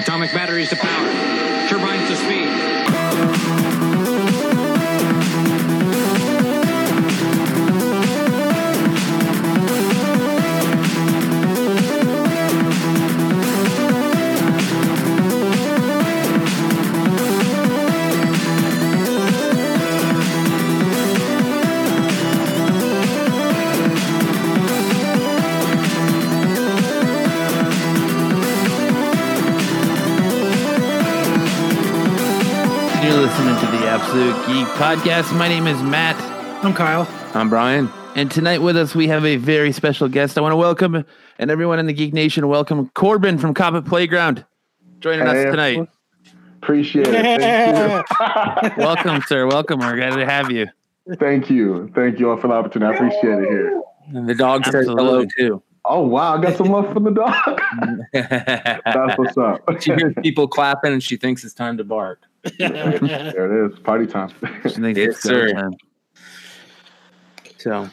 Atomic batteries to power. Turbines to speed. Podcast. My name is Matt, I'm Kyle. I'm Brian. and tonight with us we have a very special guest. I want to welcome, and everyone in the Geek Nation, welcome Corbin from Comic Playground joining us tonight. Appreciate it. Thank welcome, sir. Welcome. We're glad to have you. you. Thank you. Thank you all for the opportunity. I appreciate it here. And the dog says hello too. Oh wow, I got some love from the dog. That's what's up. she hears people clapping and she thinks it's time to bark. There it is. Party time. Yes, sir. time. So,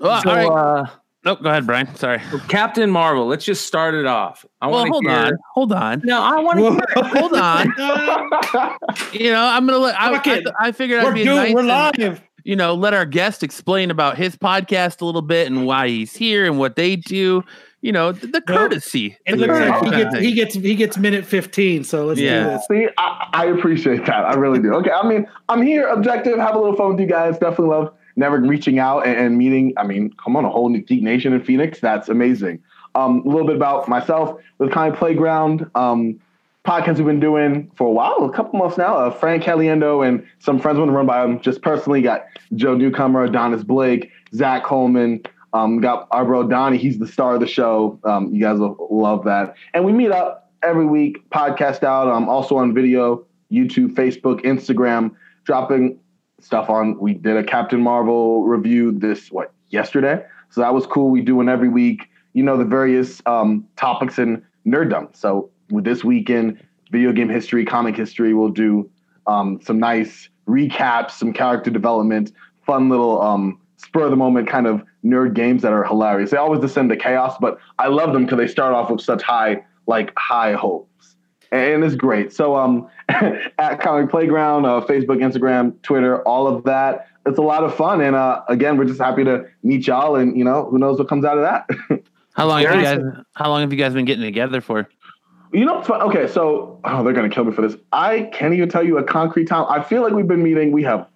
Oh, so all right. uh, Nope, go ahead, Brian. Sorry. Captain Marvel. Let's just start it off. I Well, hold hear. on. Hold on. No, I want to hear. Hold on. You know, I'm gonna let. I, Fuck. I, I figured I'd We're be doing. nice we're and, live. you know, let our guest explain about his podcast a little bit and why he's here and what they do. You know, the, the courtesy. It the looks like he gets, he gets he gets minute 15. So let's Yeah. do this. See, I, I appreciate that. I really do. Okay, I mean, I'm here, objective, have a little fun with you guys. Definitely love never reaching out and, and meeting. I mean, come on, a whole new Geek Nation in Phoenix. That's amazing. Um, a little bit about myself with Kind Playground. Um, podcast we've been doing for a while, a couple months now. Uh, Frank Caliendo and some friends want to run by him. Just personally, got Joe Newcomer, Adonis Blake, Zach Coleman. Um, got our bro Donnie. He's the star of the show. Um, you guys will love that. And we meet up every week, podcast out. Um, also on video, YouTube, Facebook, Instagram, dropping stuff on. We did a Captain Marvel review this what yesterday, so that was cool. We do one every week. You know the various um, topics in nerddom. So with this weekend, video game history, comic history, we'll do um, some nice recaps, some character development, fun little um, spur of the moment kind of nerd games that are hilarious. They always descend to chaos, but I love them because they start off with such high like high hopes, and it's great. So um, at Comic Playground, uh, Facebook, Instagram, Twitter, all of that. It's a lot of fun, and uh, again, we're just happy to meet y'all, and you know, who knows what comes out of that. How long have you guys? How long have you guys been getting together for? You know, okay, so oh, they're gonna kill me for this. I can't even tell you a concrete time. I feel like we've been meeting. We have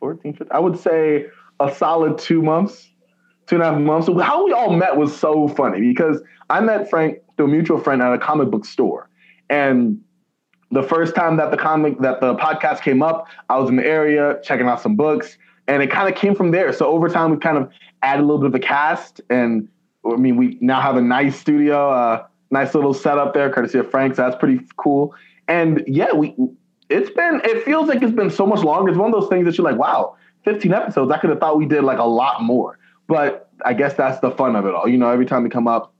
14, 15, I would say a solid two months, two and a half months. So how we all met was so funny because I met Frank through a mutual friend at a comic book store, and the first time that the comic that the podcast came up, I was in the area checking out some books, and it kind of came from there. So over time, we kind of added a little bit of a cast, and I mean, we now have a nice studio, uh, nice little setup there, courtesy of Frank. So that's pretty cool. And yeah, we it's been it feels like it's been so much longer. It's one of those things that you're like, wow, 15 episodes. I could have thought we did like a lot more, but I guess that's the fun of it all. You know, every time we come up,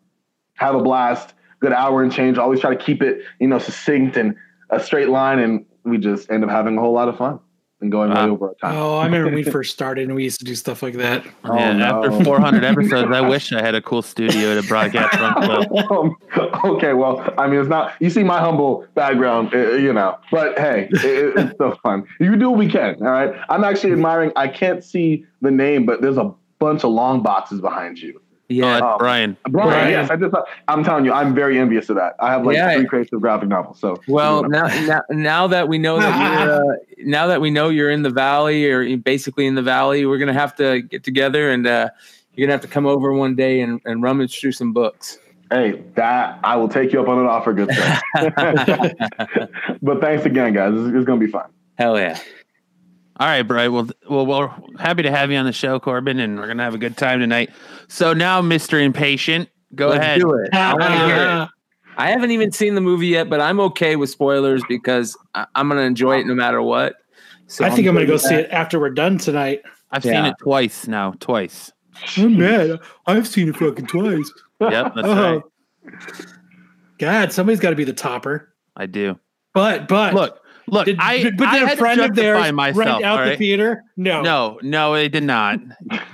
have a blast, good hour and change. Always try to keep it, you know, succinct and a straight line, and we just end up having a whole lot of fun and going way over our time. Oh, I remember when we first started and we used to do stuff like that. Oh, yeah, no. after 400 episodes, I wish I had a cool studio to broadcast from. So. Um, okay, well, I mean, it's not. You see my humble background, uh, you know. But hey, it, it- it's still fun. You do what we can. All right. I'm actually admiring. I can't see the name, but there's a bunch of long boxes behind you. Yeah. Um, Brian. Brian, Brian. yes, I just. I'm telling you, I'm very envious of that. I have like Yeah. three creative graphic novels. So Well, now, now, now that we know that you're, uh, now that we know you're in the valley or basically in the valley, we're gonna have to get together and uh, you're gonna have to come over one day and, and rummage through some books. hey, that I will take you up on an offer, good sir. but thanks again, guys. It's, it's gonna be fun. Hell yeah! All right, Brian. Well, well, we're happy to have you on the show, Corbin, and we're gonna have a good time tonight. So now, Mister Impatient, go Let's ahead. do it. I want to hear it. I haven't even seen the movie yet, but I'm okay with spoilers because I, I'm gonna enjoy it no matter what. So I think I'm going to good go see that. it after we're done tonight. I've seen it twice now, twice. I'm mad. I've seen it fucking twice. Yep, that's Oh. right. God, somebody's got to be the topper. I do. But but Look, look. did, I, but did had friend to of theirs justify myself. rent out all the theater? No. No, no, it did not.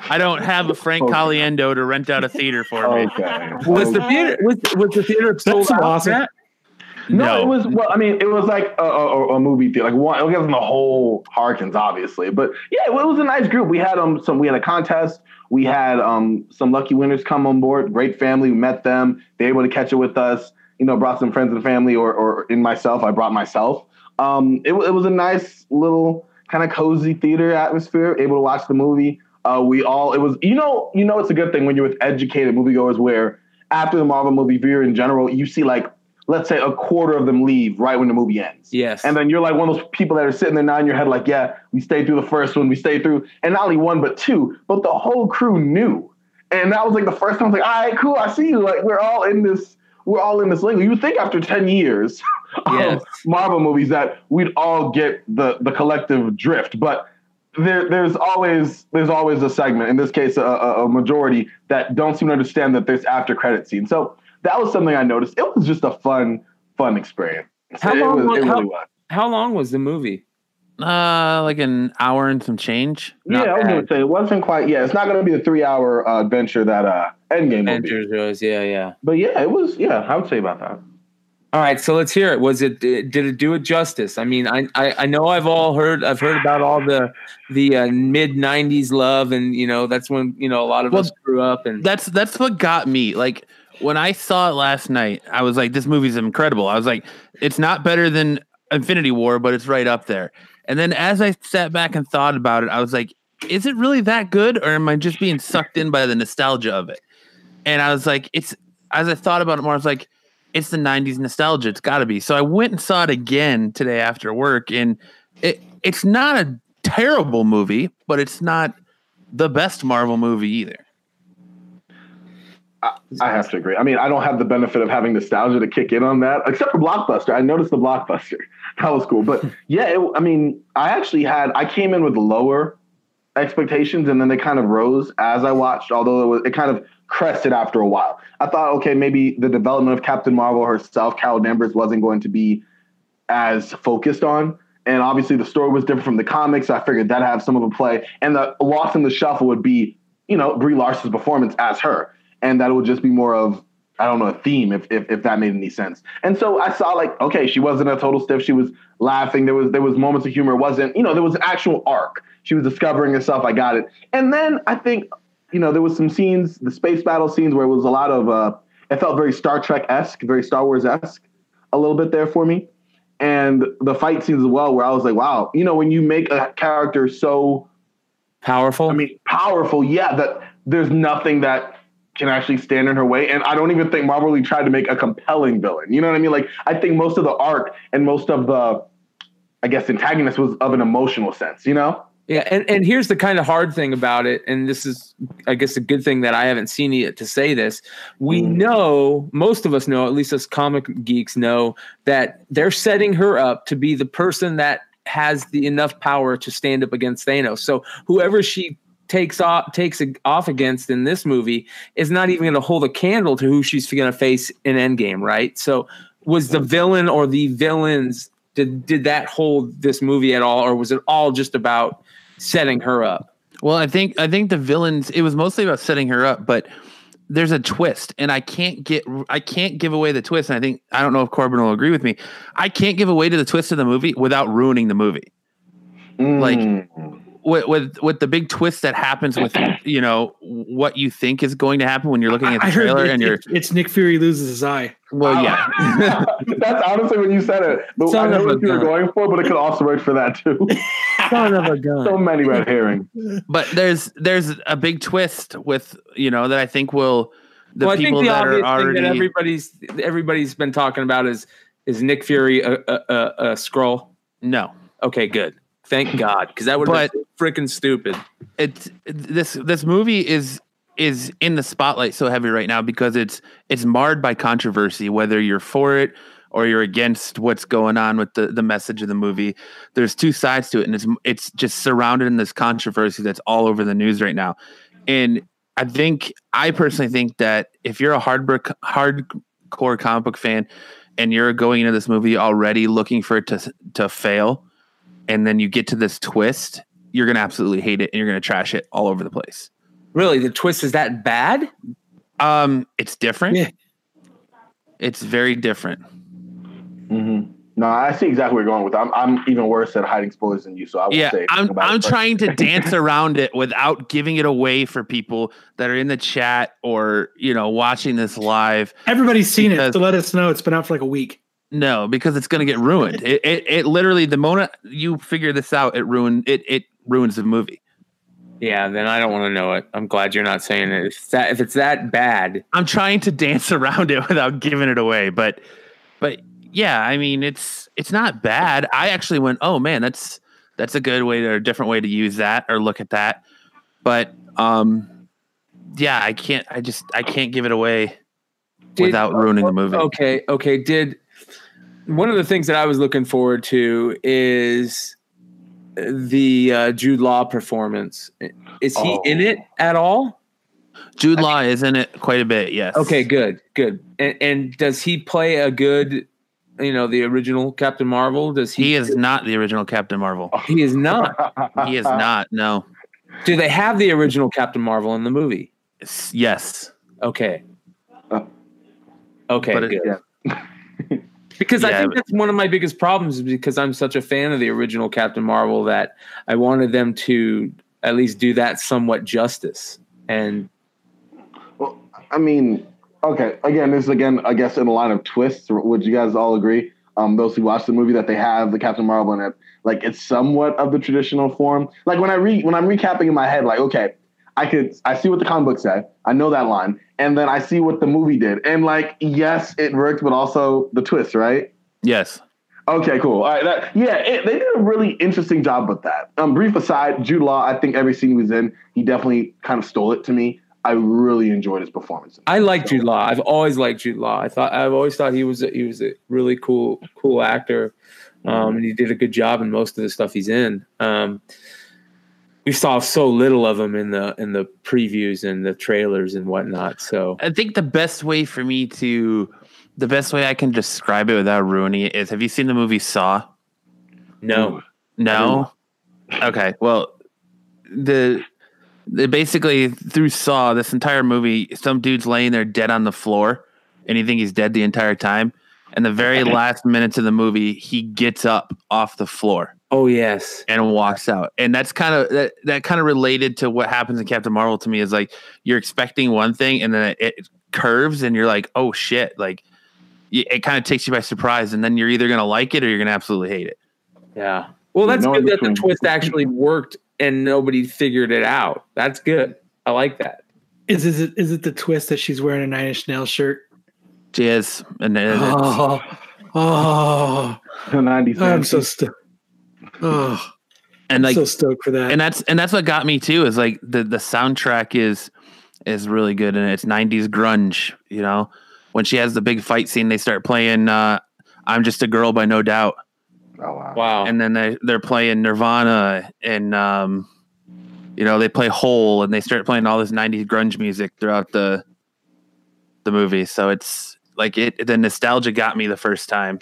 I don't have a Frank Okay. Caliendo to rent out a theater for me. Okay. Was the theater was, was the theater sold That's out? awesome. Matt? No, No. it was. Well, I mean, it was like a, a, a movie theater, like one. It wasn't the whole Harkins, obviously, but yeah, it was a nice group. We had um some. We had a contest. We had um some lucky winners come on board. Great family. We met them. They were able to catch it with us. You know, brought some friends and family, or or in myself, I brought myself. Um, it, it was a nice little kind of cozy theater atmosphere. Able to watch the movie. Uh, we all. It was. You know. You know, it's a good thing when you're with educated moviegoers, where after the Marvel movie, you're in general, you see like let's say a quarter of them leave right when the movie ends. Yes. And then you're like one of those people that are sitting there now in your head, like, yeah, we stayed through the first one, we stayed through, and not only one, but two, but the whole crew knew. And that was like the first time I was like, all right, cool, I see you. Like, we're all in this, we're all in this lingo. You would think after 10 years Yes. of Marvel movies that we'd all get the the collective drift. But there, there's always there's always a segment, in this case, a, a, a majority that don't seem to understand that there's after credit scene. So that was something I noticed. It was just a fun, fun experience. How it long was, was- it how- really. How long was the movie? Uh, like an hour and some change. Not yeah, I was bad. gonna say it wasn't quite. Yeah, it's not gonna be the three hour uh, adventure that uh, Endgame will. Avengers was yeah, yeah. But yeah, it was. Yeah, I would say about that. All right, so let's hear it. Was it did it do it justice? I mean, I I, I know I've all heard I've heard about all the the uh, mid '90s love, and you know that's when you know a lot of Well, us grew up, and That's that's what got me. Like when I saw it last night, I was like, "This movie's incredible." I was like, "It's not better than Infinity War, but it's right up there." And then as I sat back and thought about it, I was like, "Is it really that good, or am I just being sucked in by the nostalgia of it?" And I was like, "It's." As I thought about it more, I was like, "It's the '90s nostalgia. It's got to be." So I went and saw it again today after work, and it it's not a terrible movie, but it's not the best Marvel movie either. I have to agree. I mean, I don't have the benefit of having nostalgia to kick in on that, except for Blockbuster. I noticed the Blockbuster. That was cool. But yeah, it, I mean, I actually had, I came in with lower expectations and then they kind of rose as I watched, although it, was, it kind of crested after a while. I thought, okay, maybe the development of Captain Marvel herself, Carol Danvers, wasn't going to be as focused on. And obviously, the story was different from the comics. I figured that'd have some of a play. And the loss in the shuffle would be, you know, Brie Larson's performance as her. And that would just be more of, I don't know, a theme, if, if, if that made any sense. And so I saw, like, okay, she wasn't a total stiff. She was laughing. There was there was moments of humor. It wasn't, you know, there was an actual arc. She was discovering herself. I got it. And then I think, you know, there was some scenes, the space battle scenes, where it was a lot of, uh, it felt very Star Trek esque, very Star Wars esque, a little bit there for me and the fight scenes as well, where I was like, wow, you know, when you make a character so, powerful. I mean, powerful, yeah, that there's nothing that can actually stand in her way. And I don't even think Marvel really tried to make a compelling villain. You know what I mean? Like, I think most of the arc and most of the, I guess, antagonist was of an emotional sense, you know? Yeah, and, and here's the kind of hard thing about it, and this is, I guess, a good thing that I haven't seen yet to say this. We Mm. know, most of us know, at least us comic geeks know, that they're setting her up to be the person that has the enough power to stand up against Thanos. So whoever she takes off takes off against in this movie is not even going to hold a candle to who she's going to face in Endgame, right? So was the villain or the villains did did that hold this movie at all, or was it all just about setting her up? Well, I think I think the villains. It was mostly about setting her up, but there's a twist, and I can't get I can't give away the twist. And I think I don't know if Corbin will agree with me. I can't give away to the twist of the movie without ruining the movie. Like- Mm. With with with the big twist that happens with you know what you think is going to happen when you're looking at the I heard trailer it- and you're it- it's Nick Fury loses his eye. well yeah That's honestly when you said it. The, I Son know of what you were going for, but it could also work for that too. Son of a gun. so many red herring. but there's there's a big twist with you know that I think will the well, I think people the that obvious are already thing that everybody's everybody's been talking about is is Nick Fury a, a, a, a Skrull? no Okay, good. Thank God, because that would have been freaking stupid. it's this this movie is is in the spotlight so heavy right now because it's it's marred by controversy whether you're for it or you're against what's going on with the the message of the movie there's two sides to it and it's it's just surrounded in this controversy that's all over the news right now and i think i personally think that if you're a hardcore hardcore comic book fan and you're going into this movie already looking for it to to fail and then you get to this twist you're gonna absolutely hate it and you're gonna trash it all over the place. Really, the twist is that bad? Um, it's different. Yeah. It's very different. Mm-hmm. No, I see exactly where you're going with. That. I'm I'm even worse at hiding spoilers than you, so I won't Yeah, say. I'm I'm it, trying to dance around it without giving it away for people that are in the chat or you know watching this live. Everybody's seen Because- it, so let us know. It's been out for like a week. No, because it's going to get ruined. It, it it literally the moment you figure this out, it ruined it it ruins the movie. Yeah, then I don't want to know it. I'm glad you're not saying it. If it's that if it's that bad, I'm trying to dance around it without giving it away, but but yeah, I mean it's it's not bad. I actually went, oh man, that's that's a good way or a different way to use that or look at that. But um, yeah, I can't. I just I can't give it away Did- without ruining the movie. Okay, okay. Did one of the things that I was looking forward to is the uh, Jude Law performance. Is he Oh. in it at all? Jude Law is in it quite a bit. Yes. Okay, good, good. And, and does he play a good, you know, the original Captain Marvel? Does he? He is not the original Captain Marvel. He is not. He is not. No. Do they have the original Captain Marvel in the movie? Yes. Okay. Uh, Okay, but it- good. yeah. Because I think but- that's one of my biggest problems is because I'm such a fan of the original Captain Marvel that I wanted them to at least do that somewhat justice. And Well, I mean, okay. Again, this is again, I guess, in a line of twists. Would you guys all agree? Um, those who watch the movie that they have the Captain Marvel in it, like it's somewhat of the traditional form. Like when I read, when I'm recapping in my head, like okay, I could, I see what the comic book said, I know that line, and then I see what the movie did, and like yes, it worked, but also the twist, right? Yes. Okay, cool. All right, that, yeah, it, they did a really interesting job with that. Um, brief aside, Jude Law, I think every scene he was in, he definitely kind of stole it to me. I really enjoyed his performance. I like Jude Law. I've always liked Jude Law. I thought I've always thought he was a, he was a really cool cool actor, um, and he did a good job in most of the stuff he's in. Um, we saw so little of him in the in the previews and the trailers and whatnot. So I think the best way for me to, the best way I can describe it without ruining it is have you seen the movie Saw? no, No. Okay. Well, the, the basically through Saw, this entire movie, some dude's laying there dead on the floor, and you think he's dead the entire time. And the very last minutes of the movie, he gets up off the floor oh yes, and walks out. And that's kind of that, that kind of related to what happens in Captain Marvel to me is like you're expecting one thing and then it, it curves and you're like, oh shit, like it kind of takes you by surprise, and then you're either gonna like it or you're gonna absolutely hate it. yeah. Well, that's No good that the twist actually worked and nobody figured it out. That's good. I like that. Is is it is it the twist that she's wearing a Nine Inch Nails shirt? Jizz and then it's- Oh, oh, The 90s. I'm so stoked. Oh, and like so stoked for that. and that's and that's what got me too is like the the soundtrack is is really good and it's 90s grunge you know when she has the big fight scene they start playing uh i'm just a girl by no doubt Oh, wow. Wow. and then they they're playing nirvana and um you know they play hole and they start playing all this 90s grunge music throughout the the movie so it's like it the nostalgia got me the first time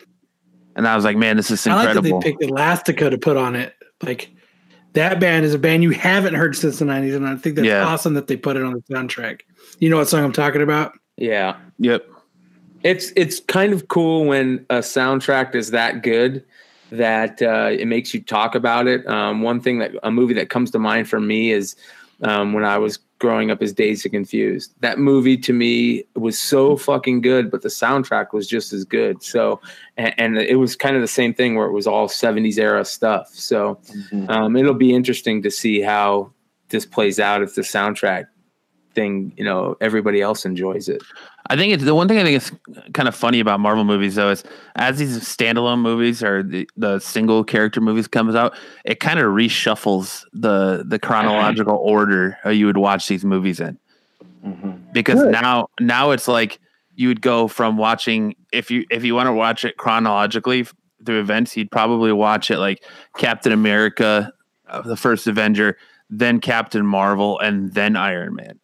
and i was like man this is incredible. I like that incredible they picked Elastica to put on it. Like that band is a band you haven't heard since the '90s, and I think that's Yeah. awesome that they put it on the soundtrack. You know what song I'm talking about? yeah. yep it's it's kind of cool when a soundtrack is that good that uh, it makes you talk about it. Um, one thing that a movie that comes to mind for me is um, when I was growing up is Dazed and Confused. That movie to me was so fucking good, but the soundtrack was just as good. So, and, and it was kind of the same thing where it was all '70s era stuff. So, Mhm. um, it'll be interesting to see how this plays out if the soundtrack thing, you know, everybody else enjoys it. I think it's the one thing I think is kind of funny about Marvel movies though is as these standalone movies or the, the single character movies comes out, it kind of reshuffles the the chronological order you would watch these movies in. Mhm. Because Good. now now it's like you would go from watching if you if you want to watch it chronologically through events, you'd probably watch it like Captain America, uh, the first Avenger, then Captain Marvel, and then Iron Man.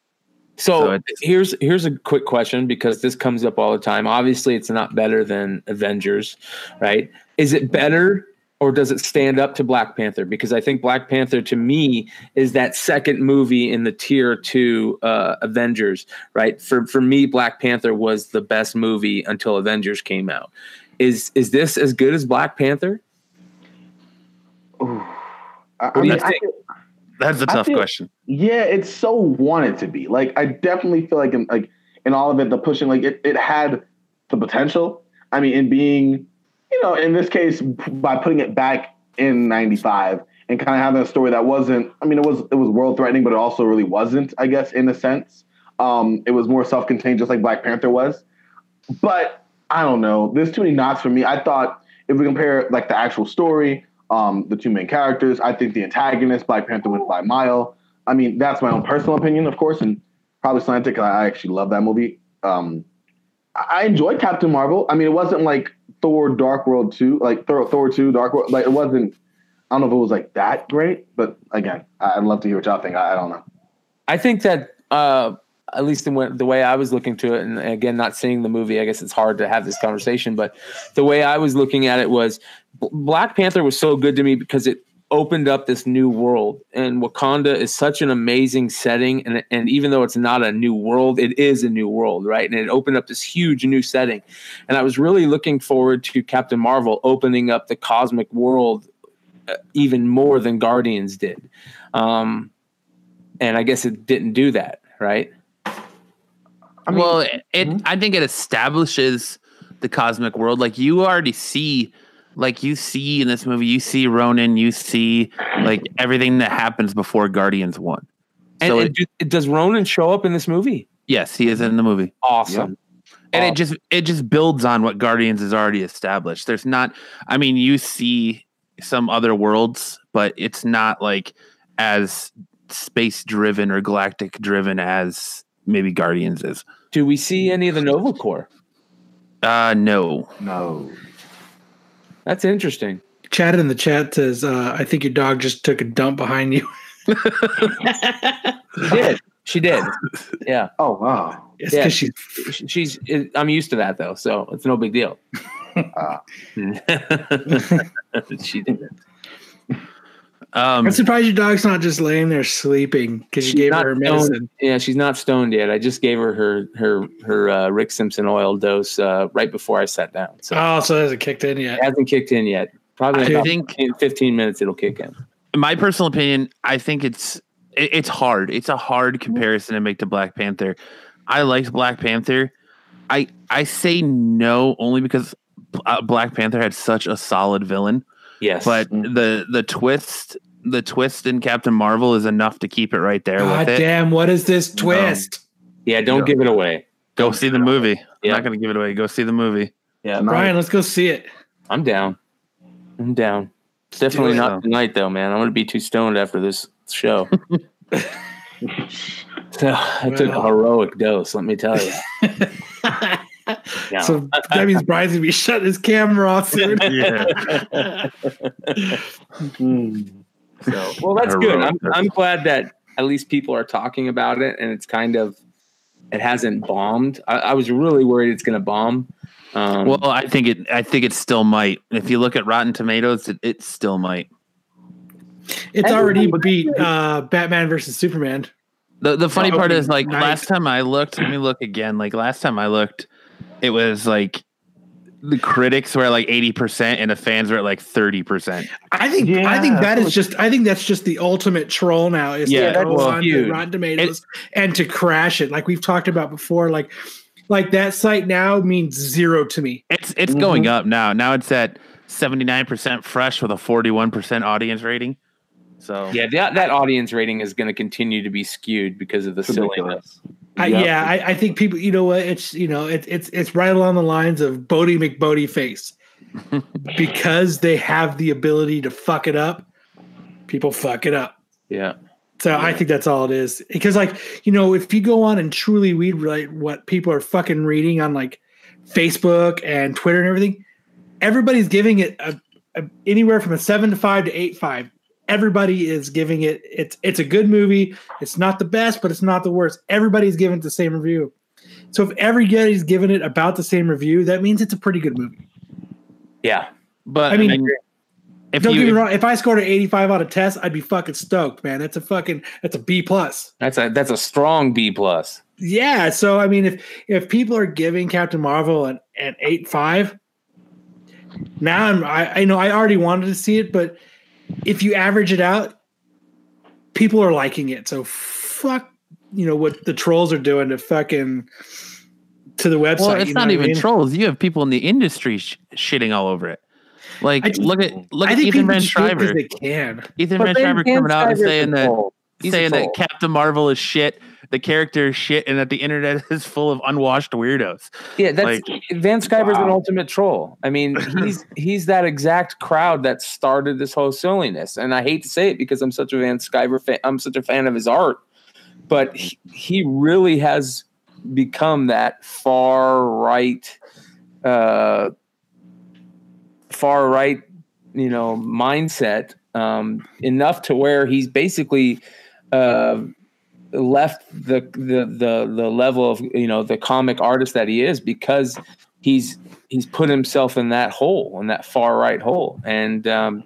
So So, here's here's a quick question because this comes up all the time. Obviously, it's not better than Avengers, right? Is it better or does it stand up to Black Panther? Because I think Black Panther to me is that second movie in the tier to uh, Avengers, right? For for me, Black Panther was the best movie until Avengers came out. Is is this as good as Black Panther? I, I do you mean, I think? feel- That's a tough feel- question. Yeah, it's so wanted to be. Like I definitely feel like in like in all of it, the pushing, like it, it had the potential. I mean, in being, you know, in this case, by putting it back in '95 and kind of having a story that wasn't. I mean, it was it was world threatening, but it also really wasn't. I guess in a sense, um, it was more self contained, just like Black Panther was. But I don't know. There's too many knocks for me. I thought if we compare like the actual story, um, the two main characters, I think the antagonist, Black Panther, wins by mile. I mean, that's my own personal opinion, of course, and probably scientific. I actually love that movie. Um, I enjoyed Captain Marvel. I mean, it wasn't like Thor: Dark World two, like Thor, Thor two, Dark World. Like it wasn't. I don't know if it was like that great, but again, I'd love to hear what y'all think. I, I don't know. I think that uh, at least in the way I was looking to it, and again, not seeing the movie, I guess it's hard to have this conversation. But the way I was looking at it was Black Panther was so good to me because it opened up this new world, and Wakanda is such an amazing setting. And and even though it's not a new world, it is a new world, right? And it opened up this huge new setting. And I was really looking forward to Captain Marvel opening up the cosmic world uh, even more than Guardians did. Um, and I guess it didn't do that, right? I mean, well, it, it I think it establishes the cosmic world. Like you already see, like you see in this movie, you see Ronan, you see like everything that happens before Guardians One. And, So and do- does Ronan show up in this movie? Yes, he is in the movie. Awesome. and it just it just builds on what guardians has already established there's not i mean you see some other worlds but it's not like as space driven or galactic driven as maybe guardians is Do we see any of the Nova Corps? uh no no. That's interesting. Chat in the chat says, uh, "I think your dog just took a dump behind you." She did. She did. Yeah. Oh wow. It's Yeah. because she's She- She's. I'm used to that though, so it's no big deal. Ah. she did it. Um I'm surprised your dog's not just laying there sleeping because you gave not her her stoned. medicine. Yeah, she's not stoned yet. I just gave her her her her uh, Rick Simpson oil dose uh, right before I sat down. So Oh, so it hasn't kicked in yet. it hasn't kicked in yet. Probably I think- 15, 15 minutes it'll kick in. my personal opinion i think it's it, it's hard it's a hard comparison to make to black panther i liked black panther i i say no only because uh, black panther had such a solid villain Yes, but the the twist the twist in Captain Marvel is enough to keep it right there God with it. damn, what is this um, twist? yeah, don't Yeah. give it away. Go see the movie. Yeah. I'm not going to give it away. Go see the movie. Yeah, Brian, let's go see it. I'm down. I'm down. It's definitely it. not tonight though, man. I'm gonna be too stoned after this show. so I took a heroic dose, let me tell you. Yeah. So that means Brian's gonna be shutting his camera off soon. Yeah. So, well, that's good. I'm, I'm glad that at least people are talking about it, and it's kind of it hasn't bombed. I, I was really worried it's going to bomb. Um, Well, I think it. I think it still might. If you look at Rotten Tomatoes, it, it still might. It's already beat uh, Batman versus Superman. The the funny Oh, part is like nice. last time I looked. Let me look again. Like last time I looked, it was like the critics were at like eighty percent and the fans were at like thirty percent. I think I think that that is just I think that's just the ultimate troll now is Yeah, to that's go on to huge. Rotten Tomatoes and to crash it like we've talked about before. Like like that site now means zero to me. It's it's mm-hmm. going up now. Now it's at seventy nine percent fresh with a forty one percent audience rating. So yeah, that, that audience rating is going to continue to be skewed because of the It's silliness. I, Yep. yeah, I, I think people, you know what? It's you know, it's it's it's right along the lines of Boaty McBoatface because they have the ability to fuck it up. People fuck it up. Yeah, So I think that's all it is. Because like, you know, if you go on and truly read like what people are fucking reading on like Facebook and Twitter and everything, everybody's giving it a, a, anywhere from a seven to five to eight five. Everybody is giving it. It's it's a good movie. It's not the best, but it's not the worst. Everybody's giving it the same review. So if everybody's giving it about the same review, that means it's a pretty good movie. yeah. but I mean, if Don't you get me wrong. If I scored an eighty five out of test, I'd be fucking stoked, man. That's a fucking that's a B plus. That's a that's a strong B plus. Yeah, so I mean, if if people are giving Captain Marvel an, an eight five, now I'm I, I know I already wanted to see it, but if you average it out, people are liking it. So fuck, you know what the trolls are doing to fucking to the website. Well, it's you know not what I even mean? trolls. You have people in the industry sh- shitting all over it. Like, just- look at look I at think Ethan Van just do it 'cause Sciver. they can. Ethan But Van Van- Sciver coming out and saying that troll. He's a saying that. Captain Marvel is shit, the character shit, and that the internet is full of unwashed weirdos. Yeah, that's Like- Van Sciver's an ultimate troll. I mean, he's he's that exact crowd that started this whole silliness. And I hate to say it because I'm such a Van Skyver fan. I'm such a fan of his art, but he, he really has become that far right, uh, far right, you know, mindset um, enough to where he's basically. Uh, left the, the the the level of you know the comic artist that he is because he's he's put himself in that hole in that far right hole. And um,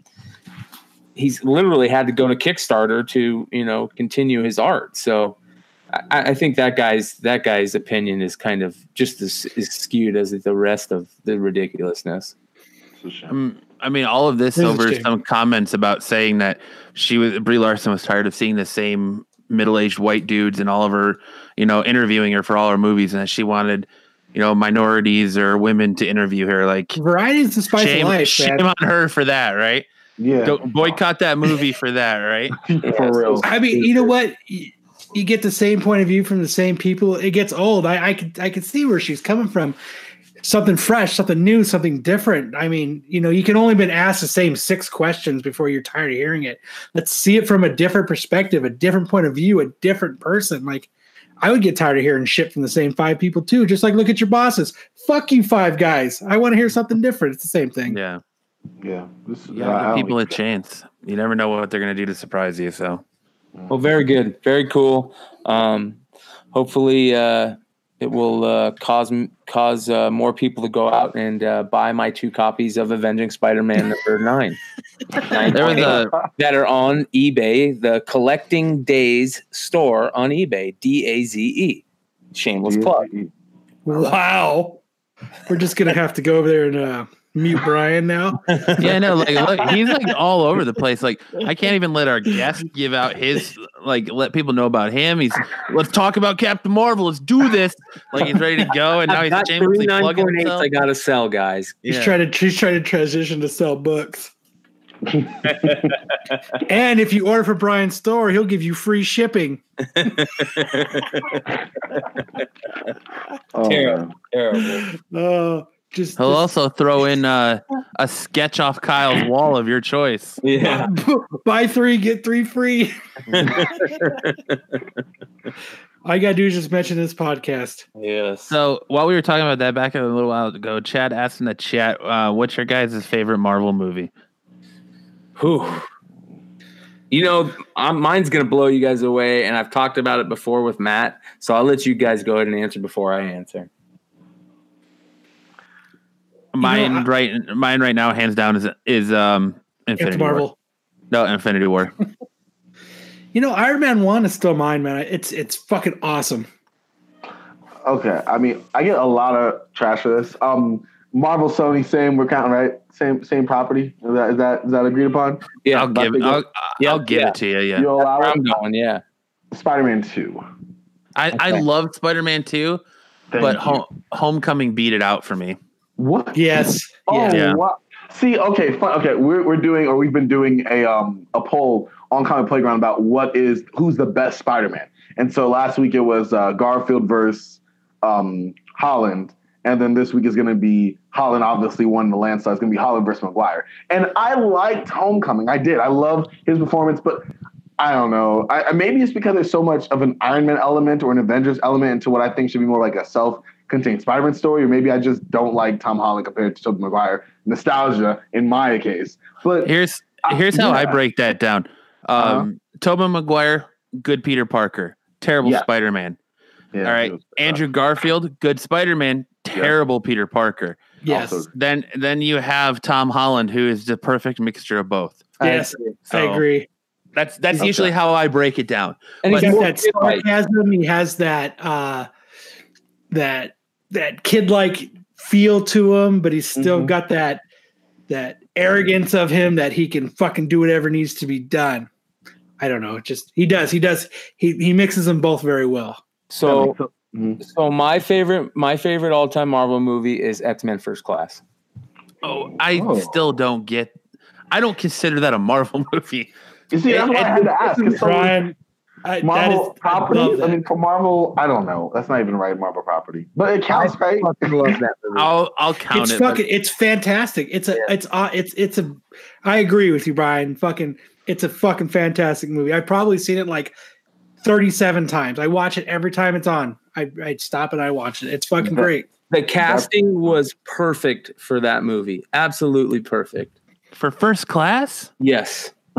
he's literally had to go to Kickstarter to you know continue his art. So I, I think that guy's that guy's opinion is kind of just as, as skewed as the rest of the ridiculousness. It's. Um, I mean, all of this It is over some comments about saying that she was Brie Larson was tired of seeing the same middle-aged white dudes and all of her, you know, interviewing her for all her movies, and she wanted, you know, minorities or women to interview her. Like, Variety is the spice shame, of life, shame man. on her for that, right? Yeah, Go boycott that movie for that, right? for real. I mean, you know what? You, you get the same point of view from the same people. It gets old. I, I could I could see where she's coming from. Something fresh, something new, something different. I mean, you know, you can only been asked the same six questions before you're tired of hearing it. Let's see it from a different perspective, a different point of view, a different person. Like I would get tired of hearing shit from the same five people too. Just like look at your bosses. Fuck you, five guys. I want to hear something different. It's the same thing. Yeah, Yeah, this, you I give people a think- chance. You never know what they're gonna do to surprise you. So, well very good very cool um, hopefully uh, it will uh, cause cause uh, more people to go out and uh, buy my two copies of Avenging Spider-Man number nine. Nine there was point eight. a that are on eBay, the Collecting Daze store on eBay, D A Z E. Shameless plug. Wow. We're just gonna have to go over there and uh, mute Brian now. yeah, no, like look, he's like all over the place. Like I can't even let our guest give out his like let people know about him. He's let's talk about Captain Marvel. Let's do this. Like he's ready to go, and now I've he's shamelessly plugging himself. I gotta sell, guys. He's Yeah. trying to he's trying to transition to sell books. and if you order for Brian's store, he'll give you free shipping. Oh, Terrible. man. Terrible. Uh, just, He'll just also throw in uh, a sketch off Kyle's wall of your choice. Yeah. buy three get three free. All you gotta do is just mention this podcast. Yes. So while we were talking about that back a little while ago, Chad asked in the chat, uh, "What's your guys' favorite Marvel movie?" Whew. You know, I'm, mine's gonna blow you guys away, and I've talked about it before with Matt. So I'll let you guys go ahead and answer before I answer. Mine I- right, mine right now, hands down, is is um Infinity Captain War. Marvel. No, Infinity War. You know, Iron Man One is still mine, man. It's it's fucking awesome. Okay, I mean, I get a lot of trash for this. Um, Marvel, Sony, same. We're counting right. Same, same property. Is that is that is that agreed upon? Yeah, I'll give it. I'll, Yeah, I'll give yeah. it to you. Yeah, You allow where it? I'm going. Yeah. Spider-Man Two. I, I Okay. love Spider Man Two, Thank but home, Homecoming beat it out for me. What? Yes. Oh, Yeah. Yeah. wow. See, okay, fun. Okay, we're we're doing or we've been doing a um a poll on Comic Playground about what is who's the best Spider-Man. And so last week it was uh, Garfield versus um, Holland, and then this week is going to be Holland. Obviously, won the landslide. It's going to be Holland versus Maguire. And I liked Homecoming. I did. I love his performance, but I don't know. I, I- maybe it's because there's so much of an Iron Man element or an Avengers element into what I think should be more like a self-contained Spider-Man story, or maybe I just don't like Tom Holland compared to Tobey Maguire. Nostalgia in my case, but Here's here's how I break that down. Um, Tobey Maguire, good Peter Parker, terrible Yeah. Spider Man. yeah, All right, it was- Andrew Garfield, good Spider Man, terrible Peter Parker. Yes. Also- Then then you have Tom Holland, who is the perfect mixture of both. Yes. I So, agree. That's that's Okay. usually how I break it down. And But- he's He's more got that sarcasm. He has that uh, that that kid like feel to him, but he's still Mhm. got that that arrogance of him that he can fucking do whatever needs to be done. I don't know. Just he does. He does. He he mixes them both very well. So Mhm. so my favorite my favorite all time Marvel movie is X Men First Class. Oh, I Oh. still don't get. I don't consider that a Marvel movie. You see, that's why I had to ask. 'cause some Brian, I, Marvel that is, I love property. I, that. mean, for Marvel, I don't know. That's not even right. Marvel property, but it counts, right? fucking love that movie. I'll I'll count it's it. but- fucking. It's fantastic. It's a. It's uh, It's it's a. I agree with you, Brian. Fucking. It's a fucking fantastic movie. I've probably seen it like thirty-seven times. I watch it every time it's on. I I stop and I watch it. It's fucking Okay. great. The casting was perfect for that movie. Absolutely perfect. for first class. Yes.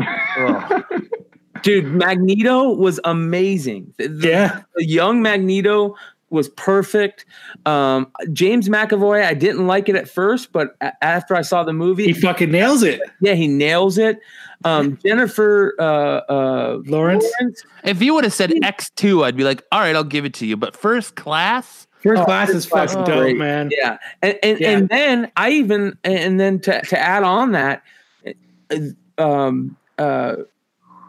Dude, Magneto was amazing. The, the- Yeah. the young Magneto was perfect. Um, James McAvoy, I didn't like it at first, but a- after I saw the movie, He fucking nails it. yeah, he nails it. Um, Jennifer uh, uh, Lawrence. Lawrence, If you would have said X two, I'd be like, all right, I'll give it to you. But first class, First Oh, class is First Class fucking dope, great. man. Yeah, and and, Yeah. and then I even and then to to add on that, uh, um, uh,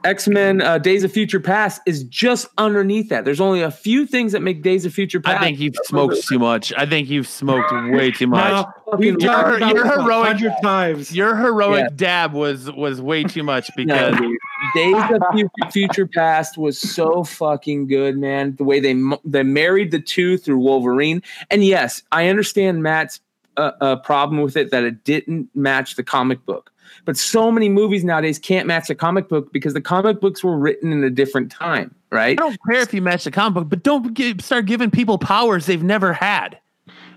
X Men uh, Days of Future Past is just underneath that. There's only a few things that make Days of Future Past. I think you've smoked too much. I think you've smoked way too much. Now, we've Your- about your heroic- hundred times. Your heroic Yeah. dab was was way too much because dude. Days of Future, Future Past was so fucking good, man. The way they m- they married the two through Wolverine, and yes, I understand Matt's uh, uh, problem with it that it didn't match the comic book. But so many movies nowadays can't match the comic book because the comic books were written in a different time, right? I don't care if you match the comic book, but don't gi- start giving people powers they've never had.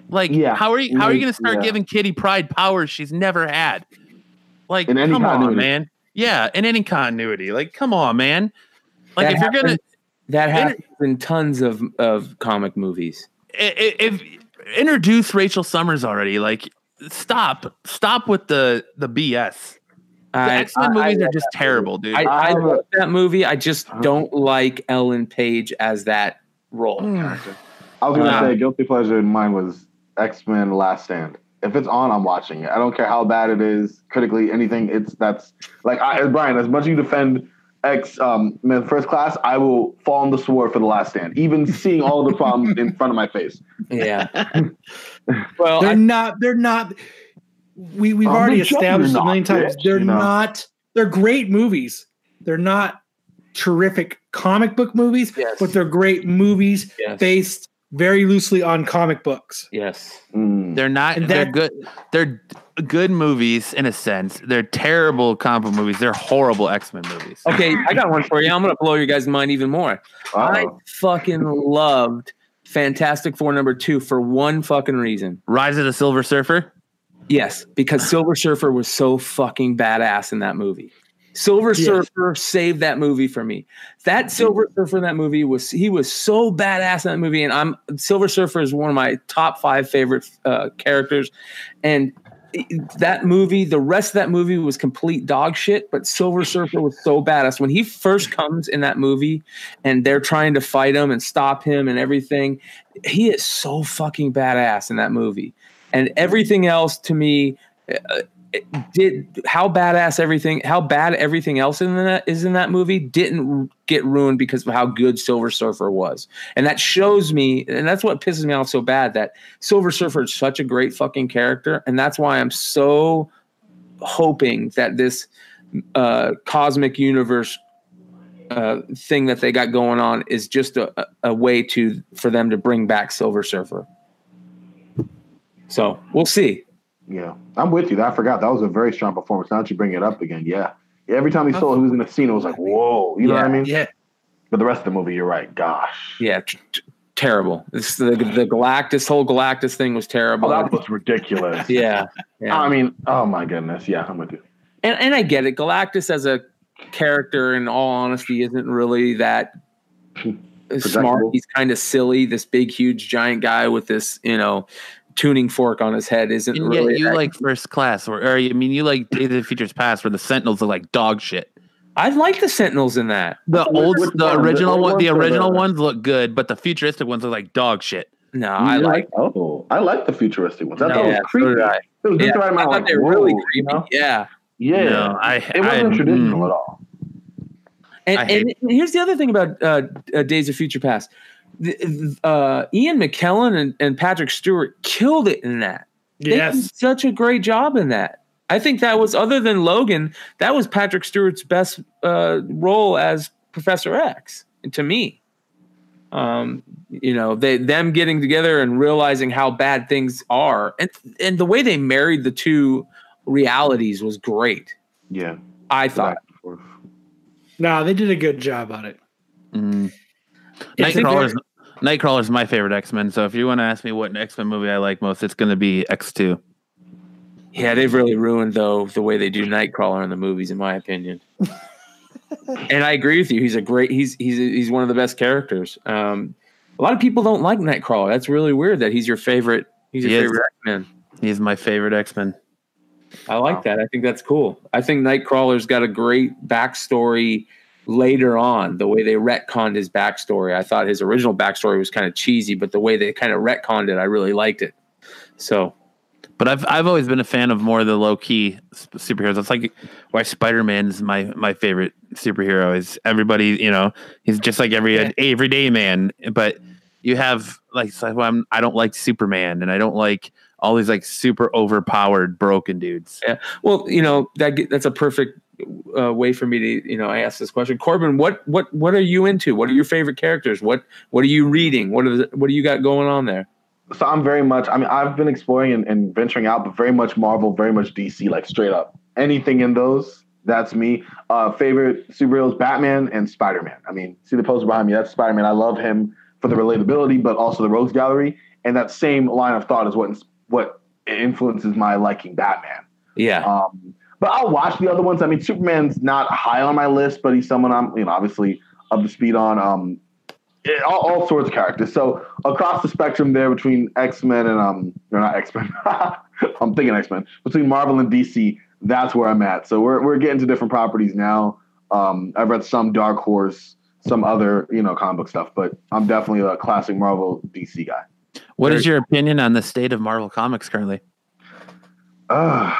Like, Yeah. how are you? How are you going to start yeah. giving Kitty Pryde powers she's never had? Like, In any come on, man. Yeah, in any continuity. Like, come on, man. Like, That if you're gonna, happens- That Inter- happens in tons of of comic movies. i- i- if introduce Rachel Summers already, like, stop, stop with the the BS. The I- X Men I- movies I- are just terrible, dude. I, I uh, love that movie. I just Uh-huh. don't like Ellen Page as that role. Mm. I was gonna Wow. say guilty pleasure in mine was X Men: Last Stand. If it's on, I'm watching it. I don't care how bad it is, critically, anything. It's that's like I, Brian. As much as you defend X um, First Class, I will fall on the sword for the Last Stand, even seeing all the problems in front of my face. Yeah. well, They're I, not. They're not. We we've Oh, already established a off, million times. bitch, They're you know? not. They're great movies. They're not terrific comic book movies, Yes. but they're great movies Yes. based very loosely on comic books. yes. Mm. They're not. And They're that- good. They're good movies in a sense. They're terrible comic book movies. They're horrible X Men movies. Okay, I got one for you. I'm gonna blow your guys' mind even more. I fucking loved Fantastic Four number two for one fucking reason. Rise of the Silver Surfer. Yes, because Silver Surfer was so fucking badass in that movie. Silver Yes. Surfer saved that movie for me. That Silver Surfer in that movie was he was so badass in that movie, and I'm Silver Surfer is one of my top five favorite uh, characters, and that movie, the rest of that movie was complete dog shit, but Silver Surfer was so badass. When he first comes in that movie and they're trying to fight him and stop him and everything, he is so fucking badass in that movie. And everything else to me uh, did how badass everything how bad everything else in that is in that movie didn't get ruined because of how good Silver Surfer was. And that shows me and that's what pisses me off so bad that Silver Surfer is such a great fucking character and that's why I'm so hoping that this uh cosmic universe uh thing that they got going on is just a, a- a way to for them to bring back Silver Surfer. So, we'll see. Yeah, I'm with you. I forgot that was a very strong performance. Now that you bring it up again, yeah. Every time he saw who was in the scene, it was like, whoa. You know what I mean? Yeah, But the rest of the movie, you're right. Gosh. Yeah, t- t- terrible. This, the the Galactus whole Galactus thing was terrible. Oh, that was ridiculous. yeah, yeah. I mean, oh my goodness. Yeah, I'm with you. and and I get it. Galactus as a character, in all honesty, isn't really that hmm. smart. He's kind of silly. This big, huge, giant guy with this, you know, tuning fork on his head isn't And really. yet you that- like First Class, or, or I mean, you like Days of the Futures Past, where the Sentinels are like dog shit. I like the Sentinels in that. The Which- old, the? The original old one, the original the- ones look good, but the futuristic ones are like dog shit. No, I like. Oh, I like the futuristic ones. I No, thought it was so did creepy. I. It was just Yeah, the I thought Like, they were really creepy. you know? Yeah. Yeah, No, I- it wasn't I- traditional mm. at all. And, I and here's the other thing about uh, uh, Days of Future Past. The, uh, Ian McKellen and, and Patrick Stewart killed it in that. They did Yes. such a great job in that. I think that was other than Logan, that was Patrick Stewart's best uh, role as Professor X to me. Um, you know, they them getting together and realizing how bad things are, and and the way they married the two realities was great. Yeah, I thought. Back and forth. No, they did a good job on it. Mm. It's a Nightcrawler's Nightcrawler's my favorite X Men. So if you want to ask me what X Men movie I like most, it's going to be X Two. Yeah, they've really ruined though the way they do Nightcrawler in the movies, in my opinion. and I agree with you. He's a great. He's he's he's one of the best characters. Um, a lot of people don't like Nightcrawler. That's really weird. That he's your favorite. He's your He favorite X Men. He's my favorite X Men. I like that. I think that's cool. I think Nightcrawler's got a great backstory later on. The way they retconned his backstory, I thought his original backstory was kind of cheesy, but the way they kind of retconned it, I really liked it. So But I've I've always been a fan of more of the low key superheroes. That's like why Spider Man is my my favorite superhero. Is everybody you know he's just like every Yeah. everyday man. But you have like I don't like Superman and I don't like all these like super overpowered broken dudes. Yeah. Well, you know that that's a perfect uh, way for me to you know I ask this question, Corbin. What what what are you into? What are your favorite characters? What what are you reading? what What is what do you got going on there? So I'm very much. I mean, I've been exploring and, and venturing out, but very much Marvel, very much DC, like straight up. Anything in those, that's me. Uh, favorite superheroes: Batman and Spider Man. I mean, see the poster behind me? That's Spider Man. I love him for the relatability, but also the Rogues Gallery, and that same line of thought is what what influences my liking Batman. Yeah, Um, but I'll watch the other ones. I mean, Superman's not high on my list, but he's someone I'm, you know, obviously up to speed on. Um, yeah, all, all sorts of characters. So across the spectrum there between X Men and um, or not X Men. I'm thinking X Men between Marvel and DC. That's where I'm at. So we're we're getting to different properties now. Um, I've read some Dark Horse, some other you know comic book stuff, but I'm definitely a classic Marvel DC guy. What is Very- your opinion on the state of Marvel Comics currently? Uh,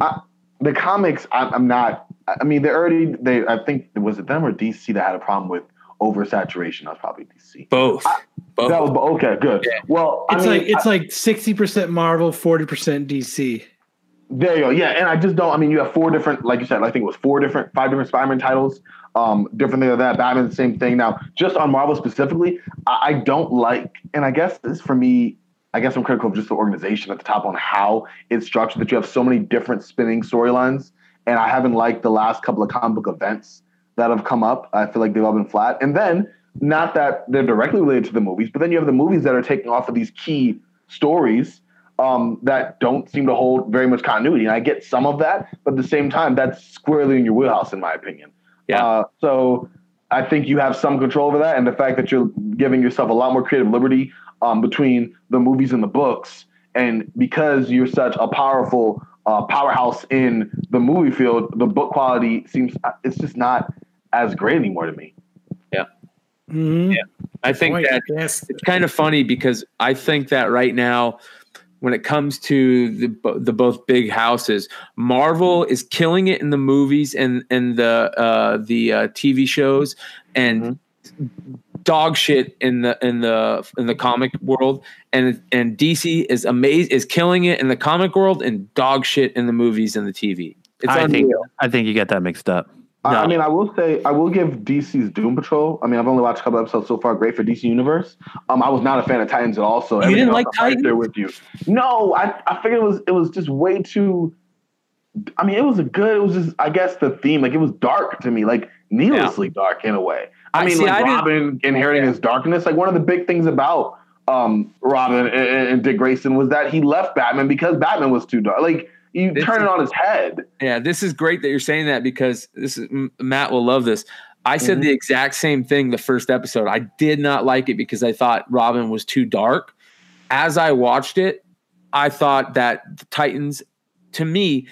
I, the comics, I, I'm not. I mean, they already. They, I think was it them or DC that had a problem with oversaturation. That was probably DC. both. both. That was okay. Good. Well, I It's mean, like it's like sixty percent Marvel, forty percent DC. There you go. Yeah, and I just don't. I mean, you have four different, like you said, I think it was four different, five different Spider-Man titles. Um, different thing of that. Batman, the same thing. Now, just on Marvel specifically, I, I don't like, and I guess this for me, I guess I'm critical of just the organization at the top on how it's structured. That you have so many different spinning storylines, and I haven't liked the last couple of comic book events that have come up. I feel like they've all been flat. And then, not that they're directly related to the movies, but then you have the movies that are taking off of these key stories um, that don't seem to hold very much continuity. And I get some of that, but at the same time, that's squarely in your wheelhouse, in my opinion. Yeah. Uh, so I think you have some control over that, and the fact that you're giving yourself a lot more creative liberty um, between the movies and the books, and because you're such a powerful uh, powerhouse in the movie field, the book quality seems it's just not as great anymore to me. Mm-hmm. I think Point. that yes, it's kind of funny because I think that right now, when it comes to the the both big houses, Marvel is killing it in the movies and and the uh, the uh, TV shows, and dog shit in the in the in the comic world, and and DC is amazing is killing it in the comic world and dog shit in the movies and the TV. It's I think. I think you get that mixed up. I- I mean, I will say, I will give DC's Doom Patrol. I mean, I've only watched a couple episodes so far. Great for DC Universe. Um, I was not a fan of Titans at all. So You didn't like I'm right Titans? there with you. No, I, I figured it was it was just way too. I mean, it was a good. It was just, I guess, the theme. Like it was dark to me, like needlessly dark in a way. I I- mean, see, like I Robin inheriting his darkness. Like one of the big things about um Robin and, and Dick Grayson was that he left Batman because Batman was too dark. Like you This turn is- it on his head. Yeah, this is great that you're saying that because this is Matt will love this. I said Mhm. the exact same thing the first episode. I did not like it because I thought Robin was too dark. As I watched it, I thought that the Titans, to me,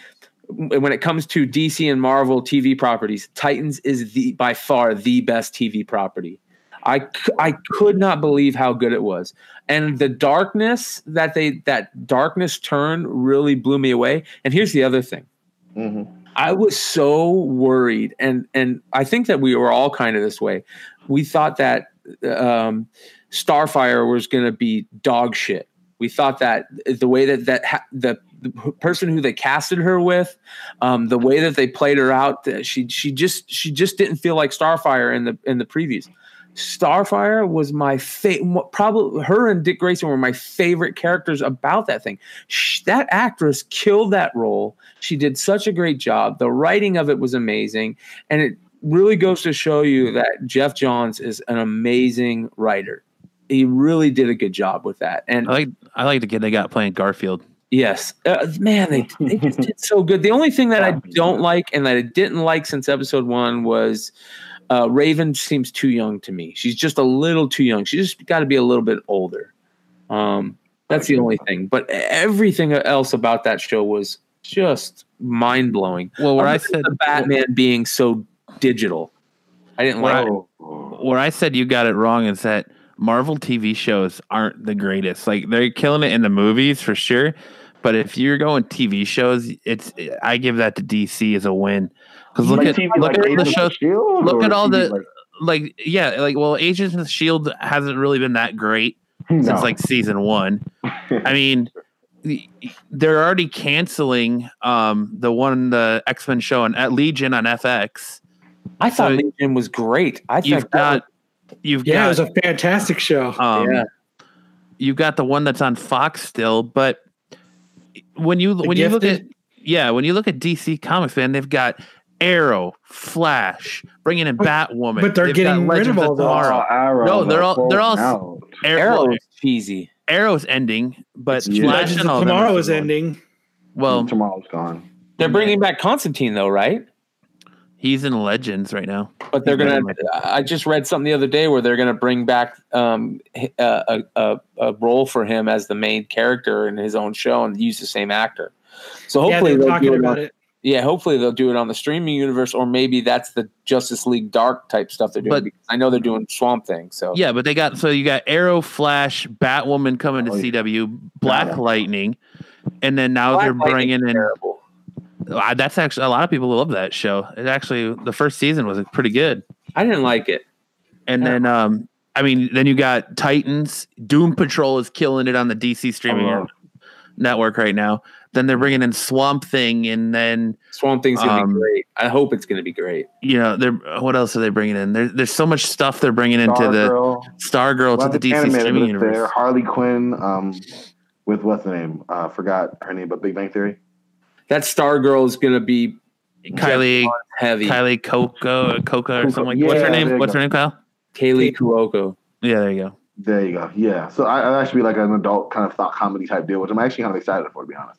when it comes to DC and Marvel TV properties, Titans is the by far the best TV property. I I could not believe how good it was, and the darkness that they that darkness turn really blew me away. And here's the other thing. hmm I was so worried, and and I think that we were all kind of this way. We thought that um, Starfire was going to be dog shit. We thought that the way that that ha- the, the person who they casted her with, um, the way that they played her out, she she just she just didn't feel like Starfire in the in the previews. Starfire was my favorite. Probably her and Dick Grayson were my favorite characters about that thing. Sh- that actress killed that role. She did such a great job. The writing of it was amazing, and it really goes to show you that Geoff Johns is an amazing writer. He really did a good job with that. And I like I like the kid they got playing Garfield. Yes, uh, man, they they just did so good. The only thing that I don't like and that I didn't like since episode one was uh, Raven seems too young to me. She's just a little too young. She just got to be a little bit older. Um, that's the only thing. But everything else about that show was just mind blowing. Well, where I said the Batman being so digital, I didn't Where like. I- it. where I said you got it wrong is that Marvel TV shows aren't the greatest. Like they're killing it in the movies for sure, but if you're going TV shows, it's I give that to DC as a win. Because look Like at TV, look like at the Agents of show. Shield, look at all TV the- Like yeah, like well, Agents of Shield hasn't really been that great like, since like season one. I mean, they're already canceling um the one the X Men show on at Legion on FX. I thought Legion was great. I thought You've think that got you've Yeah, it was a fantastic show. um Yeah. you've got the one that's on Fox still, but when you when you look at yeah, when you look at DC Comics, man, they've got Arrow, Flash, bringing in But- Batwoman, but they're they've getting rid of Legends all those. Tomorrow. Oh, Arrow, No, they're all- they're all- out. Arrow, Arrow is cheesy. Arrow's ending, but Yeah. Flash Legends and all of Tomorrow is ending. Well, tomorrow's gone. They're bringing back Constantine though, right? he's in Legends right now. But they're gonna. I just read something the other day where they're gonna bring back um, h- a, a, a, a role for him as the main character in his own show and use the same actor. So Yeah, hopefully they're they'll talking about it. Yeah, hopefully they'll do it on the streaming universe, or maybe that's the Justice League Dark type stuff they're doing. But- I know they're doing Swamp Thing. So Yeah, but they got so you got Arrow, Flash, Batwoman coming to Oh, yeah. CW, Black Yeah. Lightning, and then now Black they're Lightning's bringing in. terrible. That's actually a lot of people love that show. It actually the first season was pretty good. I didn't like it. And then, um, I mean, then you got Titans. Doom Patrol is killing it on the DC streaming love- network right now. Then they're bringing in Swamp Thing, and then Swamp Thing's gonna Um, be great. I hope it's gonna be great. you know, they're what else are they bringing in? There, there's so much stuff they're bringing into the Stargirl. Stargirl Well, to the it's DC animated, streaming but it's there. universe. Harley Quinn, um, with what's the name? Uh, forgot her name, but Big Bang Theory. That Stargirl is gonna be Kylie, heavy. Kylie Coco, Coca or something like. What's her name? What's go. her name, Kyle? Kaley Cuoco. Yeah, there you go. There you go. Yeah. So I, I actually be like an adult kind of thought comedy type deal, which I'm actually kind of excited for, to be honest.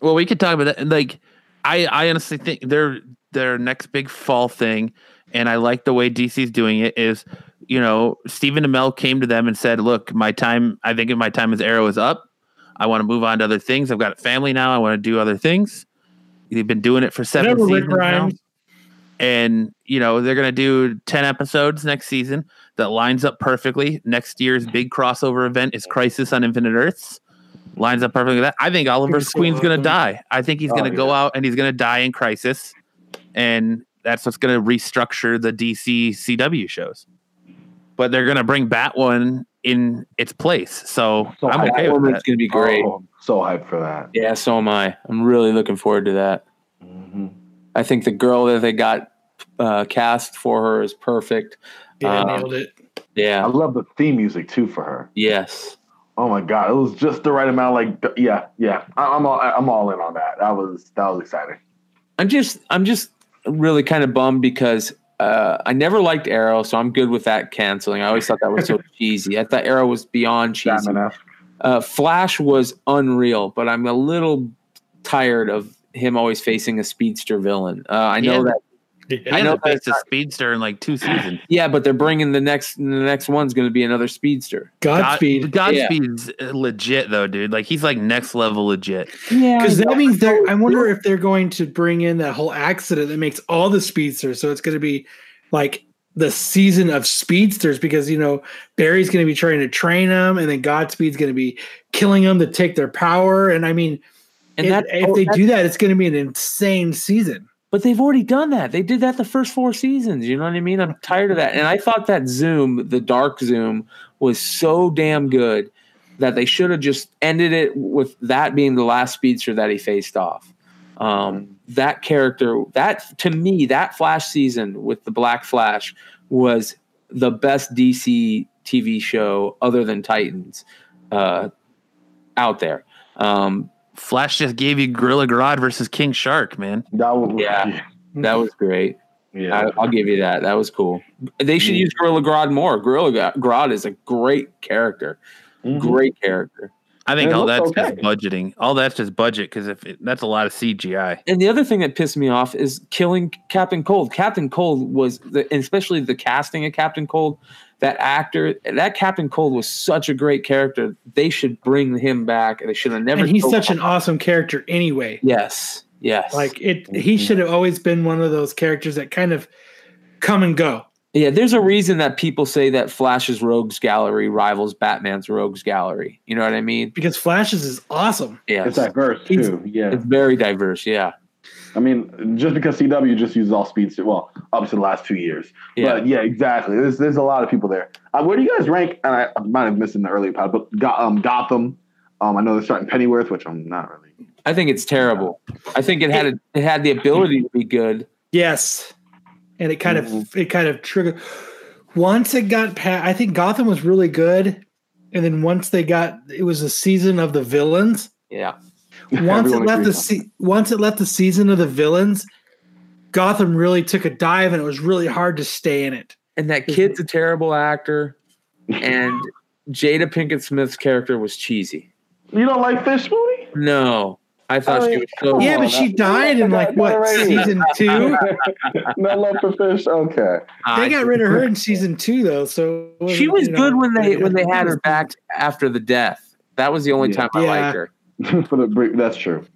Well, we could talk about that. Like, I, I honestly think their their next big fall thing, and I like the way DC's doing it. Is you know Stephen Amell came to them and said, "Look, my time. I think of my time as Arrow is up. I want to move on to other things. I've got a family now. I want to do other things." They've been doing it for seven Rick seasons now, and you know they're gonna do ten episodes next season. That lines up perfectly. Next year's big crossover event is Crisis on Infinite Earths. Lines up perfectly with that. I think Oliver It's Queen's gonna die. I think he's Oh, gonna go yeah. out and he's gonna die in Crisis, and that's what's gonna restructure the DC CW shows. But they're gonna bring Batwoman in its place, so, So I'm I- okay with Batwoman's that. It's gonna be great. Oh, so hyped for that. Yeah, so am I. I'm really looking forward to that. hmm I think the girl that they got uh, cast for her is perfect. Yeah, Um, nailed it. Yeah, I love the theme music too for her. Yes. Oh my god, it was just the right amount. Like, yeah, yeah, I, I'm all, I'm all in on that. That was that was exciting. I'm just I'm just really kind of bummed because uh, I never liked Arrow, so I'm good with that canceling. I always thought that was so cheesy. I thought Arrow was beyond cheesy. Batman F. Uh, Flash was unreal, but I'm a little tired of him always facing a speedster villain. Uh, I know Yeah. that. He I know hasn't a speedster in like two seasons. Yeah, but they're bringing the next the next one's going to be another speedster. Godspeed. God, Godspeed's uh, legit though, dude. Like he's like next level legit. Yeah, Because that means they're. I wonder if they're going to bring in that whole accident that makes all the speedsters. So it's going to be like the season of speedsters because you know Barry's going to be trying to train them, and then Godspeed's going to be killing them to take their power. And I mean, And it- that, if oh, they that- do that, it's going to be an insane season. But they've already done that. They did that the first four seasons. You know what I mean? I'm tired of that. And I thought that Zoom, the dark Zoom, was so damn good that they should have just ended it with that being the last speedster that he faced off. Um, that character, that to me, that Flash season with the Black Flash was the best DC TV show other than Titans uh, out there. Um, Flash just gave you Gorilla Grodd versus King Shark, man. That was, Yeah. that was great. yeah. I, I'll give you that. That was cool. They should use Gorilla Grodd more. Gorilla Gro- Grodd is a great character. Mhm. Great character. I think all that's okay. just budgeting. All that's just budget because if it, that's a lot of CGI. And the other thing that pissed me off is killing Captain Cold. Captain Cold was, the, and especially the casting of Captain Cold. That actor, that Captain Cold was such a great character. They should bring him back. They should have never. and he's such him. an awesome character anyway. yes, yes. Like it, he mm-hmm. should have always been one of those characters that kind of come and go. Yeah, there's a reason that people say that Flash's Rogues Gallery rivals Batman's Rogues Gallery. You know what I mean? because Flashes is awesome. Yeah, It's diverse He's- too. Yeah. it's very diverse. Yeah, I mean, just because CW just uses all speedster, well, up to the last two years. yeah. But yeah, exactly. There's there's a lot of people there. Uh, where do you guys rank? And I, I might have missed in the earlier pod, but Go- um, Gotham. Um, I know they're starting Pennyworth, which I'm not really. I think it's terrible. I think it had a, it had the ability to be good. Yes, and it kind Mm-hmm. of it kind of triggered. Once it got past, I think Gotham was really good, and then once they got, it was a season of the villains. Yeah, Once it left the se- once it left the season of the villains, Gotham really took a dive, and it was really hard to stay in it. and that kid's a terrible actor, and Jada Pinkett Smith's character was cheesy. You don't like Fish Mooney? No, I thought she was so. Yeah, on, but she died in like what right season two? no love for Fish. Okay. Ah, they got rid of her in season two, though. So it She wasn't, you know, good when they when they had her back after the death. That was the only Yeah. time I Yeah. liked her. for the break. That's true.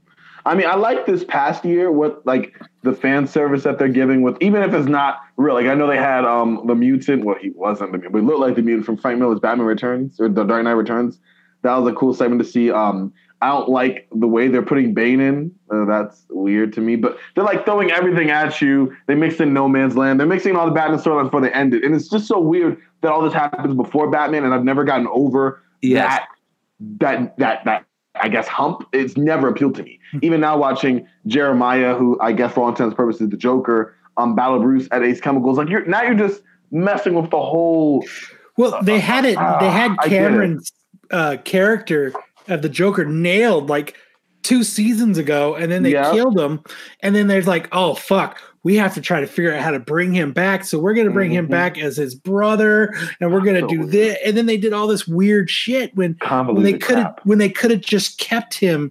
I mean, I like this past year what like the fan service that they're giving with, even if it's not real. Like I know they had um the mutant. Well, he wasn't the mutant, but he looked like the mutant from Frank Miller's Batman Returns or The Dark Knight Returns. That was a cool segment to see. Um, I don't like the way they're putting Bane in. Uh, that's weird to me. But they're like throwing everything at you. They mix in No Man's Land. They're mixing all the Batman storylines before they end it, and it's just so weird that all this happens before Batman. And I've never gotten over Yes. that that that that I guess hump. It's never appealed to me. Even now watching Jeremiah, who I guess for all intents and purposes the Joker, um, Battle Bruce at Ace Chemicals, like you're now you're just messing with the whole. Well, they had it. They had I get it. Cameron's uh, character of the Joker nailed like two seasons ago, and then they Yeah. killed him. And then there's like, oh fuck, we have to try to figure out how to bring him back. So we're gonna bring him Mhm. back as his brother, and we're gonna do this. And then they did all this weird shit when when they could have when they could have just kept him,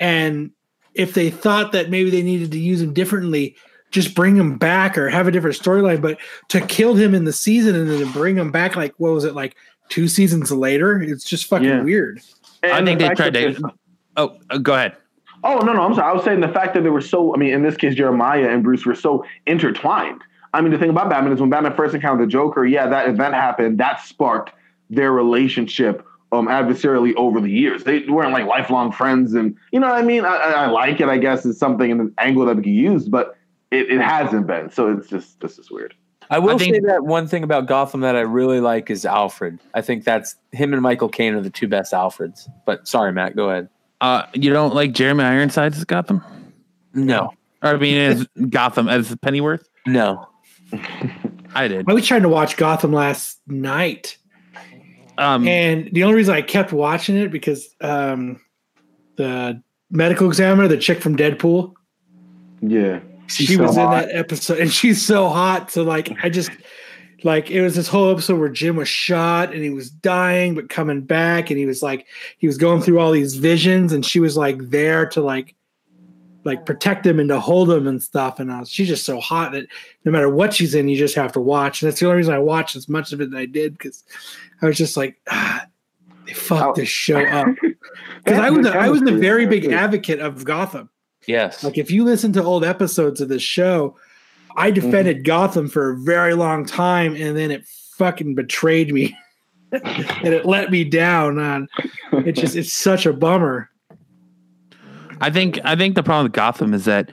and if they thought that maybe they needed to use him differently. Just bring him back or have a different storyline, but to kill him in the season and then to bring him back, like what was it, like two seasons later? It's just fucking Yeah. weird. I think the they tried to. Oh, go ahead. Oh no, no, I'm sorry. I was saying the fact that they were so. I mean, in this case, Jeremiah and Bruce were so intertwined. I mean, the thing about Batman is when Batman first encountered the Joker, yeah, that event happened. That sparked their relationship um adversarially over the years. They weren't like lifelong friends, and you know what I mean. I, I I like it. I guess is something in an angle that we can use, but it, it hasn't been. So it's just this is weird. I will think- say that one thing about Gotham that I really like is Alfred. I think that's him and Michael Caine are the two best Alfreds. But sorry, Matt, go ahead. Uh, you don't like Jeremy Ironside as Gotham? No, Or I mean, as Gotham as Pennyworth? no. I did. I was trying to watch Gotham last night, Um, and the only reason I kept watching it because um, the medical examiner, the chick from Deadpool, Yeah. she so was in that episode, and she's so hot. So like, I just like it was this whole episode where Jim was shot and he was dying but coming back, and he was like he was going through all these visions, and she was like there to like like protect him and to hold him and stuff. And I was, she's just so hot that no matter what she's in, you just have to watch. And that's the only reason I watched as much of it as I did because I was just like, ah, they fucked How- this show up. Because I was a, I was a very big advocate of Gotham. Yes. Like if you listen to old episodes of this show, I mm-hmm. defended Gotham for a very long time, and then it fucking betrayed me, and it let me down. On it's just it's such a bummer. I think I think the problem with Gotham is that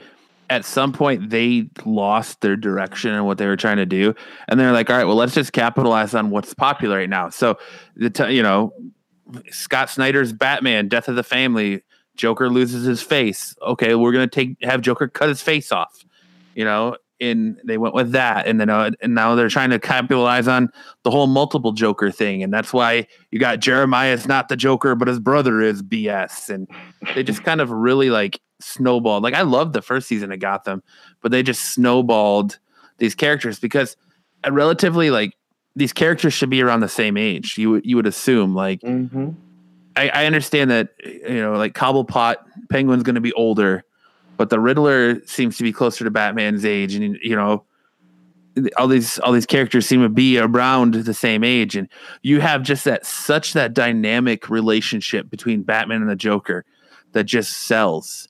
at some point they lost their direction and what they were trying to do, and they're like, all right, well, let's just capitalize on what's popular right now. So the t- you know Scott Snyder's Batman, Death of the Family, Joker loses his face. Okay, we're gonna take have Joker cut his face off. You know, and they went with that, and then uh, and now they're trying to capitalize on the whole multiple Joker thing, and that's why you got Jeremiah is not the Joker, but his brother is BS, and they just kind of really like snowballed. Like I loved the first season of Gotham, but they just snowballed these characters because uh, relatively like these characters should be around the same age. You would you would assume like Mm-hmm. I, I understand that you know like Cobblepot Penguin's going to be older, but the Riddler seems to be closer to Batman's age, and you know all these all these characters seem to be around the same age, and you have just that such that dynamic relationship between Batman and the Joker that just sells,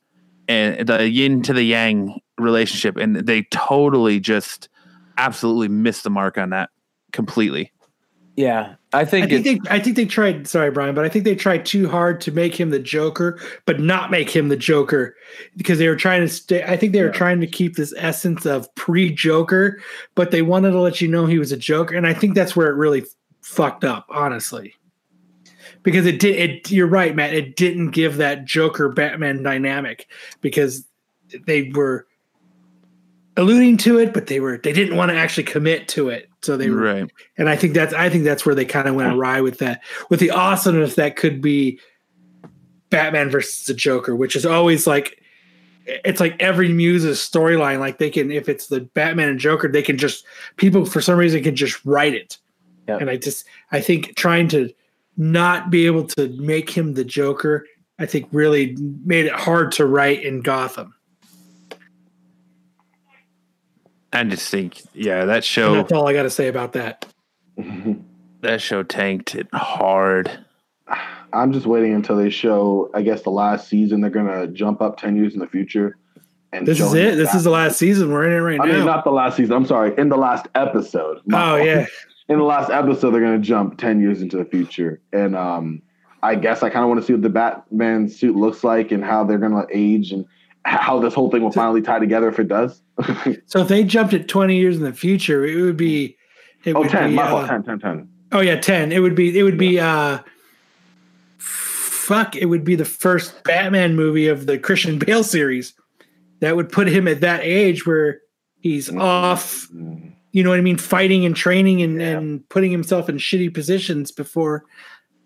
and the yin to the yang relationship, and they totally just absolutely missed the mark on that completely. Yeah, I think I think, they I think they tried sorry Brian, but I think they tried too hard to make him the Joker, but not make him the Joker because they were trying to stay I think they were Yeah. trying to keep this essence of pre-Joker, but they wanted to let you know he was a Joker and I think that's where it really fucked up, honestly. Because it did it you're right, Matt, it didn't give that Joker Batman dynamic because they were alluding to it, but they were they didn't want to actually commit to it. So they were Right. and I think that's I think that's where they kind of went hmm. awry with that, with the awesomeness that could be Batman versus the Joker, which is always like it's like every muse's storyline. Like they can, if it's the Batman and Joker, they can just people for some reason can just write it. Yeah. And I just I think trying to not be able to make him the Joker, I think really made it hard to write in Gotham. I just think, yeah, that And show that's all I got to say about that. that show tanked it hard. I'm just waiting until they show. I guess the last season they're gonna jump up ten years in the future. And This is it. This is the last season. We're in it right I now. mean, not the last season. I'm sorry. In the last episode. My oh fault. yeah. In the last episode, they're gonna jump ten years into the future, and um, I guess I kind of want to see what the Batman suit looks like and how they're gonna age and how this whole thing will finally tie together if it does. So if they jumped it 20 years in the future, it would be it oh, would 10, be, my uh, fault, 10, 10, 10. Oh yeah, 10. It would be it would be uh fuck, it would be the first Batman movie of the Christian Bale series. That would put him at that age where he's Mm-hmm. off, Mm. you know what I mean, fighting and training and, and putting himself in shitty positions before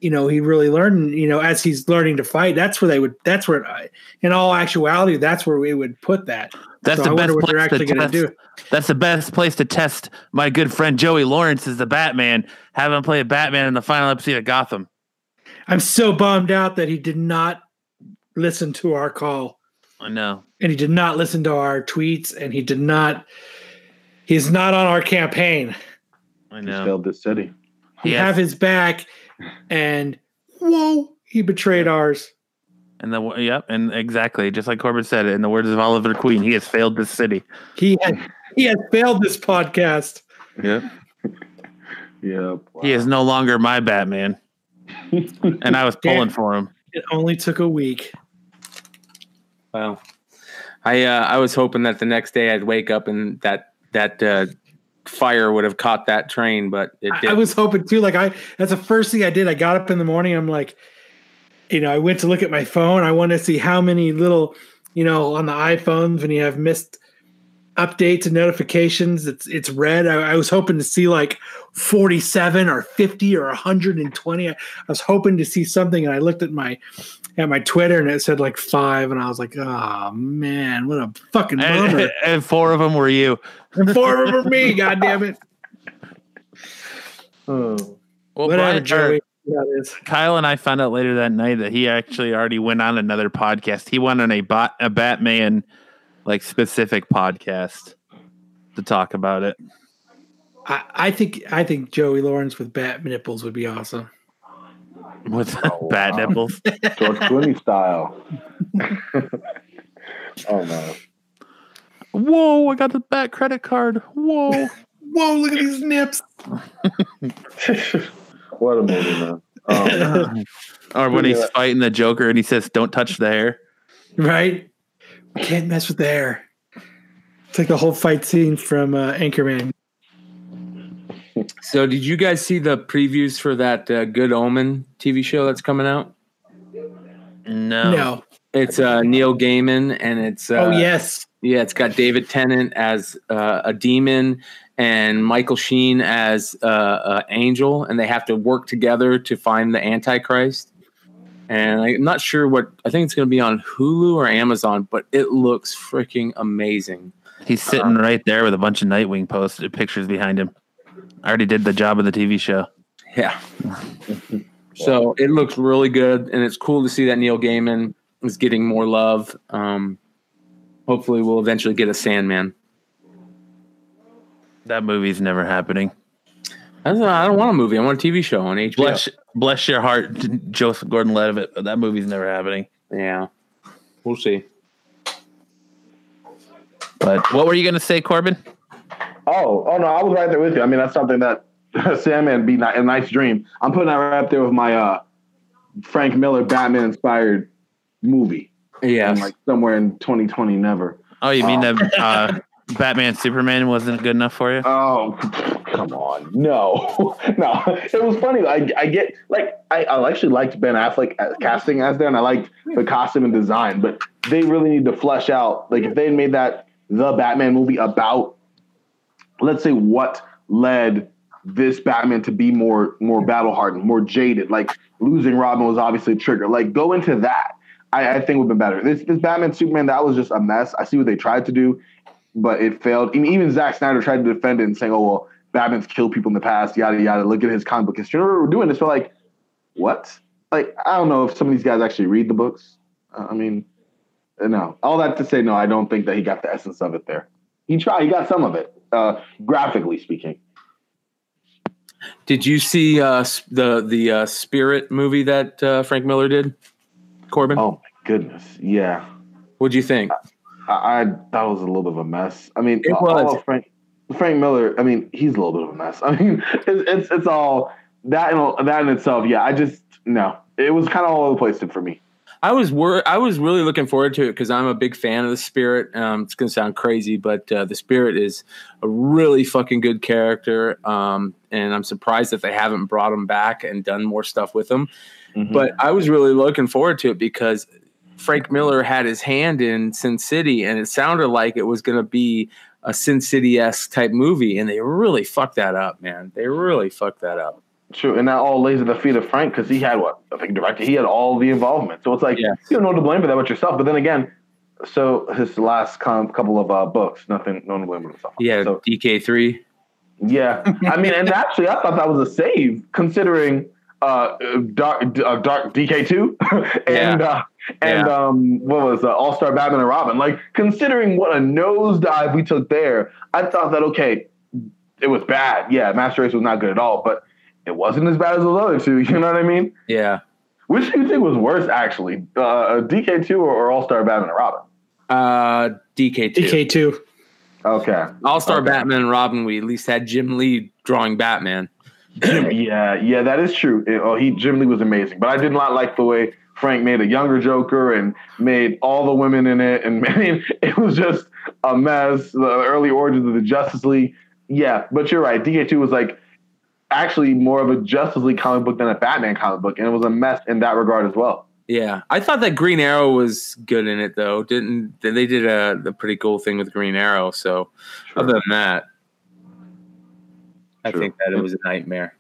you know he really learned you know as he's learning to fight that's where they would that's where I, in all actuality that's where we would put that That's So the I best wonder what they're place to actually gonna test. do. That's the best place to test my good friend Joey Lawrence as the Batman. Have him play Batman in the final episode of Gotham. i'm so bummed out that he did not listen to our call I know. and he did not listen to our tweets and he did not he's not on our campaign I Just know. failed this city. we Yes. have his back and whoa he betrayed ours And the yep, and exactly, just like Corbin said, in the words of Oliver Queen, he has failed this city. he had he has failed this podcast Yep. Yeah. He is no longer my Batman. and I was pulling for him. it only took a week Well, I uh, I was hoping that the next day I'd wake up and that that uh, fire would have caught that train, but it I, did. I was hoping too. Like I, that's the first thing I did. I got up in the morning. I'm like, you know, I went to look at my phone. I wanted to see how many little, you know, on the iPhones when you have missed updates and notifications, it's it's red. I, I was hoping to see like 47 or 50 or 120. I, I was hoping to see something, and I looked at my at my Twitter and it said like five, and I was like, oh man, what a fucking bummer. And, and four of them were you. and four of them were me. God damn it. Oh. Hmm. Well, Whatever, Brian, or Joey. That is. Kyle and I found out later that night that he actually already went on another podcast. He went on a bot, a Batman like specific podcast to talk about it. I, I think I think Joey Lawrence with bat nipples would be awesome. with Oh, bat wow. nipples. George Clooney style. oh no. Whoa! I got the back credit card. Whoa! Whoa, look at these nips. what a movie, man. Um, or when he's Yeah. fighting the Joker and he says, "Don't touch the hair." Right? Can't mess with the hair. It's like the whole fight scene from uh, Anchorman. So, did you guys see the previews for that uh, Good Omen TV show that's coming out? No. No. It's uh, Neil Gaiman, and it's uh, oh, yes. yeah, it's got David Tennant as uh, a demon and Michael Sheen as uh, uh, angel, and they have to work together to find the Antichrist. And I'm not sure what I think it's going to be on Hulu or Amazon, but it looks freaking amazing. He's sitting right there with a bunch of Nightwing posted pictures behind him. I already did the job of the TV show. Yeah. so it looks really good, and it's cool to see that Neil Gaiman is getting more love. Um, hopefully, we'll eventually get a Sandman. That movie's never happening. I don't, I don't want a movie. I want a TV show on HBO. Bless, bless your heart, Joseph Gordon-Levitt. But that movie's never happening. Yeah, we'll see. But what were you gonna say, Corbin? Oh, oh no, I was right there with you. I mean, that's something that Sandman be ni- a nice dream. I'm putting that right up there with my uh, Frank Miller Batman inspired movie. Yeah, And like somewhere in 2020, never. Oh, you mean that uh, Batman Superman wasn't good enough for you? Oh, come on. No, no. It was funny. I, I get like I, I actually liked Ben Affleck as casting as there, and I liked the costume and design. But they really need to flesh out. Like if they made that the Batman movie about, let's say, what led this Batman to be more more battle hardened, more jaded. Like losing Robin was obviously a trigger. Like go into that. I, I think would have been better. This this Batman Superman that was just a mess. I see what they tried to do but it failed. And even Zack Snyder tried to defend it and saying, "Oh well, Batman's killed people in the past, yada yada." Look at his comic book history. We're doing this. We're like, what? Like, I don't know if some of these guys actually read the books. Uh, I mean, uh, no. All that to say, no, I don't think that he got the essence of it there. He tried. He got some of it, uh, graphically speaking. Did you see uh, the the uh, Spirit movie that uh, Frank Miller did? Corbin, Oh my goodness, yeah. what'd you think? I, I that was a little bit of a mess. I mean, It all was. Frank Frank Miller. I mean, he's a little bit of a mess. I mean, it's it's, it's all that in, that in itself. Yeah, I just no. It was kind of all over the place for me. I was wor- I was really looking forward to it because I'm a big fan of the Spirit. Um, it's gonna sound crazy, but uh, the Spirit is a really fucking good character, um, and I'm surprised that they haven't brought him back and done more stuff with him. But I was really looking forward to it because Frank Miller had his hand in Sin City, and it sounded like it was going to be a Sin City esque type movie, and they really fucked that up, man. They really fucked that up. True, and that all lays at the feet of Frank because he had what I think directed. He had all the involvement, so it's like Yes. you don't know to blame for that but yourself. But then again, so his last com- couple of uh, books, nothing, no one to blame but himself. Yeah, so, DK three. yeah. I mean, and actually, I thought that was a save considering uh, dark, uh, dark DK two and uh, and Yeah. um, what was uh, All Star Batman and Robin. Like considering what a nosedive we took there, I thought that okay, it was bad. Yeah, Master Race was not good at all, but it wasn't as bad as those other two. You know what I mean? Yeah. Which do you think was worse, actually, uh, DK two or, or All Star Batman and Robin? Uh, DK two. DK2. Okay. All Star Okay. Batman and Robin. We at least had Jim Lee drawing Batman. yeah, yeah, that is true. It- oh, he Jim Lee was amazing, but I did not like the way Frank made a younger Joker and made all the women in it, and man, it was just a mess. The early origins of the Justice League. Yeah, but you're right. DK two was like actually more of a Justice League comic book than a Batman comic book, and it was a mess in that regard as well. Yeah, I thought that Green Arrow was good in it though. Didn't they did a, a pretty cool thing with Green Arrow? So other than that, I True. think that it was a nightmare.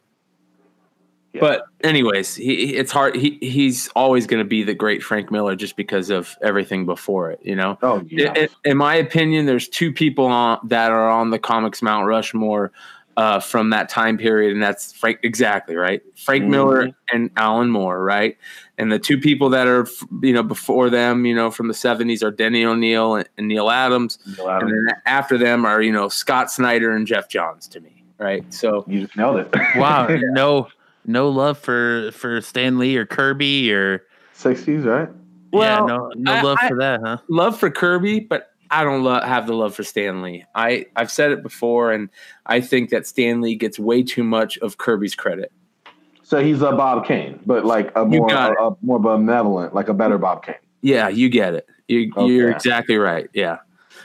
Yeah. But anyways, he, he- it's hard. He he's always going to be the great Frank Miller just because of everything before it. You know. Oh yeah. In, in my opinion, there's two people on, that are on the comics Mount Rushmore uh, from that time period, and that's Frank. Exactly right, Frank Mhm. Miller and Alan Moore, right? And the two people that are, you know, before them, you know, from the '70s are Denny O'Neil and, and Neal Adams, and then after them are, you know, Scott Snyder and Geoff Johns. To me, right? So you just nailed it. Wow, no, no love for for Stan Lee or Kirby or Sixties, right? yeah, Well, no, no I- love I- for that, huh? love for Kirby, but I don't have the love for Stan Lee. I I've said it before, and I think that Stan Lee gets way too much of Kirby's credit. So he's a Bob Kane, but like a more a, a more benevolent, like a better Bob Kane. Yeah, you get it. You, Okay. You're exactly right. Yeah.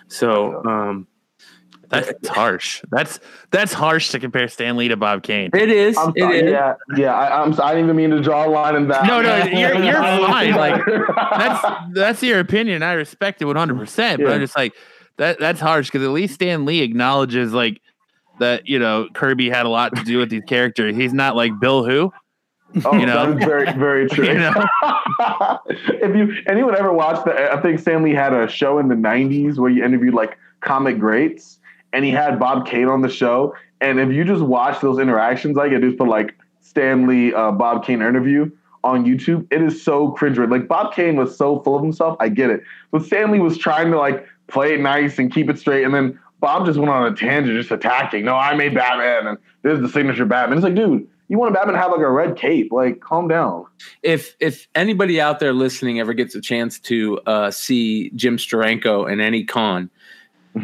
So um, That's harsh. That's that's harsh to compare Stan Lee to Bob Kane. it is. I'm It sorry. is. Yeah, yeah. I, I'm. sorry. I didn't even mean to draw a line in that. No, no, you're- you're fine, like, That's that's your opinion. I respect it 100. percent But Yeah. I'm just like that. That's harsh because at least Stan Lee acknowledges like that. You know, Kirby had a lot to do with these characters. He's not like Bill Who. Oh, you know? that is very, very true. You know? if you anyone ever watched the, I think Stan Lee had a show in the '90s where you interviewed like comic greats, and he had Bob Kane on the show. And if you just watch those interactions, like I just put like Stan Lee uh, Bob Kane interview on YouTube, it is so cringe. Like Bob Kane was so full of himself. I get it, but Stan Lee was trying to like play it nice and keep it straight, and then Bob just went on a tangent, just attacking. No, I made Batman, and this is the signature Batman. It's like, dude, you want Batman to have like a red cape? Like, calm down. if if anybody out there listening ever gets a chance to uh, see Jim Steranko in any con,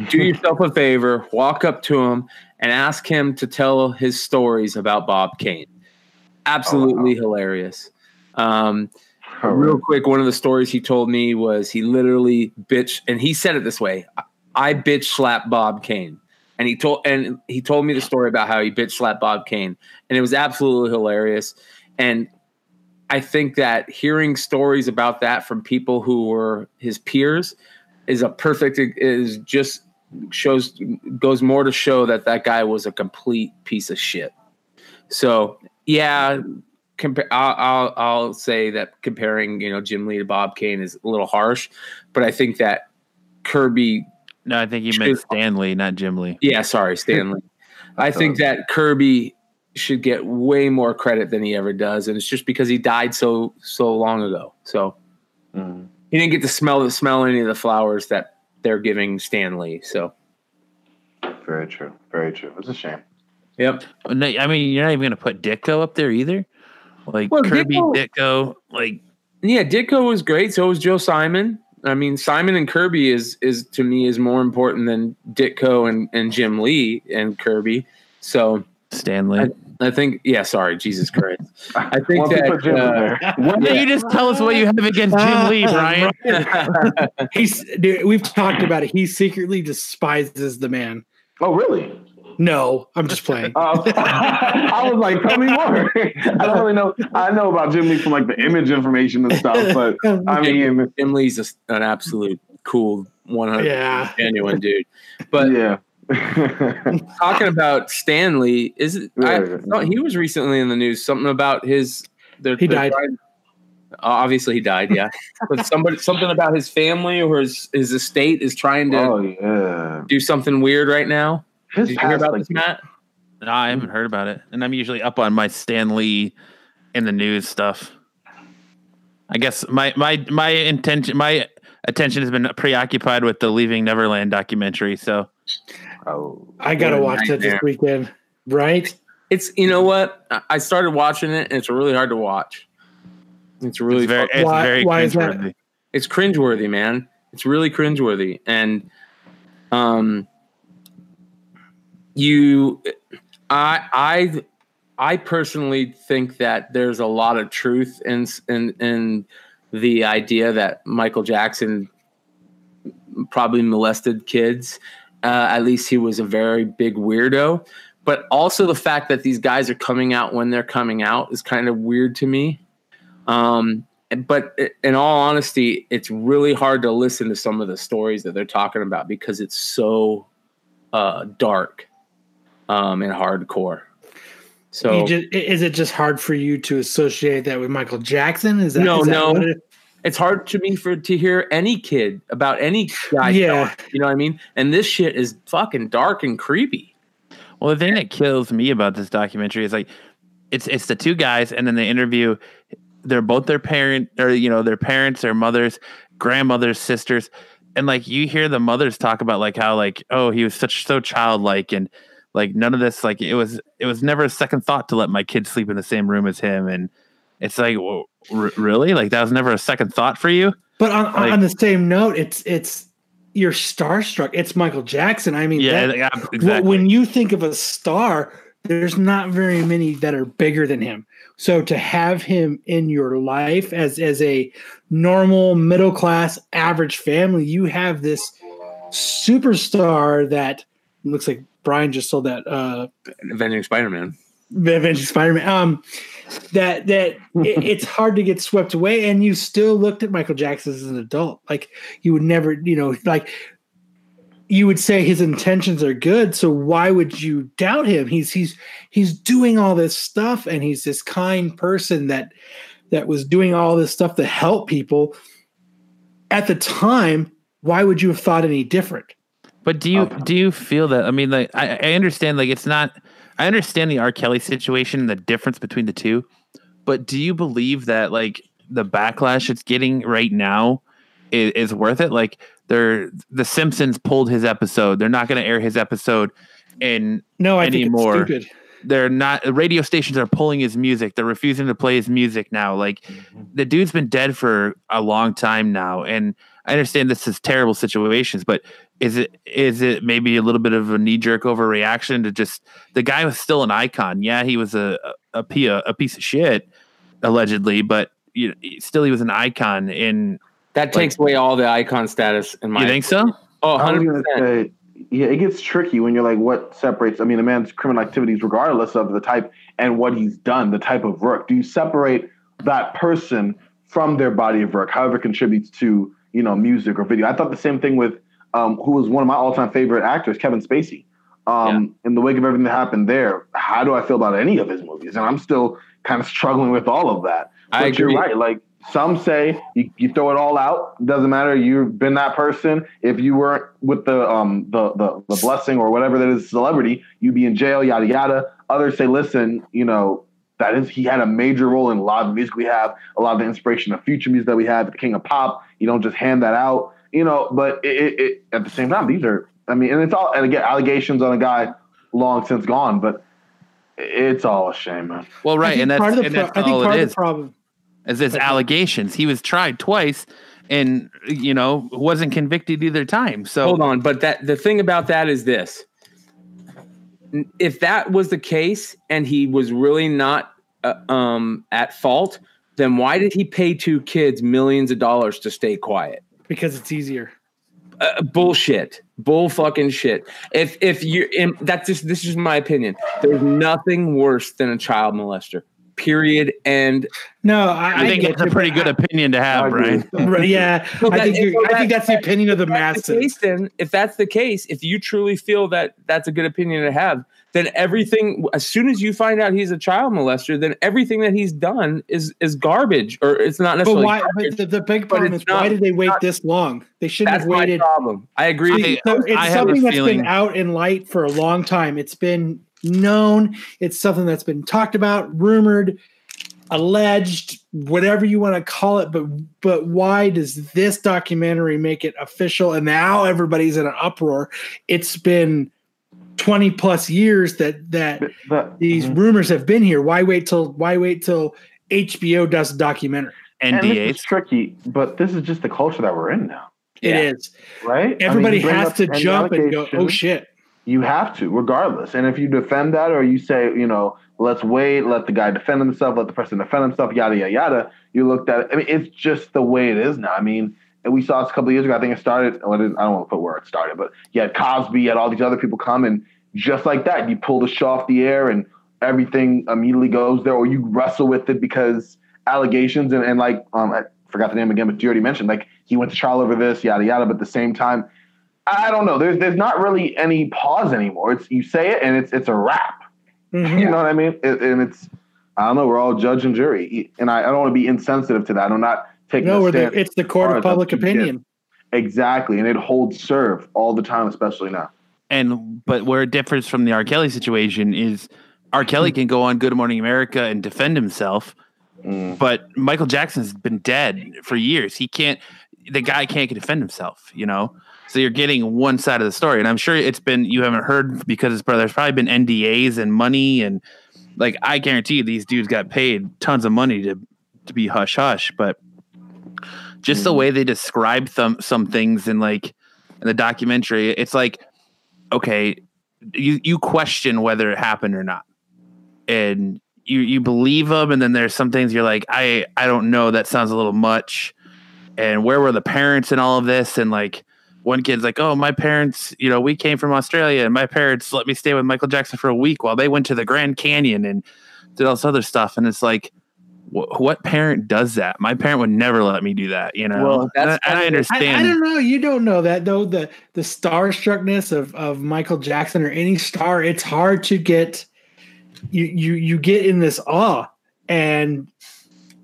do yourself a favor, walk up to him and ask him to tell his stories about Bob Kane. Absolutely hilarious. Um, real quick, one of the stories he told me was he literally bitch, and he said it this way: "I- "I bitch slapped Bob Kane." And he told and he told me the story about how he bitch slapped Bob Kane, and it was absolutely hilarious. And I think that hearing stories about that from people who were his peers is a perfect is just shows goes more to show that that guy was a complete piece of shit. So yeah, compare. I'll, I'll I'll say that comparing you know Jim Lee to Bob Kane is a little harsh, but I think that Kirby. No, I think he meant Stan Lee, not Jim Lee. Yeah, sorry, Stan Lee. I think that Kirby should get way more credit than he ever does, and it's just because he died so so long ago. So Mm. he didn't get to smell the smell any of the flowers that they're giving Stan Lee. So Very true. Very true. It's a shame. yep. No, I mean, you're not even gonna put Ditko up there either. Like Well, Kirby, Ditko- Ditko, like Yeah, Ditko was great. So was Joe Simon. I mean, Simon and Kirby is is to me is more important than Ditko and, and Jim Lee and Kirby. So Stan Lee. I think, yeah. Sorry, Jesus Christ. I think Once you that put Jim in uh, there. Why don't you just tell us what you have against Jim Lee, Brian? He's dude, we've talked about it. He secretly despises the man. Oh, really? No, I'm just playing. Uh, I was like, tell me more. I don't really know. I know about Jim Lee from like the image information and stuff, but I mean, Jim Lee's a, an absolute cool, one hundred yeah. genuine dude. But yeah. talking about Stan Lee, is it? I Yeah. thought he was recently in the news. Something about his. They're, He they're died. trying- obviously, he died. Yeah, but somebody, something about his family or his his estate is trying to oh yeah. do something weird right now. His Did you hear about like, this, Matt? No, I haven't heard about it, and I'm usually up on my Stan Lee in the news stuff. I guess my my my intention, my attention has been preoccupied with the Leaving Neverland documentary. So Oh, I gotta What a watch that this weekend. Right? It's you know what I- I started watching it and it's really hard to watch. It's really it's very, it's Why- very why is that? cringeworthy. it's cringeworthy, man. It's really cringeworthy, and um, you, I, I, I personally think that there's a lot of truth in in in the idea that Michael Jackson probably molested kids. Uh, at least he was a very big weirdo. But also the fact that these guys are coming out when they're coming out is kind of weird to me. Um, but in all honesty, it's really hard to listen to some of the stories that they're talking about because it's so uh, dark um, and hardcore. So just, is it just hard for you to associate that with Michael Jackson? Is that No, is that no. it- it's hard to me for to hear any kid about any guy. Yeah. you know what I mean. And this shit is fucking dark and creepy. Well, the thing that kills me about this documentary is like it's it's the two guys, and then they interview. They're both their parent, or you know, their parents, their mothers, grandmothers, sisters, and like you hear the mothers talk about like how like oh he was such so childlike and like none of this like it was it was never a second thought to let my kid sleep in the same room as him, and it's like well, r- really like that was never a second thought for you. But on, Like- on the same note, it's it's you're starstruck. It's Michael Jackson. I mean, Yeah, that- yeah, exactly. when you think of a star, there's not very many that are bigger than him. So to have him in your life as as a normal middle class average family, you have this superstar that looks like Brian just sold that uh Avenging Spider-Man. Avenging Spider-Man. Um, that that it, it's hard to get swept away, and you still looked at Michael Jackson as an adult. Like you would never, you know, like you would say his intentions are good. So why would you doubt him? He's he's he's doing all this stuff, and he's this kind person that that was doing all this stuff to help people. At the time, why would you have thought any different? But do you Okay. do you feel that? I mean, like I, I understand, like it's not. I understand the R. Kelly situation and the difference between the two, but do you believe that like the backlash it's getting right now is, is worth it? Like they're the Simpsons pulled his episode. They're not going to air his episode, and No, I Anymore. think it's stupid. they're not. Radio stations are pulling his music. They're refusing to play his music now. Like mm-hmm. the dude's been dead for a long time now, and I understand this is terrible situations, but is it is it maybe a little bit of a knee jerk overreaction to just the guy was still an icon? Yeah, he was a a piece of shit allegedly, but you know, still he was an icon. In That takes away all the icon status in my you think so? Oh, 100%. yeah, it gets tricky when you're like, what separates? I mean, a man's criminal activities, regardless of the type and what he's done, the type of work. Do you separate that person from their body of work, however it contributes to you know music or video? I thought the same thing with um, who was one of my all-time favorite actors, Kevin Spacey. Um, In the wake of everything that happened there, how do I feel about any of his movies? And I'm still kind of struggling with all of that. But I you're right. Like some say, you, you throw it all out. Doesn't matter. You've been that person. If you weren't with the um the the, the blessing or whatever that is celebrity, you'd be in jail. Yada yada. Others say, listen, you know that is he had a major role in a lot of the music we have, a lot of the inspiration of future music that we have. The King of Pop. You don't just hand that out. You know, but it, it, it, at the same time, these are. I mean, and it's all and again allegations on a guy long since gone, but it's all a shame, man. Well, right, and that's, part and that's I think all part it of is. the problem. As it's allegations, he was tried twice, and you know wasn't convicted either time. So Hold on, but that the thing about that is this: if that was the case and he was really not uh, um, at fault, then why did he pay two kids millions of dollars to stay quiet? Because it's easier. Uh, bullshit, bull fucking shit. If if you that's just this is my opinion. There's nothing worse than a child molester. Period. And No, I, I think it's a pretty but good opinion to have, agree. Brian. Right, yeah, So I think, you're, so I think that's the opinion of the if that's the masses. case, then if that's the case, if you truly feel that that's a good opinion to have, then everything as soon as you find out he's a child molester, then everything that he's done is is garbage, or it's not But necessarily. why? garbage. But the, the big problem it's is why not- did they wait not- this long? They shouldn't That's have my waited. problem. I agree. So it's I have a something that's feeling- been out in light for a long time. It's been known. It's something that's been talked about, rumored, alleged, whatever you want to call it. But but why does this documentary make it official? And now everybody's in an uproar. It's been twenty plus years that that But- these Mhm. rumors have been here. Why wait till why wait till HBO does a documentary? and this NDAs. is tricky, but this is just the culture that we're in now, It Yeah. is. right? I mean, Everybody has to jump and go, oh shit. You have to, regardless. And if you defend that, or you say, you know, let's wait, let the guy defend himself, let the person defend himself, yada yada yada. You looked at it. I mean, it's just the way it is now. I mean, we saw this a couple years ago. I think it started. Well, I don't want to put where it started, but you had Cosby, you had all these other people come, and just like that, you pull the show off the air, and everything immediately goes there, or you wrestle with it because allegations and, and like um, I forgot the name again, but you already mentioned like he went to trial over this, yada yada. But at the same time, I I don't know. There's there's not really any pause anymore. It's you say it and it's it's a wrap. Mhm. You know what I mean? It, and it's I don't know. We're all judge and jury, and I, I don't want to be insensitive to that. I'm not taking No, a we're the, it's the court of public opinion. exactly, and it holds serve all the time, especially now. And but where it differs from the R. Kelly situation is R. Kelly can go on Good Morning America and defend himself, Mm. but Michael Jackson's been dead for years. He can't. The guy can't defend himself. You know. So you're getting one side of the story, and I'm sure it's been you haven't heard because it's there's probably been NDAs and money and like I guarantee these dudes got paid tons of money to to be hush hush, but just the Mhm. way they describe some some things in like in the documentary, it's like, okay, you you question whether it happened or not, and you you believe them, and then there's some things you're like, I I don't know, that sounds a little much, and where were the parents in all of this, and like. One kid's like, "Oh, my parents, you know, we came from Australia, and my parents let me stay with Michael Jackson for a week while they went to the Grand Canyon and did all this other stuff." And it's like, wh- what parent does that? My parent would never let me do that, you know. Well, that's and, I- and I I, understand. I don't know. You don't know that though. The the starstruckness of of Michael Jackson or any star, it's hard to get. You you you get in this awe, and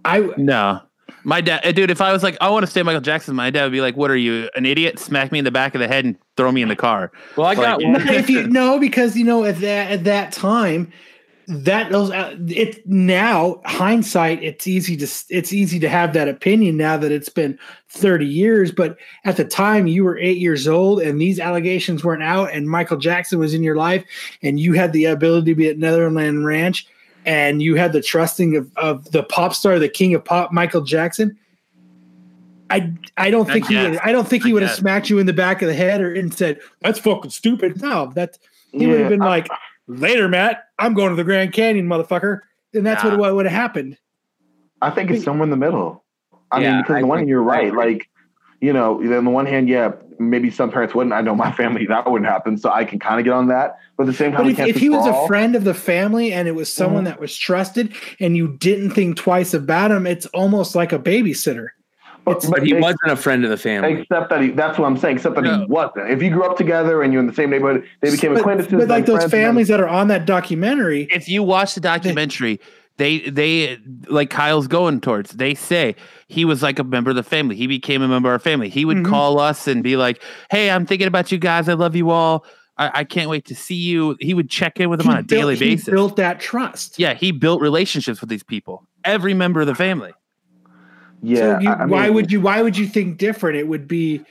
I No. My dad, uh, dude, if I was like, I want to stay Michael Jackson, my dad would be like, What are you, an idiot? Smack me in the back of the head and throw me in the car. Well, I got Like, one. if you no because you know at that at that time that those uh, it now hindsight it's easy to it's easy to have that opinion now that it's been 30 years but at the time you were 8 years old and these allegations weren't out and Michael Jackson was in your life and you had the ability to be at Neverland Ranch and you had the trusting of, of the pop star the king of pop Michael Jackson I I don't I think he would. I don't think he would have smacked you in the back of the head or and said that's fucking stupid. No, that he would have been like later, Matt. I'm going to the Grand Canyon, motherfucker. And that's Nah. what what would have happened. I think it's somewhere in the middle. I Yeah, mean, because on the one hand, you're right. Like, you know, on the one hand, yeah, maybe some parents wouldn't. I know my family that wouldn't happen, so I can kind of get on that. But at the same time, But if, if he for was a friend of the family and it was someone Mhm. that was trusted and you didn't think twice about him, it's almost like a babysitter. but, But he ex- wasn't a friend of the family. Except that he, that's what I'm saying. Except that No. he wasn't. If you grew up together and you're in the same neighborhood, they became but, acquaintances. but like those friends, then- families that are on that documentary, If you watch the documentary, they they they like Kyle's going towards, they say he was like a member of the family. He became a member of our family. He would Mhm. call us and be like, Hey, I'm thinking about you guys. I love you all. I, I can't wait to see you. He would check in with them he on a built- daily he basis. built that trust. yeah, he built relationships with these people. Every member of the family. yeah. so you, I- I why mean, would you why would you think different it would be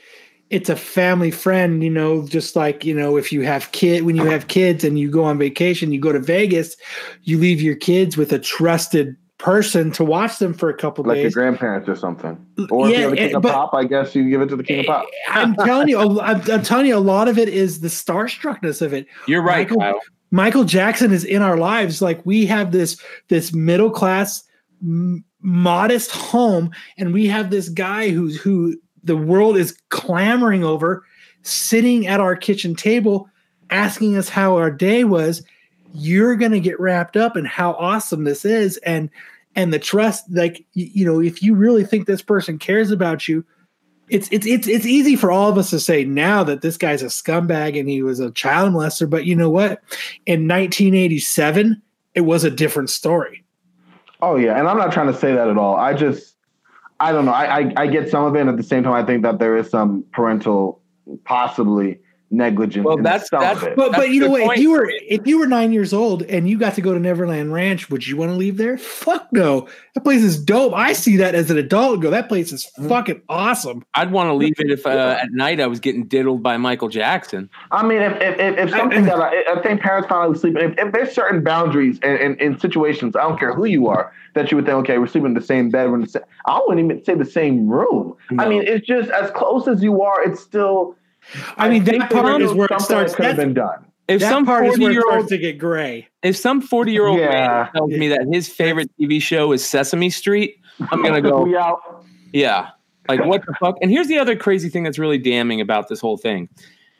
it's a family friend you know just like you know if you have kid when you have kids and you go on vacation you go to vegas you leave your kids with a trusted person to watch them for a couple days. like your grandparents or something? Or if you're the king and- of pop, I guess you give it to the king of pop. Eh, i'm telling you a- I'm, I'm telling you a lot of it is the starstruckness of it You're right, Michael- Kyle. Michael Jackson is in our lives. Like we have this this middle class, m- modest home, and we have this guy who's who the world is clamoring over, sitting at our kitchen table, asking us how our day was. You're gonna get wrapped up in how awesome this is, and and the trust. Like you know, if you really think this person cares about you, it's it's it's it's easy for all of us to say now that this guy's a scumbag and he was a child molester. But you know what? In 1987, it was a different story. Oh yeah, and I'm not trying to say that at all. I just, I don't know. I, I I get some of it, and at the same time, I think that there is some parental, possibly negligence. Well, that's- some that's- of. But That's but you know good what? If you were if you were nine years old and you got to go to Neverland Ranch, would you want to leave there? Fuck no. That place is dope. I see that as an adult. and Go. That place is Mm-hmm. fucking awesome. I'd want to leave it if uh, at night I was getting diddled by Michael Jackson. I mean, if if, if, if something that I, I think parents finally was sleeping, if, if there's certain boundaries in, in, in situations, I don't care who you are, that you would think, okay, we're sleeping in the same bed, we're in the same, I wouldn't even say the same room. I mean, it's just as close as you are, it's still. I mean, that part is was where it starts. that could have been done. If that some part is forty where it year starts old, to get gray. if some forty year old Yeah. man tells me that his favorite TV show is Sesame Street, I'm gonna go, We yeah, like what the fuck? And here's the other crazy thing that's really damning about this whole thing.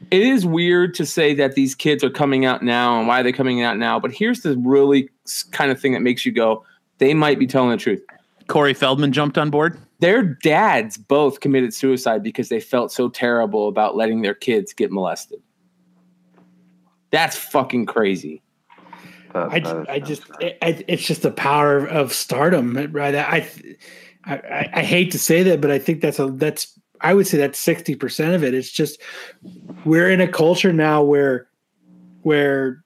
It is weird to say that these kids are coming out now and why are they coming out now, but here's the really kind of thing that makes you go, they might be telling the truth. Corey Feldman jumped on board. Their dads both committed suicide because they felt so terrible about letting their kids get molested. That's fucking crazy. That- I, I just insane. I, it's just the power of stardom, right? I, I I I hate to say that, but I think that's a that's I would say that's sixty percent of it. It's just we're in a culture now where where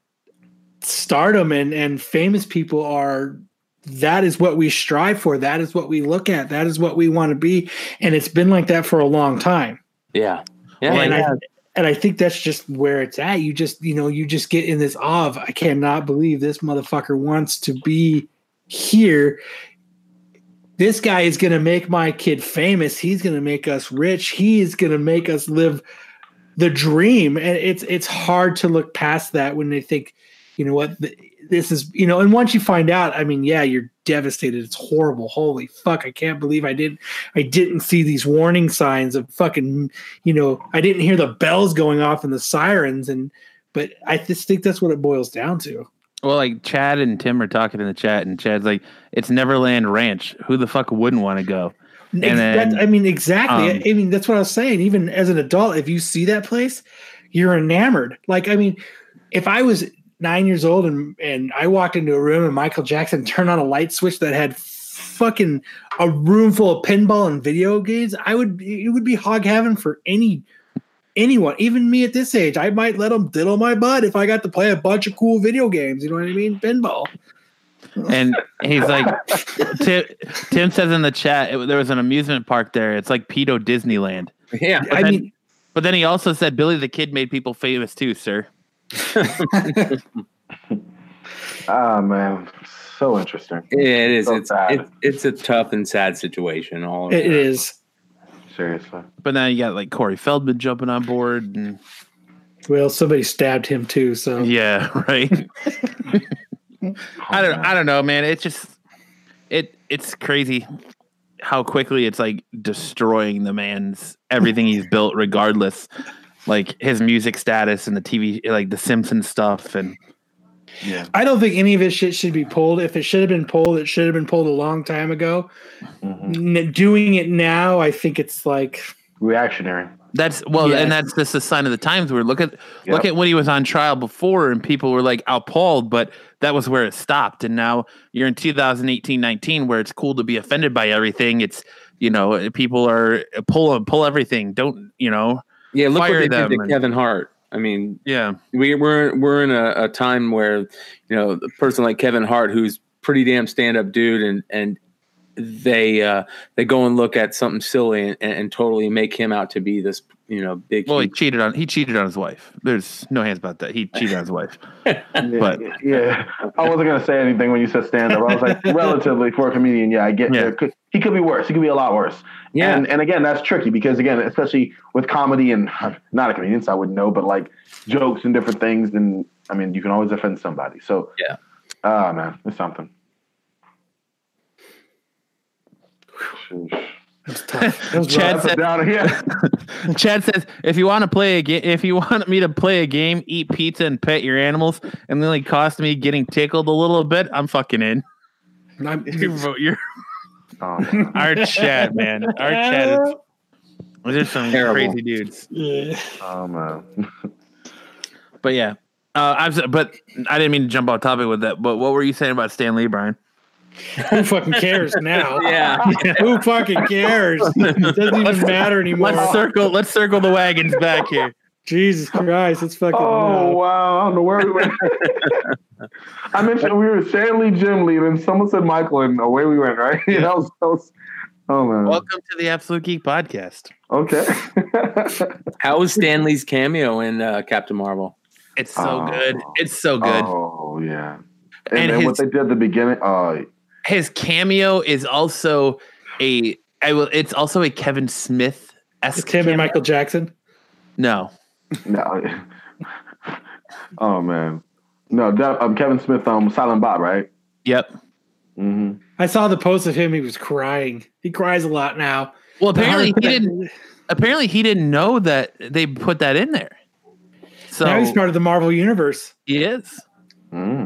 stardom and and famous people are that is what we strive for. That is what we look at. That is what we want to be, and it's been like that for a long time. Yeah. Yeah. and yeah. I and I think that's just where it's at. You just you know you just get in this awe of I cannot believe this motherfucker wants to be here. This guy is going to make my kid famous. He's going to make us rich. He is going to make us live the dream, and it's it's hard to look past that when they think, you know what, th- this is you know, and once you find out, I mean, yeah, you're devastated. It's horrible. Holy fuck! I can't believe I didn't I didn't see these warning signs of fucking you know I didn't hear the bells going off and the sirens and but I just think that's what it boils down to. Well, like Chad and Tim are talking in the chat, and Chad's like, "It's Neverland Ranch. Who the fuck wouldn't want to go?" Ex- then, I mean, exactly. um, I mean, that's what I was saying. Even as an adult, if you see that place, you're enamored. Like, I mean, if I was nine years old and and I walked into a room and Michael Jackson turned on a light switch that had fucking a room full of pinball and video games, I would it would be hog heaven for any anyone, even me at this age. I might let them diddle my butt if I got to play a bunch of cool video games. You know what I mean? Pinball. and he's like, Tim, Tim says in the chat, it, there was an amusement park there. It's like pedo Disneyland. Yeah. I then- mean, But then he also said Billy the Kid made people famous too, sir. Ah man, so interesting. It is. So It's, sad. it's it's a tough and sad situation. All it around. Seriously. But now you got like Corey Feldman jumping on board, and Well, somebody stabbed him too. So yeah, right. I don't, I don't know, man. It's just, it, it's crazy how quickly it's like destroying the man's everything he's built, regardless, like his music status and the TV, like the Simpsons stuff, and Yeah. I don't think any of his shit should be pulled. If it should have been pulled, it should have been pulled a long time ago. Mhm. N- doing it now, I think it's like Reactionary. That's well, Yes. and that's just a sign of the times. Where look at look at when he was on trial before, and people were like appalled, but that was where it stopped. And now you're in 2018, 19, where it's cool to be offended by everything. It's you know people are pull pull everything. Don't you know? Yeah, look what they did to and- Kevin Hart. I mean, Yeah, we, we're we're in a, a time where you know a person like Kevin Hart, who's pretty damn stand up dude, and and they uh, they go and look at something silly and, and totally make him out to be this you know big. well, he cheated on he cheated on his wife. There's no hands about that. He cheated on his wife. But- yeah, I wasn't gonna say anything when you said stand up. I was like, relatively for a comedian, yeah, I get. Yeah. there could- he could be worse. He could be a lot worse. yeah, And and again, that's tricky because again, especially with comedy and not a comedian, so I wouldn't know, but like jokes and different things, and I mean, you can always offend somebody. So Yeah. ah man, it's something. Sheesh. It's tough. That Chad rough. That's a said- downer, yeah. Chad says, if you want to play a game, if you want me to play a game, eat pizza and pet your animals, and then it only cost me getting tickled a little bit, I'm fucking in. I'm- You're, you're Oh, our chat, man. Our chat is there's some Terrible. crazy dudes. Yeah. oh man. But yeah. Uh, I was, but I didn't mean to jump off topic with that. But what were you saying about Stan Lee, Brian? Who fucking cares now? yeah. Who fucking cares? It doesn't even matter anymore. Let's circle. Let's circle the wagons back here. Jesus Christ, it's fucking. Oh uh, wow! I don't know where we went. I mentioned we were Stan Lee, Jim Lee, and someone said Michael, and away we went. Right? that was, that was, oh man. Welcome to the Absolute Geek Podcast. Okay. How was Stan Lee's cameo in uh, Captain Marvel? It's so Oh. good. It's so good. Oh yeah. And, And then what they did at the beginning. Oh, His cameo is also a. I will. It's also a Kevin Smith. It's him and Michael Jackson. No. no. oh man. No, that, um, Kevin Smith, um, Silent Bob, right? Yep. hmm I saw the post of him. He was crying. He cries a lot now. Well, apparently he didn't. Apparently he didn't know that they put that in there. So now he's part of the Marvel universe. he is. Mm.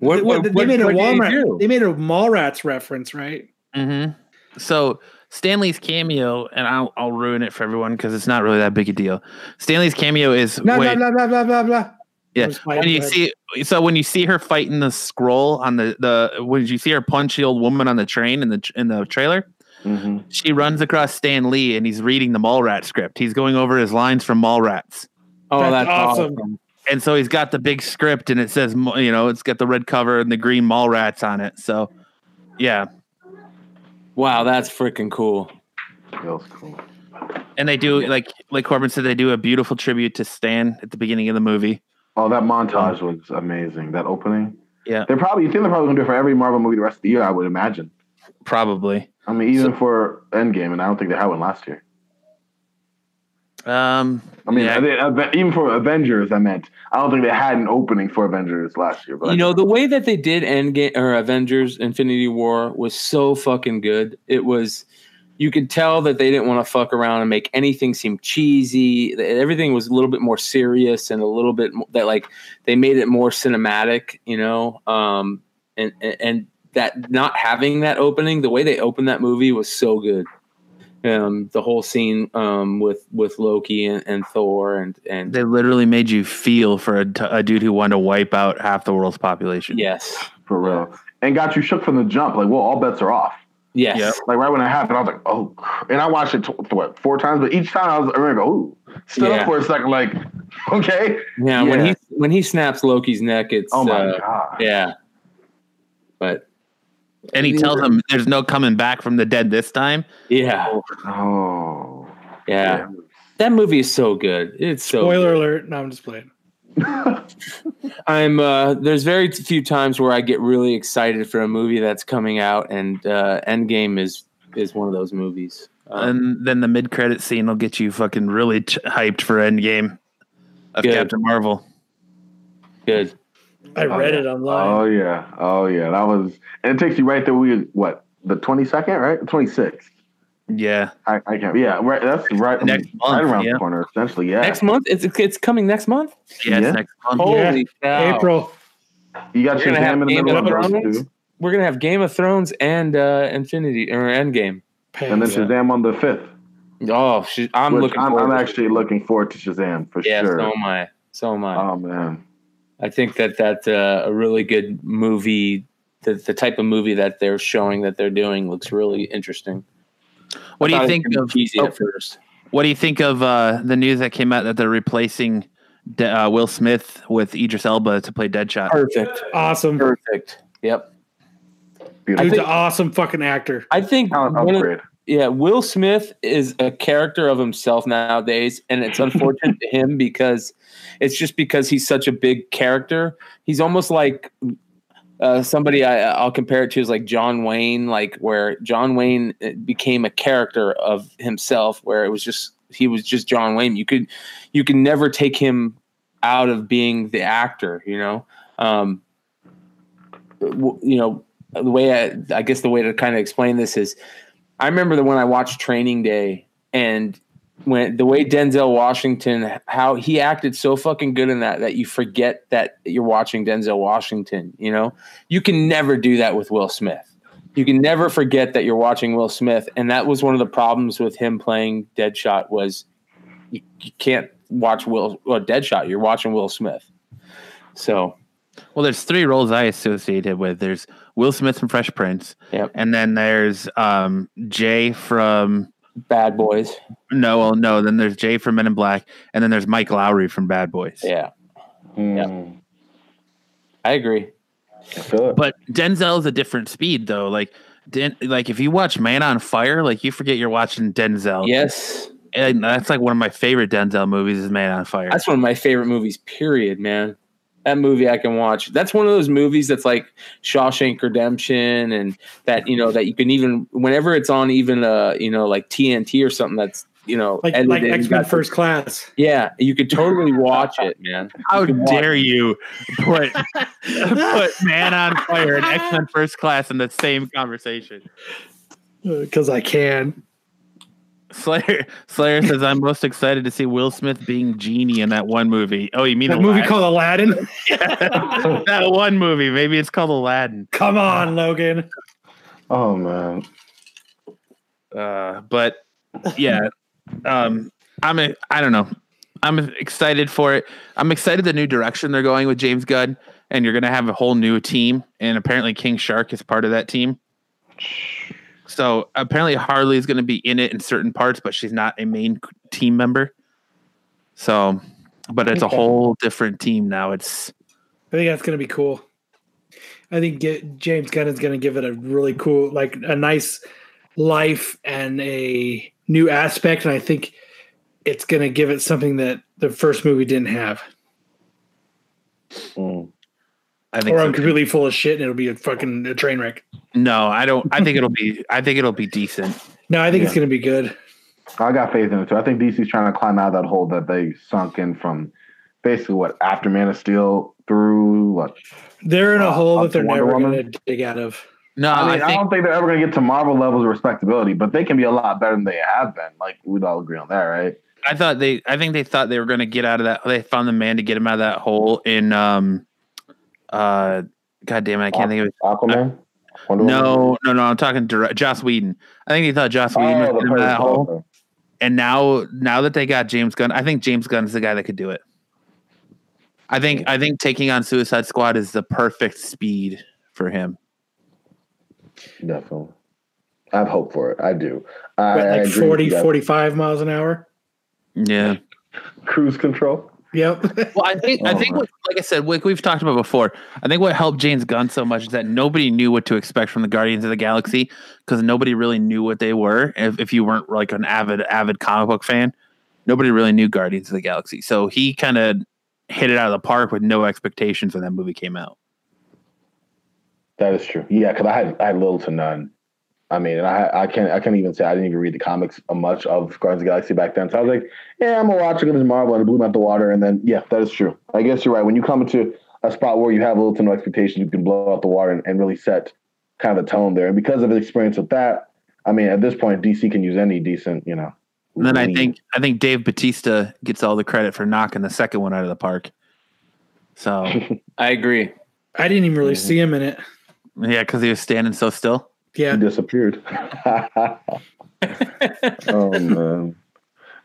What, they, what, they what- made a what did Walmart. They made a Mallrats reference, right? Mm-hmm. So Stan Lee's cameo, and I'll I'll ruin it for everyone because it's not really that big a deal. Stan Lee's cameo is Blah when, blah blah blah blah blah blah. yeah That was my- when you see so when you see her fighting the Skrull on the the when you see her punch the old woman on the train in the in the trailer. hmm She runs across Stan Lee and he's reading the Mallrats script. He's going over his lines from Mallrats. Oh, That's that's, awesome. awesome. And so he's got the big script and it says you know it's got the red cover and the green Mallrats on it so yeah Wow, that's freaking cool. That cool. and they do like like corbin said they do a beautiful tribute to stan at the beginning of the movie Oh, that montage was amazing. That opening. Yeah. They're probably, you think they're probably going to do it for every Marvel movie the rest of the year, I would imagine. probably I mean, even for Endgame, and I don't think they had one last year. Um, I mean, yeah, I think- even for Avengers, I meant I don't think they had an opening for Avengers last year. But You know, the way that they did Endgame or Avengers Infinity War was so fucking good. It was you could tell that they didn't want to fuck around and make anything seem cheesy. Everything was a little bit more serious and a little bit mo- that like they made it more cinematic, you know. Um and and- and that not having that opening, the way they opened that movie was so good. Um the whole scene um with with Loki and, and Thor and and they literally made you feel for a, t- a dude who wanted to wipe out half the world's population. yes. for real, and got you shook from the jump. Like, well, all bets are off. Yes. Yep. Like right when it happened, I was like, oh, and I watched it tw- what four times, but each time I was I remember go, ooh, stood Yeah. up for a second, like, okay, Yeah, when he when he snaps Loki's neck, it's oh my uh, god, yeah. But And he tells him there's no coming back from the dead this time. yeah, oh, yeah, that movie is so good. It's so. Spoiler good. alert. No, I'm just playing. I'm uh, there's very few times where I get really excited for a movie that's coming out, and uh, Endgame is is one of those movies. Um, and then the mid credit scene will get you fucking really ch- hyped for Endgame of Good. Captain Marvel. good. I read yeah. it online. Oh yeah, oh yeah, that was, and it takes you right there. We what the twenty second, right? Twenty sixth. Yeah. I, I can't. Yeah, right. That's right. Next right month, around yeah. the corner, essentially. Yeah. Next month, it's it's coming next month. Yeah, Yeah. next month. Holy cow! April. you got We're gonna have in the Game middle of of those Thrones. two, We're gonna have Game of Thrones and uh, Infinity or Endgame. and then Pants. Shazam on the fifth. Oh, sh- I'm which looking. I'm, forward I'm to it. actually looking forward to Shazam for Yeah, sure. so am I. So am I. Oh man. I think that that's uh, a really good movie. The, the type of movie that they're showing that they're doing looks really interesting. What do you think of be cheesy oh, at first? What do you think of uh, the news that came out that they're replacing De- uh, Will Smith with Idris Elba to play Deadshot? Perfect. Awesome. Perfect. Yep. Beautiful. He's think- an awesome fucking actor. I think Talent one of, upgrade. Yeah, Will Smith is a character of himself nowadays, and it's unfortunate to him because it's just because he's such a big character. He's almost like uh, somebody I, I'll compare it to is like John Wayne, like where John Wayne uh, became a character of himself, where it was just he was just John Wayne. You could you can never take him out of being the actor, you know. Um, you know the way I, I guess the way to kind of explain this is I remember that when I watched Training Day and when the way Denzel Washington how he acted so fucking good in that that you forget that you're watching Denzel Washington, you know? You can never do that with Will Smith. You can never forget that you're watching Will Smith and that was one of the problems with him playing Deadshot was you, you can't watch Will well, Deadshot, you're watching Will Smith. So, Well, there's three roles I associated with. There's Will Smith from Fresh Prince, Yep. and then there's um, Jay from Bad Boys. no, well, no. Then there's Jay from Men in Black, and then there's Mike Lowrey from Bad Boys. Yeah. Mm, I agree. I feel it. But Denzel's a different speed though. Like, Den- like if you watch Man on Fire, like you forget you're watching Denzel. Yes. and that's like one of my favorite Denzel movies is Man on Fire. That's one of my favorite movies, period, man. That movie I can watch. That's one of those movies that's like Shawshank Redemption and that, you know, that you can even whenever it's on even uh, you know, like TNT or something that's, you know, Like like X Men First Class. Yeah, you could totally watch it, man. How can watch dare you put put Man on Fire and X Men First Class in the same conversation? Because I can. Slayer Slayer says I'm most excited to see Will Smith being genie in that one movie. Oh, you mean That the movie called Aladdin. that one movie? Maybe it's called Aladdin. Come on, Logan. Oh man. Uh, but yeah, um, I'm a, I don't know. I'm excited for it. I'm excited the new direction they're going with James Gunn, and you're gonna have a whole new team. And apparently, King Shark is part of that team. So apparently, Harley is gonna be in it in certain parts, but she's not a main team member. So, but it's a whole different team now. It's I think that's going to be cool. I think get, James Gunn is going to give it a really cool, like a nice life and a new aspect. And I think it's going to give it something that the first movie didn't have. Mm. I think Or so I'm completely full of shit and it'll be a fucking a train wreck. no, I don't. I think it'll be. I think it'll be decent. No, I think it's going to be good. I got faith in it too. I think DC's trying to climb out of that hole that they sunk in from basically what after Man of Steel through what. They're in a Uh, hole that they're Wonder never Woman? going to dig out of. No, I mean, I, I don't think they're ever going to get to Marvel levels of respectability, but they can be a lot better than they have been. Like we'd all agree on that, right? I thought they I think they thought they were going to get out of that. They found the man to get him out of that hole in um uh God damn it, I can't think of it. Aquaman. Wonder Woman? No, no, no. I'm talking direct, Joss Whedon. I think they thought Joss Whedon was Oh, in that first hole, one. and now now that they got James Gunn, I think James Gunn is the guy that could do it. I think I think taking on Suicide Squad is the perfect speed for him. Definitely. I have hope for it. I do. I, What, I like agree 40, 45 miles an hour. Yeah. Cruise control. Yep. Well, I think I Oh, think what, like I said, like we've talked about before. I think what helped James Gunn so much is that nobody knew what to expect from the Guardians of the Galaxy because nobody really knew what they were. If, if you weren't like an avid avid comic book fan, nobody really knew Guardians of the Galaxy. So he kind of hit it out of the park with no expectations when that movie came out. That is true. Yeah, because I had I had little to none. I mean, and I I can't I can't even say I didn't even read the comics much of Guardians of the Galaxy back then. So I was like, yeah, I'm gonna watch it. It's Marvel, and it blew me out the water. And then yeah, that is true. I guess you're right. When you come into a spot where you have a little to no expectations, you can blow out the water and, and really set kind of a tone there. And because of his experience with that, I mean, at this point, DC can use any decent, you know. And then I think I think Dave Batista gets all the credit for knocking the second one out of the park. So I agree. I didn't even really Mhm. see him in it. yeah, because he was standing so still. He disappeared. oh man,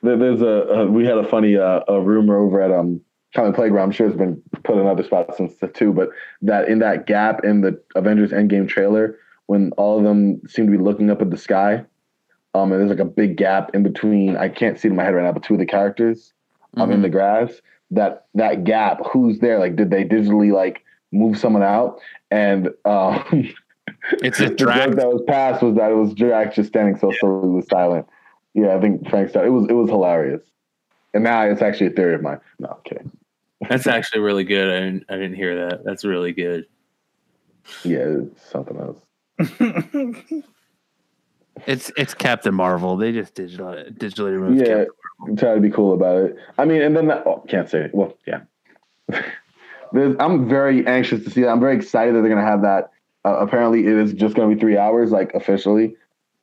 there, there's a uh, we had a funny uh, a rumor over at um Comic Playground. I'm sure it's been put in other spots since the two, but that in that gap in the Avengers Endgame trailer, when all of them seem to be looking up at the sky, um, and there's like a big gap in between. I can't see it in my head right now, but two of the characters, um, in Mhm. the grass. That that gap, who's there? Like, did they digitally like move someone out? And um, It's a the joke that was passed was that it was Drax just standing so slowly was silent. Yeah, I think Frank started. It was it was hilarious, and now it's actually a theory of mine. No, okay, That's actually really good. I didn't, I didn't hear that. That's really good. yeah, it's something else. It's it's Captain Marvel. They just digital digitally removed. Yeah, Captain. try to be cool about it. I mean, and then that, oh, can't say it. Well, yeah. I'm very anxious to see that. I'm very excited that they're gonna have that. Uh, apparently, it is just gonna be three hours, like officially,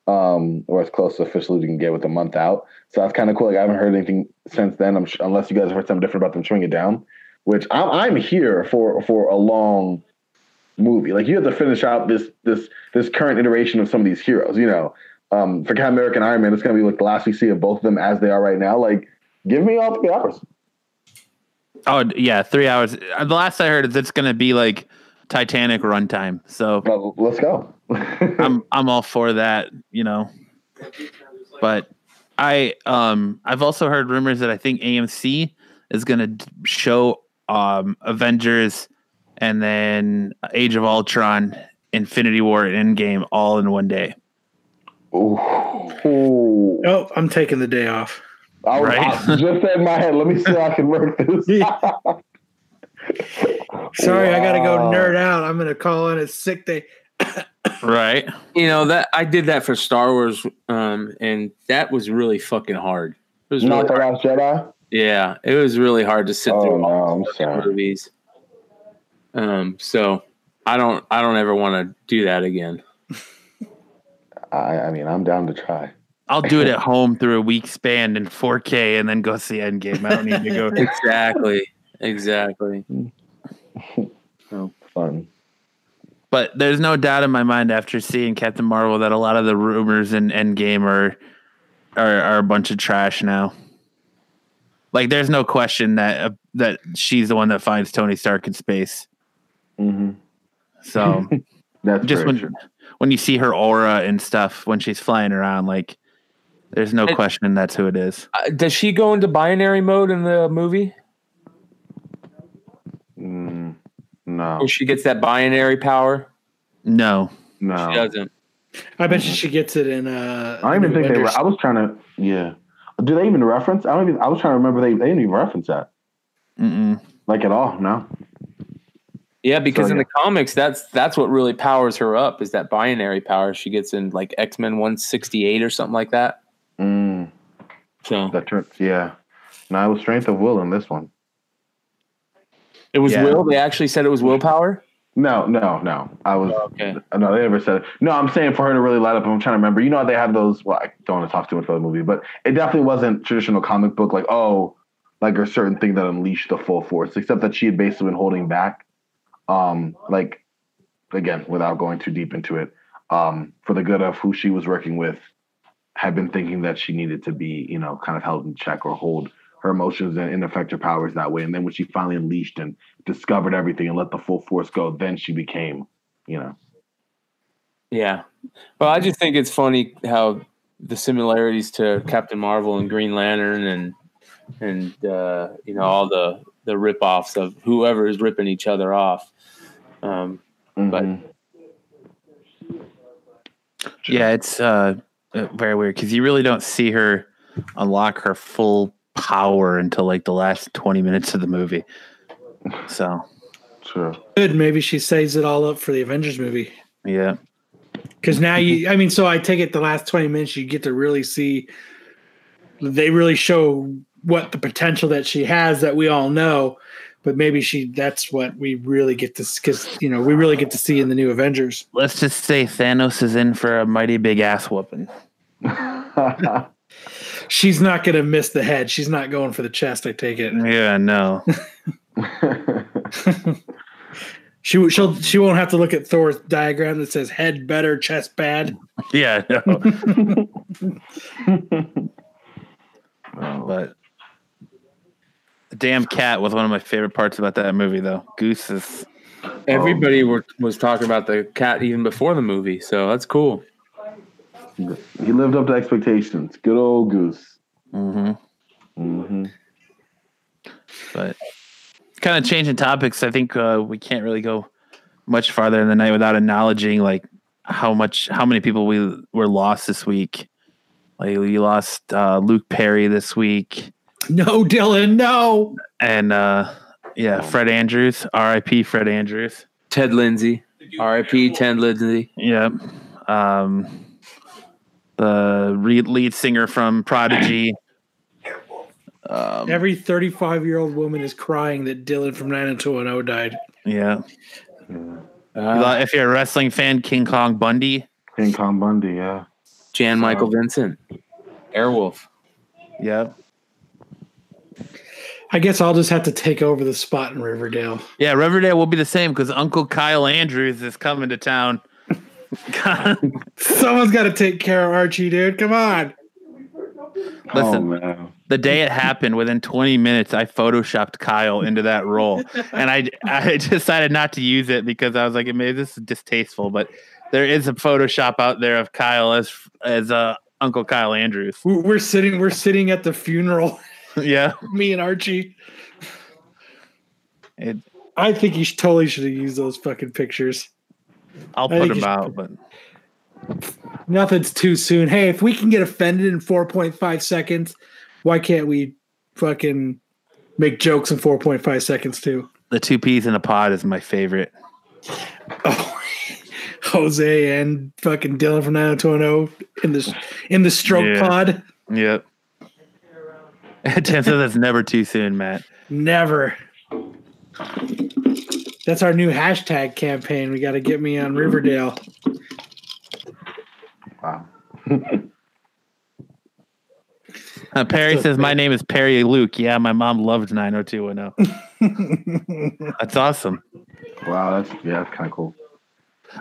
um, or as close to officially as you can get with a month out. So that's kind of cool. Like I haven't heard anything since then. I'm sh- unless you guys have heard something different about them trimming it down. Which I'm I'm here for for a long movie. Like you have to finish out this this this current iteration of some of these heroes. You know, um, for Captain America and Iron Man, it's gonna be like the last we see of both of them as they are right now. Like, give me all three hours. Oh yeah, three hours. Uh, The last I heard is it's gonna be like Titanic runtime. So Well, let's go. I'm I'm all for that. You know, but I um I've also heard rumors that I think AMC is gonna show um Avengers and then Age of Ultron, Infinity War, and Endgame all in one day. Ooh. Ooh. oh, I'm taking the day off. I, was, Right. I just said in my head, let me see how I can work this. Sorry, I got to go nerd out. I'm going to call in a sick day. Right. You know that I did that for Star Wars, um, and that was really fucking hard. It was Not really hard. Last Jedi. Yeah, it was really hard to sit Oh, through no, all I'm the movies. Um, so I don't, I don't ever want to do that again. I, I mean, I'm down to try. I'll do it at home through a week span in 4K and then go see Endgame. I don't need to go. Exactly, exactly. Fun. But there's no doubt in my mind after seeing Captain Marvel that a lot of the rumors in Endgame are are, are a bunch of trash now. Like, there's no question that uh, that she's the one that finds Tony Stark in space. hmm So That's just when true. when you see her aura and stuff when she's flying around, like, there's no It- question that's who it is. Uh, does she go into binary mode in the movie, Mm, no, or she gets that binary power? No, no. She doesn't. I bet you she gets it in. Uh, I don't even think they. Re- Avengers. I was trying to. Yeah. Do they even reference? I don't even. I was trying to remember. They they didn't even reference that Mm-mm. like at all. No. Yeah, because So, in yeah. the comics, that's that's what really powers her up is that binary power she gets in like X Men one sixty eight or something like that. Mm. So That turned yeah. No, it was strength of will in this one. It was Yeah. will. They actually said it was willpower. No, no, no. I was Okay. no, they never said it. No, I'm saying for her to really light up. I'm trying to remember. You know, how they have those. Well, I don't want to talk too much about the movie, but it definitely wasn't traditional comic book. Like, oh, like a certain thing that unleashed the full force. Except that she had basically been holding back. Um, like again, without going too deep into it, um, for the good of who she was working with, had been thinking that she needed to be, you know, kind of held in check or hold her emotions and, and affect her powers that way. And then when she finally unleashed and discovered everything and let the full force go, then she became, you know, Yeah. Well, I just think it's funny how the similarities to Captain Marvel and Green Lantern and and uh, you know all the the rip-offs of whoever is ripping each other off. Um, But- mhm. Yeah, it's uh, uh, very weird because you really don't see her unlock her full power until like the last 20 minutes of the movie. So, sure. Good. Maybe she saves it all up for the Avengers movie. yeah. Because now you, I mean, so I take it the last 20 minutes, you get to really see, they really show what the potential that she has that we all know. But maybe she, that's what we really get to, because, you know, we really get to see in the new Avengers. Let's just say Thanos is in for a mighty big ass whooping. She's not going to miss the head. She's not going for the chest, I take it. Yeah, no. She, she'll, she won't have to look at Thor's diagram that says head better, chest bad. Yeah, no. Oh, But the damn cat was one of my favorite parts about that movie, though. Goose is. everybody were, was talking about the cat even before the movie, so that's cool. He lived up to expectations. Good old goose. Mm-hmm. Mm-hmm. But kind of changing topics, I think uh, we can't really go much farther in the night without acknowledging like how much, how many people we were lost this week. Like we lost uh, Luke Perry this week, No, Dylan, no. and uh, yeah, Fred Andrews, R.I.P. Fred Andrews. Ted Lindsay, R.I.P. Ted Lindsay. Yep. Um, the re- lead singer from Prodigy. Um, Every 35 year old woman is crying that Dylan from 90210 died. yeah. Uh, if you're a wrestling fan, King Kong Bundy. King Kong Bundy, yeah. Jan Michael Vincent, Airwolf. Yep. I guess I'll just have to take over the spot in Riverdale. Yeah, Riverdale will be the same because Uncle Kyle Andrews is coming to town. Someone's got to take care of Archie, dude. Come on. Listen, oh man. the day it happened, within 20 minutes, I photoshopped Kyle into that role, and I I decided not to use it because I was like, maybe this is distasteful, but there is a Photoshop out there of Kyle as as uh, Uncle Kyle Andrews. We- We're sitting. We're sitting at the funeral. yeah, Me and Archie. it, I think you should, totally should have used those fucking pictures. I'll I put him out, but Nothing's too soon. Hey, if we can get offended in 4.5 seconds, why can't we fucking make jokes in 4.5 seconds too? the two peas in a pod is my favorite. Oh, Jose and fucking Dylan from 90210 in the in the stroke Yeah. pod. Yep. Tim says it's never too soon, Matt. Never. That's our new hashtag campaign. We got to get me on Riverdale. Wow. Uh, Perry says my name is Perry Luke. Yeah, my mom loved 90210. That's awesome. Wow, that's yeah, that's kind of cool.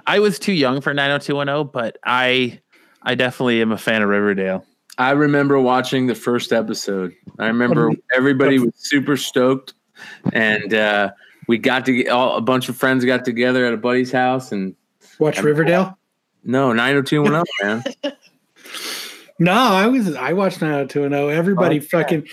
I was too young for 90210, but I I definitely am a fan of Riverdale. I remember watching the first episode. I remember everybody was super stoked, and uh, we got to get all, a bunch of friends got together at a buddy's house, and Watch Riverdale? no, nine hundred two one zero, man. No, I was I watched 90210. Everybody Okay. fucking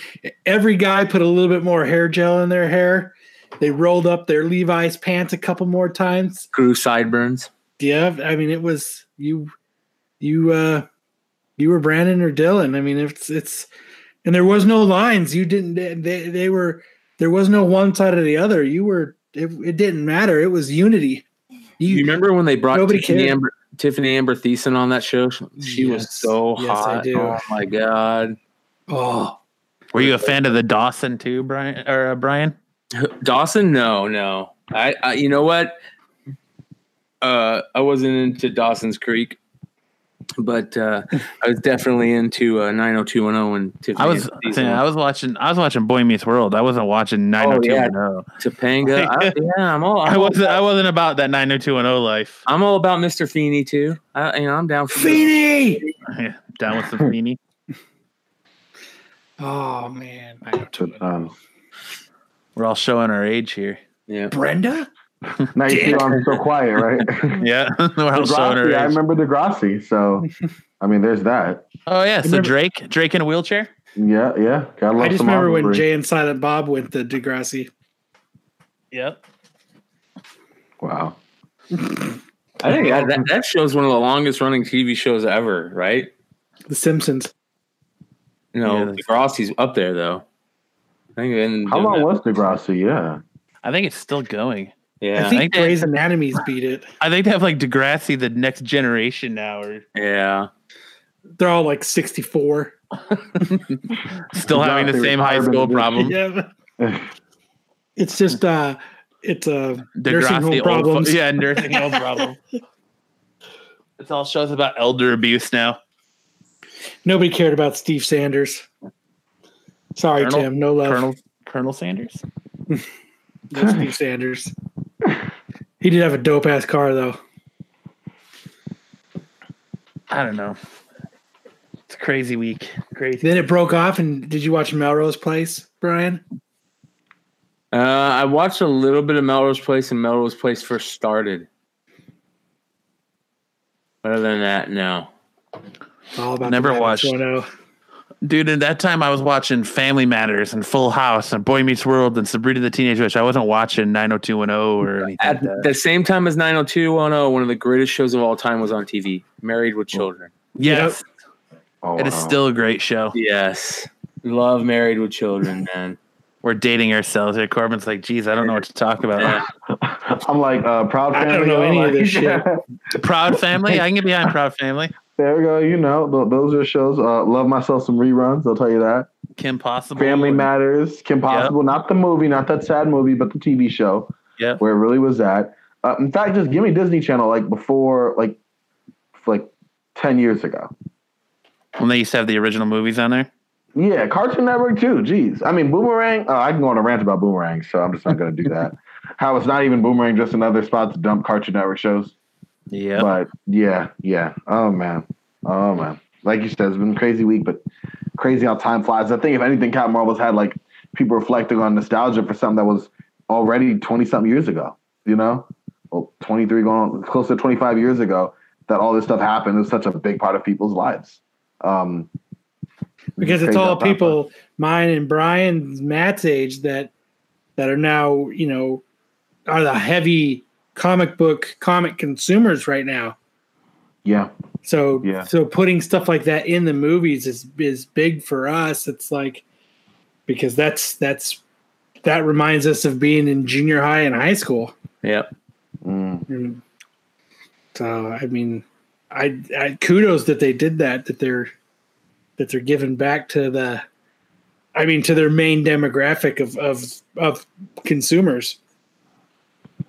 every guy put a little bit more hair gel in their hair. They rolled up their Levi's pants a couple more times. Grew sideburns. Yeah, I mean it was you you uh you were Brandon or Dylan. I mean it's it's and there was no lines. You didn't they they were there was no one side or the other. You were it, it didn't matter. It was unity. You You, remember when they brought Tiffany cared. Amber, Tiffany Amber Thiessen on that show? She was Yes. so Yes, I hot. do. Oh my god! Oh, Were you a fan of the Dawson too, Brian or uh, Brian? Dawson, no, no. I, I you know what? Uh, I wasn't into Dawson's Creek, but uh, I was definitely into uh, 90210 and Tiffany. I was and I was watching I was watching Boy Meets World. I wasn't watching 90210. Topanga. I, yeah, I'm all. I'm I wasn't I wasn't about that 90210 life. I'm all about Mr. Feeny too. I, you know, I'm down for Feeny! Yeah, Down with the Feeny. Oh man, I know too. Um, We're all showing our age here. Yeah. Brenda. Now you see why I'm so quiet, right? Yeah, we're all showing Degrassi, I age. remember Degrassi, so I mean, there's that. Oh yeah, so Remember- Drake, Drake in a wheelchair. Yeah, yeah. Gotta I just remember when. Jay and Silent Bob went to Degrassi. Yep. Wow. I think that, that, that show's one of the longest running TV shows ever, right? The Simpsons. You know, Yeah, Degrassi's up there though. I think they How long that. was Degrassi? Yeah. I think it's still going. Yeah, I think think that- Grey's Anatomy's beat it. I think they have like Degrassi, the next generation now, or yeah. They're all like 64. still having the same high school in problem. Yeah. It's just uh it's a nursing home Degrassi old, problems. fo- yeah, nursing home problem. It's all shows about elder abuse now. Nobody cared about Steve Sanders. Sorry, Colonel- Tim. No love. Colonel Colonel Sanders. No Steve Sanders. He did have a dope ass car though. I don't know. It's a crazy week. Crazy. Then it broke off. And did you watch Melrose Place, Brian? Uh, I watched a little bit of Melrose Place and Melrose Place first started. Other than that, no. All about Never the watched. 90210. Dude, at that time I was watching Family Matters and Full House and Boy Meets World and Sabrina the Teenage Witch. I wasn't watching 90210 or anything At like that. the same time as 90210, one of the greatest shows of all time was on TV, Married with Children. Yes, Oh, it is wow. still a great show. Yes. Love Married with Children, man. We're dating ourselves here. Corbin's like, geez, I don't know what to talk about. Yeah. I'm like uh, proud I don't know any of this shit. Proud Family? I can get behind Proud Family. There we go. You know, th- those are shows. Uh, love myself some reruns. I'll tell you that. Kim Possible. Family Matters, Kim Possible, not the movie, not that sad movie, but the TV show Yep. where it really was at. Uh, in fact, just give me Disney Channel like before, like, like ten years ago. When they used to have the original movies on there. Yeah, Cartoon Network too. Jeez, I mean Boomerang. Oh, I can go on a rant about Boomerang, so I'm just not going to do that. How it's not even Boomerang, just another spot to dump Cartoon Network shows. Yeah. But yeah, yeah. Oh man, oh man. Like you said, it's been a crazy week, but crazy how time flies. I think if anything, Captain Marvel's had like people reflecting on nostalgia for something that was already twenty something years ago. You know, well, twenty three going on close to twenty five years ago that all this stuff happened. It was such a big part of people's lives. Um, because it's all how time people mine and Brian's Matt's age that that are now you know are the heavy comic book comic consumers right now. Yeah, So Yeah. so putting stuff like that in the movies is is big for us. It's like because that's that's that reminds us of being in junior high and high school. Yep. Mm, so I mean, I, I kudos that they did that. That they're that they're giving back to the, I mean, to their main demographic of of of consumers.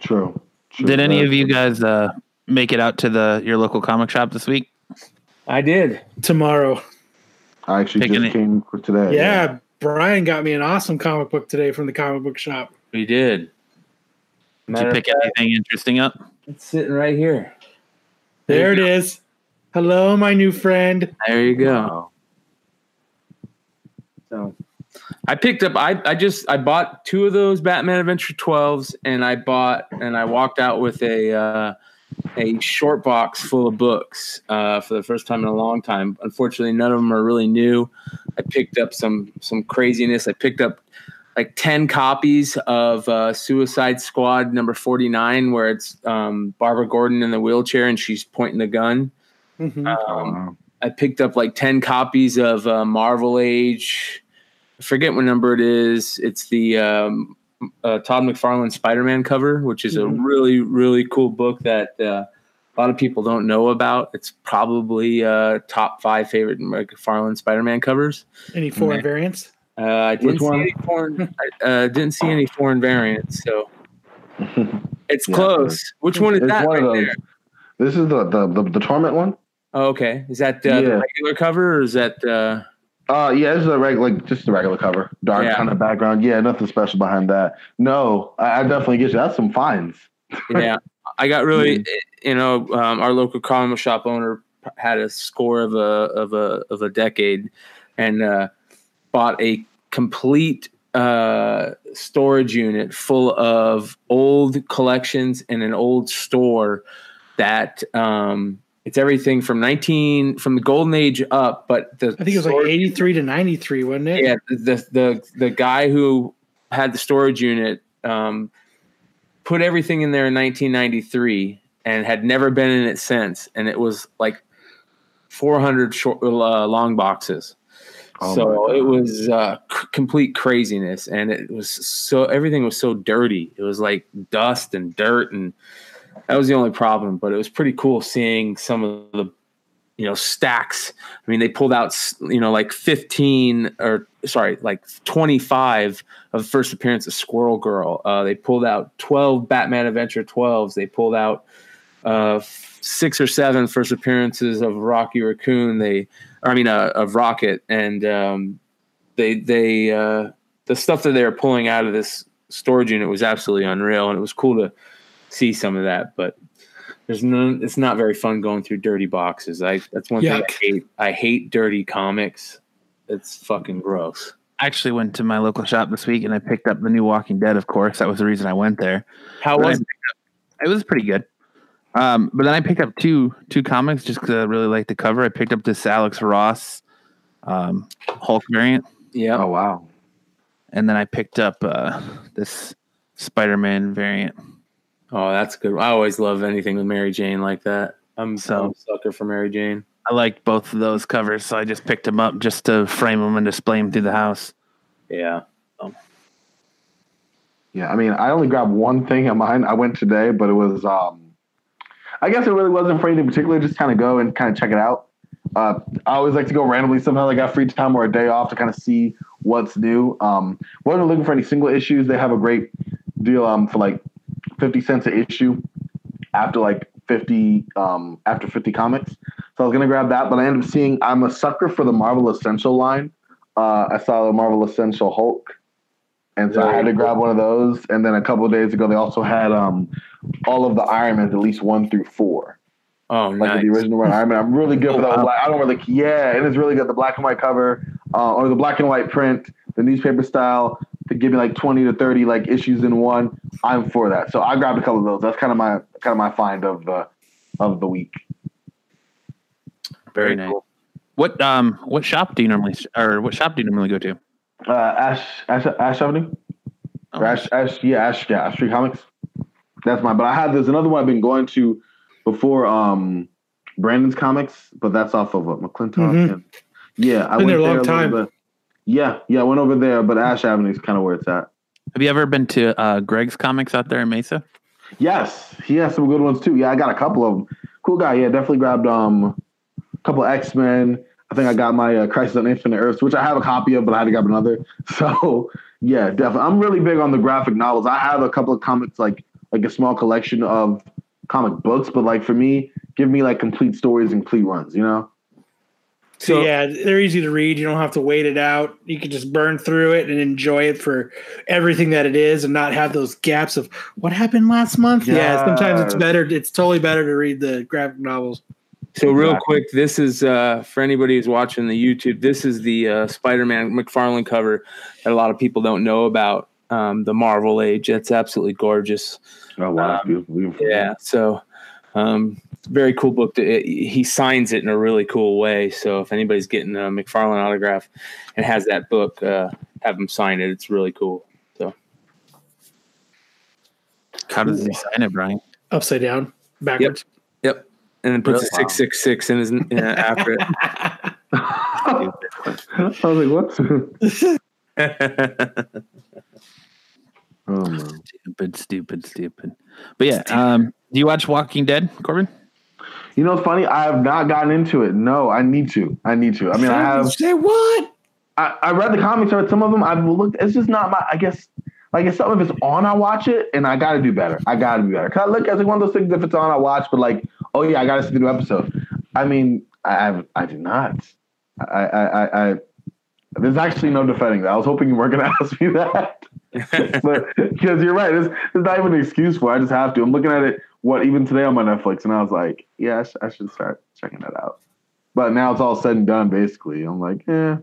true. True. Did any Uh, of you guys uh, make it out to the your local comic shop this week? I did. Tomorrow, I actually picking just it- came for today. yeah, Brian got me an awesome comic book today from the comic book shop. We did. Did you pick fact, anything interesting up? It's sitting right here. There it is. Hello, my new friend. There you go. So I picked up I, I just I bought two of those Batman Adventure 12s and I bought and I walked out with a uh, a short box full of books uh, for the first time in a long time. Unfortunately, none of them are really new. I picked up some some craziness. I picked up like 10 copies of uh, Suicide Squad number 49 where it's um, Barbara Gordon in the wheelchair and she's pointing the gun. Mhm. Um, I picked up like 10 copies of uh, Marvel Age. I forget what number it is. It's the um, uh, Todd McFarlane Spider Man cover, which is Mhm. a really, really cool book that uh, a lot of people don't know about. It's probably uh, top five favorite McFarlane Spider-Man covers. Any foreign Man. variants? Uh, I didn't see one? any foreign. I uh, didn't see any foreign variants, so it's Yeah. close. Which one is It's that one right of there? This is the the the, the torment one. Oh, okay, is that uh, Yeah. the regular cover or is that? Uh, yeah, this is a regular, like just a regular cover, dark Yeah. kind of background. Yeah, nothing special behind that. No, I, I definitely get you. That's some fines. yeah, I got really, you know, um, our local comic shop owner had a score of a of a of a decade, and uh, bought a complete uh, storage unit full of old collections in an old store that um, it's everything from 19 from the golden age up but the I think it was like storage- 83 to 93, wasn't it? yeah the the the guy who had the storage unit um, put everything in there in 1993 and had never been in it since and it was like 400 short uh, long boxes. Oh so it was uh, c- complete craziness and it was so everything was so dirty. It was like dust and dirt and that was the only problem but it was pretty cool seeing some of the you know stacks. I mean they pulled out you know like 15 or sorry like 25 of the first appearance of squirrel girl. Uh, they pulled out 12 batman adventure 12s they pulled out uh, six or seven first appearances of rocky raccoon. They i mean uh, of rocket. And um, they they uh, the stuff that they were pulling out of this storage unit was absolutely unreal. And it was cool to see some of that but there's no it's not very fun going through dirty boxes i that's one thing i hate i hate dirty comics it's fucking gross I actually went to my local shop this week and I picked up the new Walking Dead. Of course, that was the reason I went there. how But was it? up- it was pretty good. Um, but then I picked up two two comics just because I really liked the cover. I picked up this Alex Ross um, Hulk variant, yeah Oh wow. and then I picked up uh, this Spider Man variant. Oh that's good i always love anything with mary jane like that i'm So- so a sucker for mary jane I liked both of those covers, so I just picked them up just to frame them and display them through the house. yeah Yeah, I mean, I only grabbed one thing of mine. I went today, but it was, um, I guess it really wasn't for anything particular. Just kind of go and kind of check it out. Uh, I always like to go randomly. Sometimes I got free time or a day off to kind of see what's new. Um, wasn't looking for any single issues. They have a great deal um, for like 50 cents an issue after like 50 um, after 50 comics. So I was gonna grab that, but I ended up seeing. I'm a sucker for the Marvel Essential line. Uh, I saw the Marvel Essential Hulk, and so I had to grab one of those. And then a couple of days ago, they also had um, all of the Iron Man, at least one through four. oh like nice the original run Iron Man. I'm really good with that. Like, I don't really, yeah, it's really good. The black and white cover, uh, or the black and white print, the newspaper style. To give me like 20 to 30 like issues in one, I'm for that. So I grabbed a couple of those. That's kind of my kind of my find of the of the week. Very nice. What um what shop do you normally or what shop do you normally go to? Uh, Ash Ash Ash Avenue. Oh, Or Ash, Ash, yeah, Ash, yeah, Ash Street Comics. That's mine. But I have there's another one I've been going to before um Brandon's Comics, but that's off of what McClintock. Mhm. yeah, I Been there a long little time. bit. Yeah, yeah, I went over there, but Ash Avenue is kind of where it's at. Have you ever been to uh, Greg's Comics out there in Mesa? Yes, he has some good ones too. Yeah, I got a couple of them. Cool guy. Yeah, definitely grabbed um a couple X Men. I think I got my uh, Crisis on Infinite Earths, which I have a copy of, but I had to grab another. So yeah, definitely. I'm really big on the graphic novels. I have a couple of comics, like like a small collection of comic books, but like for me, give me like complete stories and complete runs. You know? So, So- yeah, they're easy to read. You don't have to wait it out. You can just burn through it and enjoy it for everything that it is, and not have those gaps of what happened last month. Yeah, sometimes it's better. It's totally better to read the graphic novels. So real quick, this is uh, for anybody who's watching the YouTube. This is the uh, Spider-Man McFarlane cover that a lot of people don't know about. Um, the Marvel Age. It's absolutely gorgeous. Oh wow, Um, beautiful. beautiful. Yeah. So um, it's a very cool book. To, it, he signs it in a really cool way. So if anybody's getting a McFarlane autograph and has that book, uh, have him sign it. It's really cool. So How does he sign it, Brian? Upside down, backwards. yep. And then puts Really? a six six six in his uh, after it. I was like, what? oh man. Stupid, stupid, stupid. But yeah, um, do you watch Walking Dead, Corbin? You know, it's funny. I have not gotten into it. No, I need to. I need to. I mean, I have. Say what? I, I read the comics. I read some of them. I've looked. It's just not my. I guess. Like if something if it's on, I watch it, and I got to do better. I got to be better. Cause I look at like one of those things. If it's on, I watch. But like, oh yeah, I got to see the new episode. I mean, I I, I do not. I I I. I there's actually no defending that. I was hoping you weren't going to ask me that, but because you're right, there's, there's not even an excuse for. it. I just have to. I'm looking at it. What even today on my Netflix, and I was like, yeah, I, sh- I should start checking that out. But now it's all said and done. Basically, I'm like, yeah.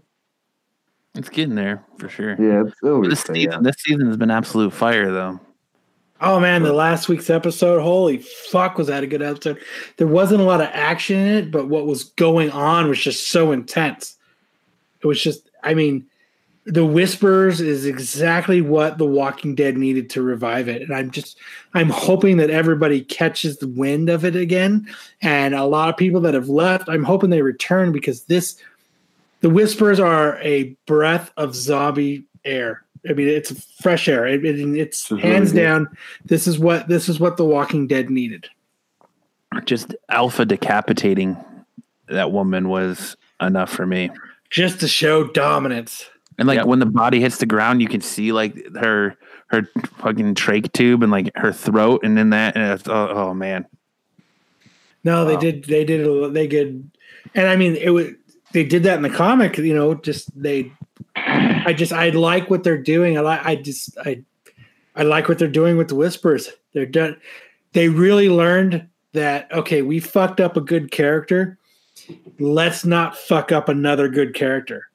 It's getting there for sure. yeah, it's it'll This season, yeah. this season has been absolute fire though. Oh man, the last week's episode, holy fuck, was that a good episode? There wasn't a lot of action in it, but what was going on was just so intense. It was just, I mean, the Whisperers is exactly what The Walking Dead needed to revive it, and I'm just, I'm hoping that everybody catches the wind of it again, and a lot of people that have left, I'm hoping they return because this, the Whisperers are a breath of zombie air. I mean, it's fresh air. It, it- it's This is really hands down. This is what this is what The Walking Dead needed. Just alpha decapitating that woman was enough for me. just to show dominance. And like Yep. when the body hits the ground, you can see like her her fucking trach tube and like her throat, and then that. And it's, oh, oh man, No, they Wow. did. They did. a- They did. And I mean, it was. They did that in the comic. You know, just they. I just I like what they're doing. I like. I just I. I like what they're doing with the Whisperers. They're done. They really learned that okay, we fucked up a good character. Let's not fuck up another good character.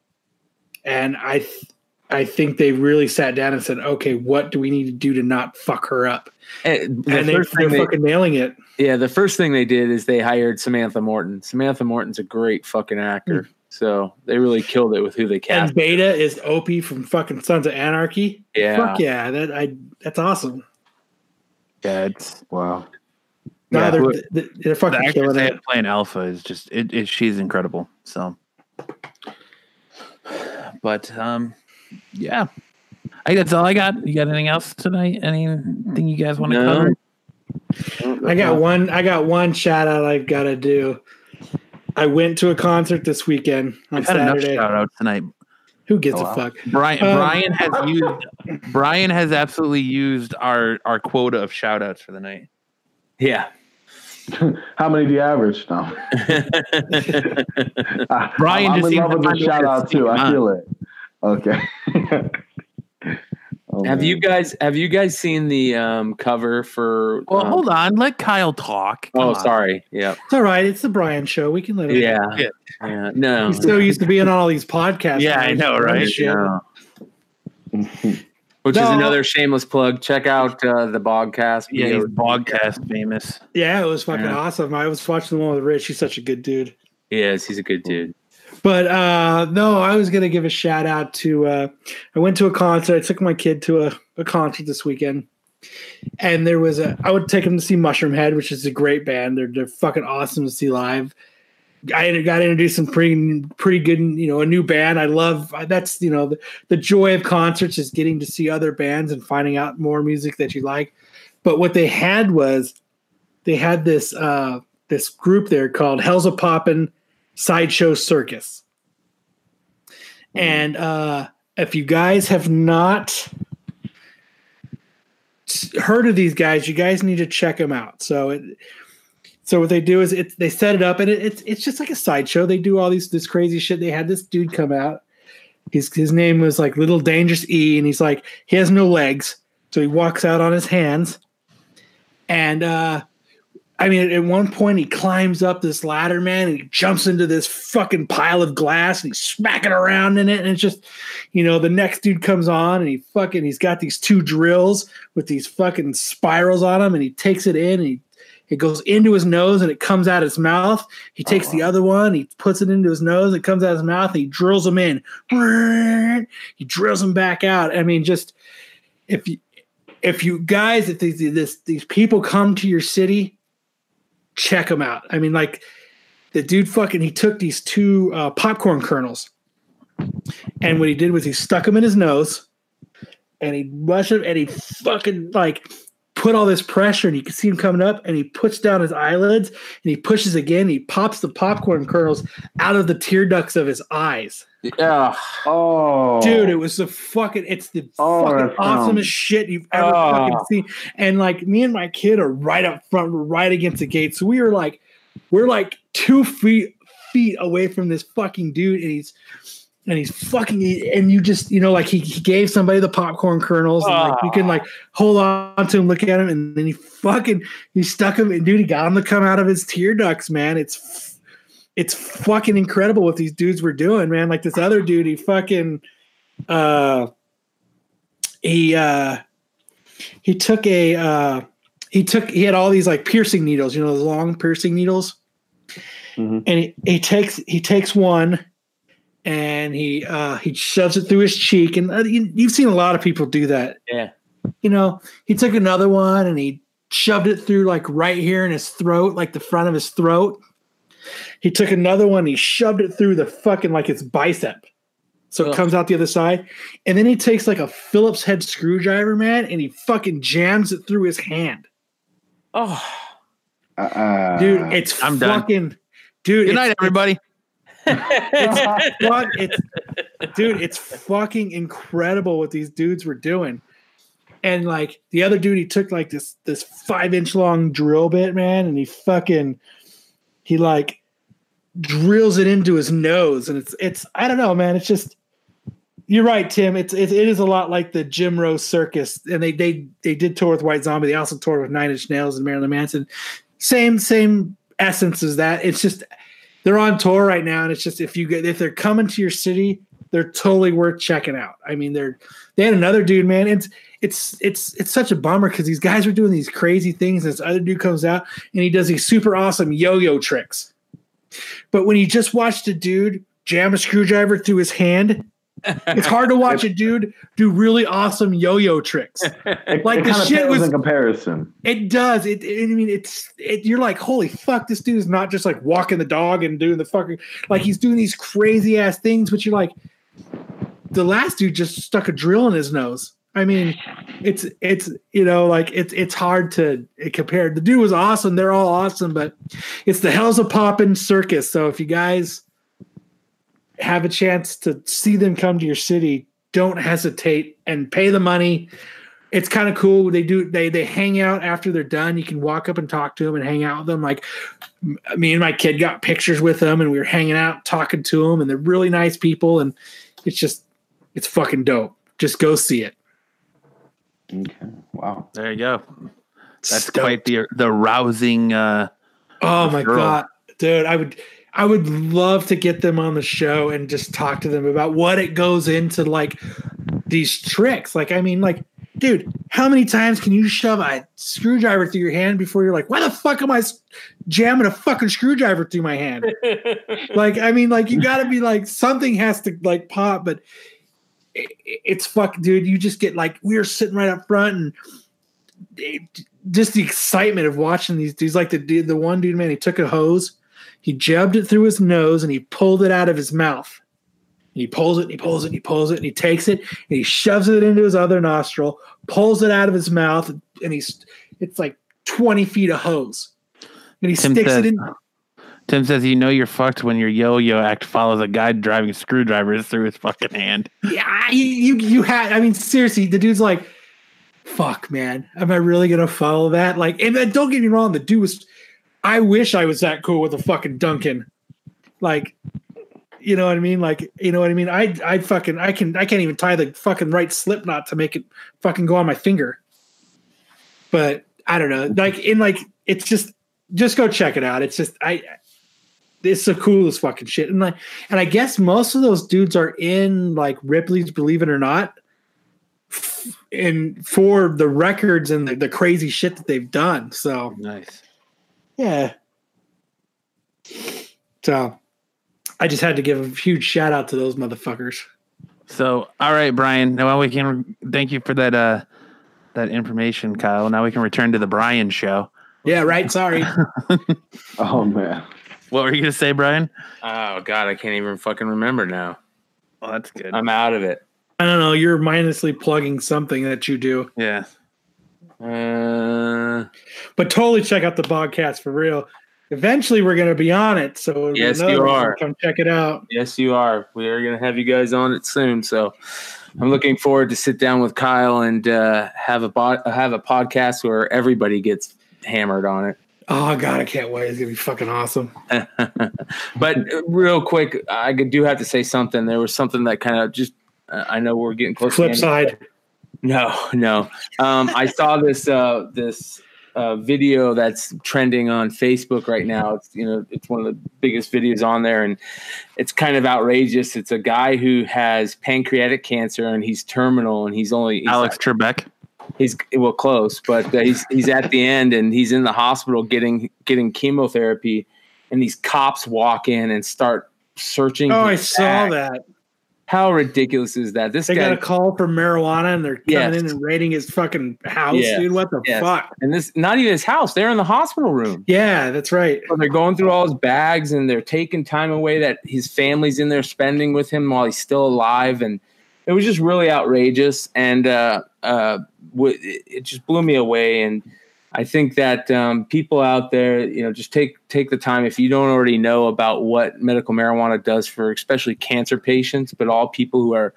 And I, th- I think they really sat down and said, okay, what do we need to do to not fuck her up? Eh, the And they, first they're they- fucking nailing it. Yeah, the first thing they did is they hired Samantha Morton. Samantha Morton's a great fucking actor. So they really killed it with who they cast. And cast. Beta is Opie from fucking Sons of Anarchy. Yeah. Fuck yeah, that I that's awesome. yeah, it's Wow. No, Yeah, they're, they're, they're the fucking actress killing they it. have playing Alpha is just it, it. She's incredible. So, but um, yeah, I think that's all I got. You got anything else tonight? Anything you guys want to No. cover? I got one. I got one shout out I've got to do. I went to a concert this weekend on I've had enough Saturday. shout outs tonight. Who gives Oh, a fuck? Brian Um, Brian has used Brian has absolutely used our our quota of shout outs for the night. Yeah. How many do you average? No. Brian I'm, just in seems love with the a way shout out too. I feel it. Okay. Oh, have man. you guys have you guys seen the um, cover for Well, um, hold on. Let Kyle talk. Come Oh, on. sorry. Yeah. It's all right. It's the Brian show. We can let him. Yeah. Yeah. Yeah. No. He's so used to being on all these podcasts. Yeah, I know, right? Shit. Yeah. Which is another shameless plug. Check out uh, the Bogcast. Yeah, video. he's Bogcast famous. Yeah, it was fucking Yeah. awesome. I was watching the one with Rich. He's such a good dude. He is. He's a good dude. But uh no, I was gonna give a shout out to uh I went to a concert. I took my kid to a, a concert this weekend. And there was a I would take him to see Mushroomhead, which is a great band. They're they're fucking awesome to see live. I got introduced some pretty pretty good, you know, a new band. I love that's you know the, the joy of concerts is getting to see other bands and finding out more music that you like. But what they had was they had this uh this group there called Hellzapoppin Sideshow Circus. And uh, if you guys have not heard of these guys, you guys need to check them out. So it, so what they do is it, they set it up, and it, it's it's just like a sideshow. They do all these this crazy shit. They had this dude come out. His his name was like Little Dangerous E, and he's like he has no legs, so he walks out on his hands, and uh, I mean, at one point he climbs up this ladder, man, and he jumps into this fucking pile of glass and he's smacking around in it. And it's just, you know, the next dude comes on and he fucking he's got these two drills with these fucking spirals on them, and he takes it in and he it goes into his nose and it comes out his mouth. He takes the other one, he puts it into his nose, it comes out his mouth, and he drills them in. He drills them back out. I mean, just if you if you guys, if these this, these people come to your city, check them out. I mean, like the dude fucking he took these two uh, popcorn kernels, and what he did was he stuck them in his nose, and he rushed them, and he fucking like put all this pressure and you can see him coming up and he puts down his eyelids and he pushes again. he pops the popcorn kernels out of the tear ducts of his eyes. Yeah. Oh, Dude, it was the fucking it's the Oh, fucking awesomest shit you've ever Oh. fucking seen. And like me and my kid are right up front, right against the gate. So we were like, we're like two feet feet away from this fucking dude, and he's and he's fucking and you just you know like he, he gave somebody the popcorn kernels and like you can like hold on to him look at him and then he fucking he stuck him and dude he got him to come out of his tear ducts man. It's it's fucking incredible what these dudes were doing man. Like this other dude he fucking uh he uh he took a uh he took he had all these like piercing needles you know those long piercing needles? Mhm. and he, he takes he takes one and he uh he shoves it through his cheek and uh, you, you've seen a lot of people do that Yeah. you know he took another one and he shoved it through like right here in his throat like the front of his throat he took another one he shoved it through the fucking like his bicep so it comes out the other side and then he takes like a phillips head screwdriver man and he fucking jams it through his hand Oh. Uh, dude it's I'm done. fucking dude Good it's- night, everybody. It's fuck, it's dude, it's fucking incredible what these dudes were doing. And like the other dude, he took like this this five inch long drill bit, man, and he fucking he like drills it into his nose, and it's it's I don't know, man. It's just you're right, Tim. It's it, it is a lot like the Jim Rose Circus, and they they they did tour with White Zombie. They also toured with Nine Inch Nails and Marilyn Manson. Same same essence as that. It's just they're on tour right now, and it's just if you get if they're coming to your city, they're totally worth checking out. I mean, they're they had another dude, man. It's it's it's it's such a bummer because these guys are doing these crazy things. And this other dude comes out and he does these super awesome yo-yo tricks. But when you just watched a dude jam a screwdriver through his hand, it's hard to watch a dude do really awesome yo-yo tricks. it, like it the shit was- in comparison. It does. It, it- I mean, it's. It, you're like, holy fuck! This dude is not just like walking the dog and doing the fucking like he's doing these crazy ass things. But you're like, the last dude just stuck a drill in his nose. I mean, it's it's you know like it's it's hard to compare. The dude was awesome. They're all awesome, but it's the Hellzapoppin circus. So if you guys have a chance to see them come to your city, don't hesitate and pay the money it's kind of cool. They do they they hang out after they're done. You can walk up and talk to them and hang out with them. Like me and my kid got pictures with them, and we were hanging out talking to them, and they're really nice people. And it's just it's fucking dope. Just go see it. Okay. Wow. There you go. That's Stoked. quite the the rousing. Uh, Oh my Girl. god, dude! I would I would love to get them on the show and just talk to them about what it goes into like these tricks. Like, I mean, like, dude, how many times can you shove a screwdriver through your hand before you're like, why the fuck am I jamming a fucking screwdriver through my hand? like, I mean, like, you got to be like something has to like pop, but it, it's fuck, dude. You just get like we are sitting right up front and. It, just the excitement of watching these dudes, like the dude, the one dude, man, he took a hose, he jabbed it through his nose, and he pulled it out of his mouth. And he pulls it, and he pulls it, and he pulls it, and he takes it, and he shoves it into his other nostril, pulls it out of his mouth, and he's it's like twenty feet of hose, and he Tim sticks says, it in. Tim says, "You know you're fucked when your yo-yo act follows a guy driving screwdrivers through his fucking hand." Yeah, you you, you had. I mean, seriously, the dude's like, "Fuck, man, am I really gonna follow that?" Like, and don't get me wrong, the dude was. I wish I was that cool with a fucking Duncan, like, you know what I mean? Like, you know what I mean? I I fucking I can I can't even tie the fucking right slip knot to make it fucking go on my finger. But I don't know, like in like it's just just go check it out. It's just I it's the coolest fucking shit. And like, and I guess most of those dudes are in like Ripley's Believe It or Not, and for the records and the, the crazy shit that they've done. So Nice. Yeah. So I just had to give a huge shout out to those motherfuckers. So, all right, Brian. Now we can thank you for that uh that information, Kyle. Now we can return to the Brian show. Yeah, right. Sorry. Oh man. What were you gonna say, Brian? oh God, I can't even fucking remember now. Well, that's good. I'm out of it. I don't know. You're mindlessly plugging something that you do. yeah. Uh, But totally check out the podcast for real. Eventually, we're going to be on it. So Yes, you are. Come check it out. yes, you are. We are going to have you guys on it soon. So I'm looking forward to sit down with Kyle and uh, have a bod- have a podcast where everybody gets hammered on it. Oh God, I can't wait. It's gonna be fucking awesome. but uh, real quick, I do have to say something. There was something that kind of just. Uh, I know we're getting close. Flip side. No, no. Um, I saw this uh, this uh, video that's trending on Facebook right now. It's you know it's one of the biggest videos on there, and it's kind of outrageous. It's a guy who has pancreatic cancer and he's terminal, and he's only he's Alex Trebek. he's well close, but uh, he's he's at the end and he's in the hospital getting getting chemotherapy, and these cops walk in and start searching. Oh, I his saw bag. that. How ridiculous is that? This They guy got a call for marijuana and they're coming Yes. in and raiding his fucking house, Yes. dude. What the Yes. fuck? and this not even his house; they're in the hospital room. Yeah, that's right. So they're going through all his bags and they're taking time away that his family's in there spending with him while he's still alive. And it was just really outrageous. And uh, uh, it just blew me away. And I think that um, people out there, you know, just take take the time if you don't already know about what medical marijuana does for especially cancer patients, but all people who are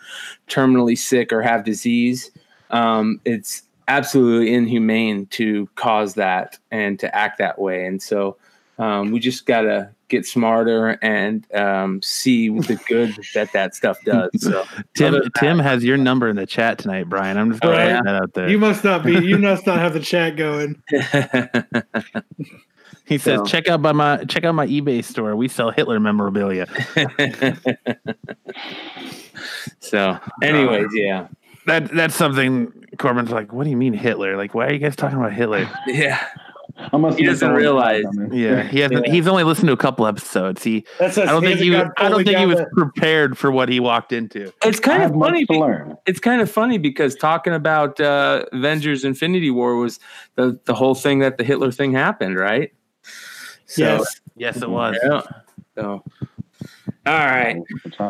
terminally sick or have disease. Um, it's absolutely inhumane to cause that and to act that way. And so um, we just got to get smarter and um, see the good that that stuff does. So Tim Other than Tim has your number in the chat tonight, Brian. I'm just Oh, putting yeah? that out there. You must not be. You must not have the chat going. he says, So- check out by my check out my eBay store. We sell Hitler memorabilia. so, anyways, yeah, That that's something Corbin's like, what do you mean Hitler? Like, why are you guys talking about Hitler? yeah. I must He doesn't realize. Yeah, he hasn't. Yeah. He's only listened to a couple episodes. He, That's I don't think he. I don't think he was prepared for what he walked into. It's kind have of funny. to be- learn. It's kind of funny because talking about uh, Avengers: Infinity War was the the whole thing that the Hitler thing happened, right? So, Yes. Yes, it was. Yeah. So, all right.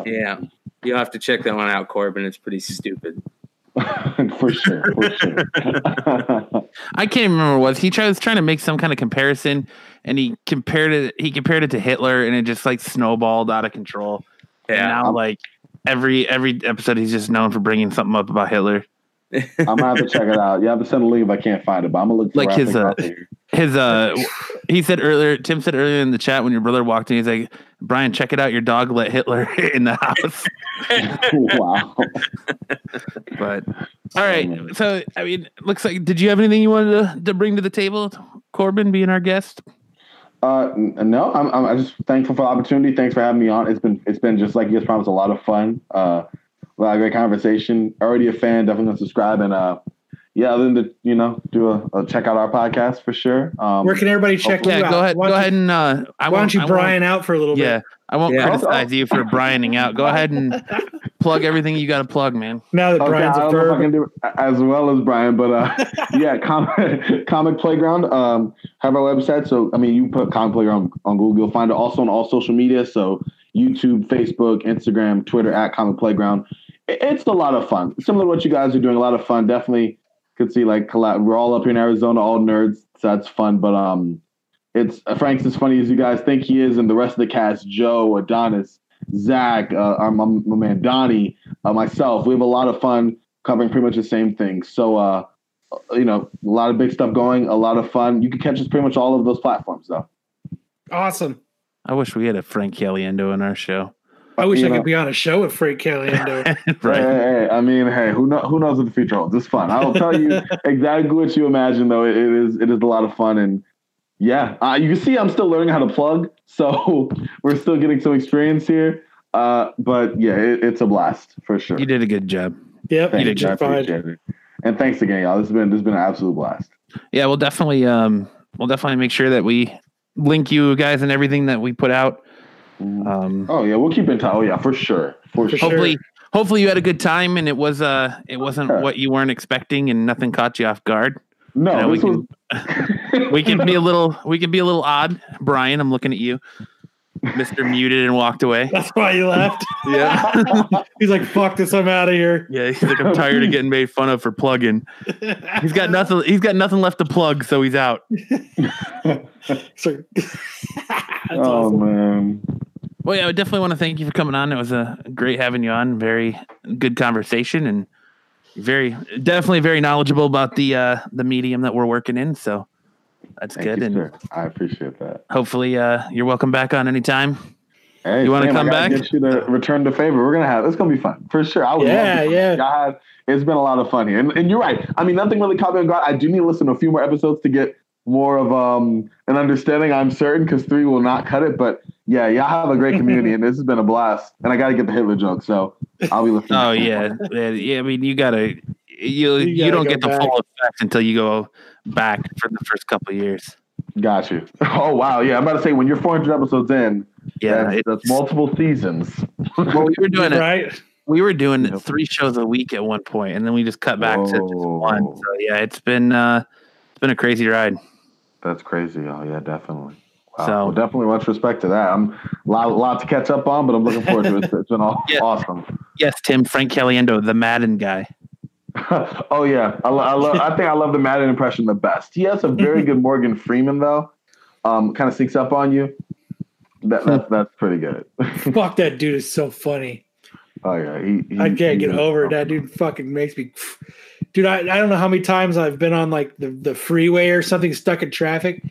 Yeah. You'll have to check that one out, Corbin. It's pretty stupid. for sure, for sure. I can't remember what he tried, was trying to make some kind of comparison, and he compared it. He compared it to Hitler, and it just like snowballed out of control. And Yeah. now, like every every episode, he's just known for bringing something up about Hitler. I'm gonna have to check it out. You have to send a link if I can't find it, but I'm gonna look Like his, uh. His uh, he said earlier. Tim said earlier in the chat when your brother walked in, he's like, "Brian, check it out. Your dog let Hitler in the house." wow. But all right, so I mean, looks like. Did you have anything you wanted to, to bring to the table, Corbin, being our guest? Uh, no, I'm, I'm I'm just thankful for the opportunity. Thanks for having me on. It's been it's been just like you guys promised, a lot of fun. Uh, a lot of great conversation. Already a fan. Definitely gonna subscribe and uh, yeah. Other than to you know do a, a check out our podcast for sure. Um, Where can everybody check Yeah, you out? go ahead. Go don't ahead and uh, I Why won't- don't you I Brian out for a little bit? Yeah, bit? I won't Yeah. criticize you for Brianing out. Go ahead and plug everything you got to plug, man. Now that Okay, Brian's I a don't know if I verb. can do it as well as Brian, but uh, yeah, comic, comic Playground. Um, have our website. So I mean, you put Comic Playground on Google, you'll find it also on all social media. So YouTube, Facebook, Instagram, Twitter at Comic Playground. It- It's a lot of fun. Similar to what you guys are doing, a lot of fun. Definitely could see like collab. We're all up here in Arizona, all nerds, so that's fun. But um, it's uh, Frank's as funny as you guys think he is, and the rest of the cast, Joe, Adonis, Zach, uh, our, my, my man Donnie, uh, myself. We have a lot of fun covering pretty much the same thing. So, uh, you know, a lot of big stuff going, a lot of fun. You can catch us pretty much all of those platforms, though. Awesome. I wish we had a Frank Caliendo in our show. I wish You I know. could be on a show with Frank Caliendo. Hey, right. hey, hey, I mean, hey, who know, who knows what the future holds? It's fun. I'll tell you exactly what you imagine, though. It, it is it is a lot of fun, and yeah, uh, you can see I'm still learning how to plug, so we're still getting some experience here. Uh, but yeah, it, it's a blast for sure. You did a good job. yep, Thank you you, did I fine. it. And thanks again, y'all. This has been this has been an absolute blast. Yeah, we'll definitely um we'll definitely make sure that we link you guys and everything that we put out. Um Oh yeah, we'll keep in touch. Oh yeah, for sure, for, For sure. hopefully hopefully you had a good time and it was uh it wasn't Yeah. what you weren't expecting and nothing caught you off guard. No, You know, we this was. We can be a little we can be a little odd. Brian, I'm looking at you. Mr. Muted and walked away. That's why he left. Yeah. He's like, "Fuck this, I'm out of here." Yeah, he's like, I'm tired of getting made fun of for plugging. He's got nothing. He's got nothing left to plug, so he's out. So, that's oh awesome. man. Well, yeah, I definitely want to thank you for coming on. It was a great having you on. Very good conversation and very definitely very knowledgeable about the uh the medium that we're working in. So that's Thank good. you, and sir. I appreciate that. hopefully uh you're welcome back on anytime. Hey, You wanna come back? Get you to return the favor. We're gonna have. It's gonna be fun for sure. I would. Yeah, love yeah. Y'all have, it's been a lot of fun here, and, and you're right. I mean, nothing really caught me on guard. I do need to listen to a few more episodes to get more of um an understanding. I'm certain because three will not cut it. But yeah, y'all have a great community, and this has been a blast. And I got to get the Hitler joke, so I'll be listening. Oh yeah. yeah, yeah. I mean, you gotta you you, gotta don't go get the back. full effect until you go back for the first couple of years. Got you. Oh wow, yeah. I'm about to say when you're 400 episodes in, Yeah, that's, that's multiple seasons. well, we were doing it. right? We were doing Yep. three shows a week at one point, and then we just cut back to just one. So yeah, it's been uh, it's been a crazy ride. That's crazy. Oh yeah, definitely. Wow. So- well, definitely much respect to that. I'm a lot, lot to catch up on, but I'm looking forward to it. It's been all, Yeah. awesome. Yes, Tim Frank Caliendo, the Madden guy. oh yeah, I, I, love. I think I love the Madden impression the best. He has a very good Morgan Freeman though. Um, kind of sneaks up on you. That, that's that's pretty good. Fuck that dude is so funny. oh yeah, he, he- I can't he get over it. That dude fucking makes me. Dude, I, I don't know how many times I've been on like the, the freeway or something stuck in traffic,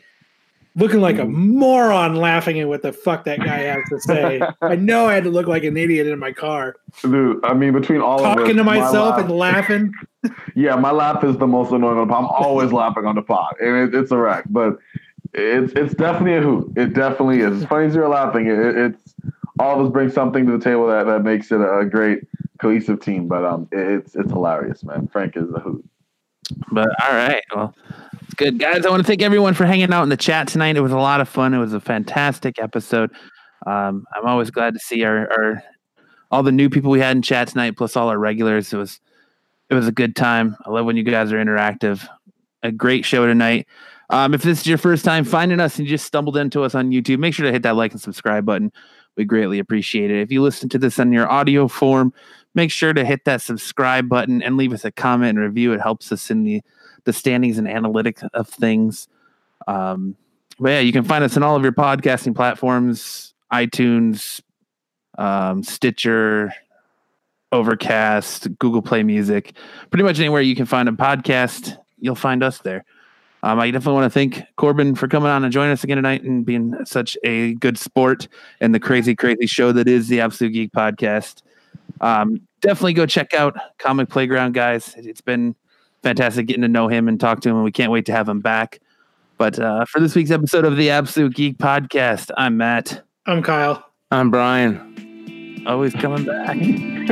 looking like a Mm-hmm. moron laughing at what the fuck that guy has to say. I know I had to look like an idiot in my car, Dude, I mean, between all of talking us, to my myself laugh- and laughing. Yeah, my laugh is the most annoying on the pod. I'm always laughing on the pod, and it, it's a wreck. But it's it's definitely a hoot. It definitely is. As funny as you're laughing, it, it's all of us bring something to the table that, that makes it a great cohesive team. But um, it's it's hilarious, man. Frank is a hoot. But all right, well, it's good, guys. I want to thank everyone for hanging out in the chat tonight. It was a lot of fun. It was a fantastic episode. Um, I'm always glad to see our, our all the new people we had in chat tonight, plus all our regulars. It was it was a good time. I love when you guys are interactive. A great show tonight. Um, if this is your first time finding us and you just stumbled into us on YouTube, make sure to hit that like and subscribe button. We greatly appreciate it. If you listen to this on your audio form, make sure to hit that subscribe button and leave us a comment and review. It helps us in the the standings and analytics of things. Um, but yeah, you can find us on all of your podcasting platforms: iTunes, um, Stitcher, Overcast, Google Play Music. Pretty much anywhere you can find a podcast, you'll find us there. Um, I definitely want to thank Corbin for coming on and joining us again tonight and being such a good sport and the crazy, crazy show that is the Absolute Geek Podcast. Um, definitely go check out Comic Playground, guys. It's been fantastic getting to know him and talk to him, and we can't wait to have him back. But uh, for this week's episode of the Absolute Geek Podcast, I'm Matt. I'm Kyle. I'm Brian. Always coming back. and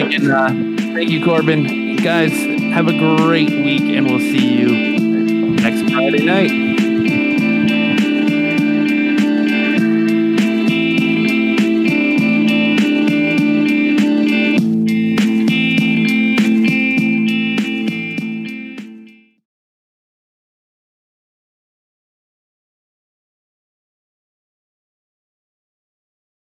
again, uh, thank you, Corbin. Guys, have a great week, and we'll see you next Friday night.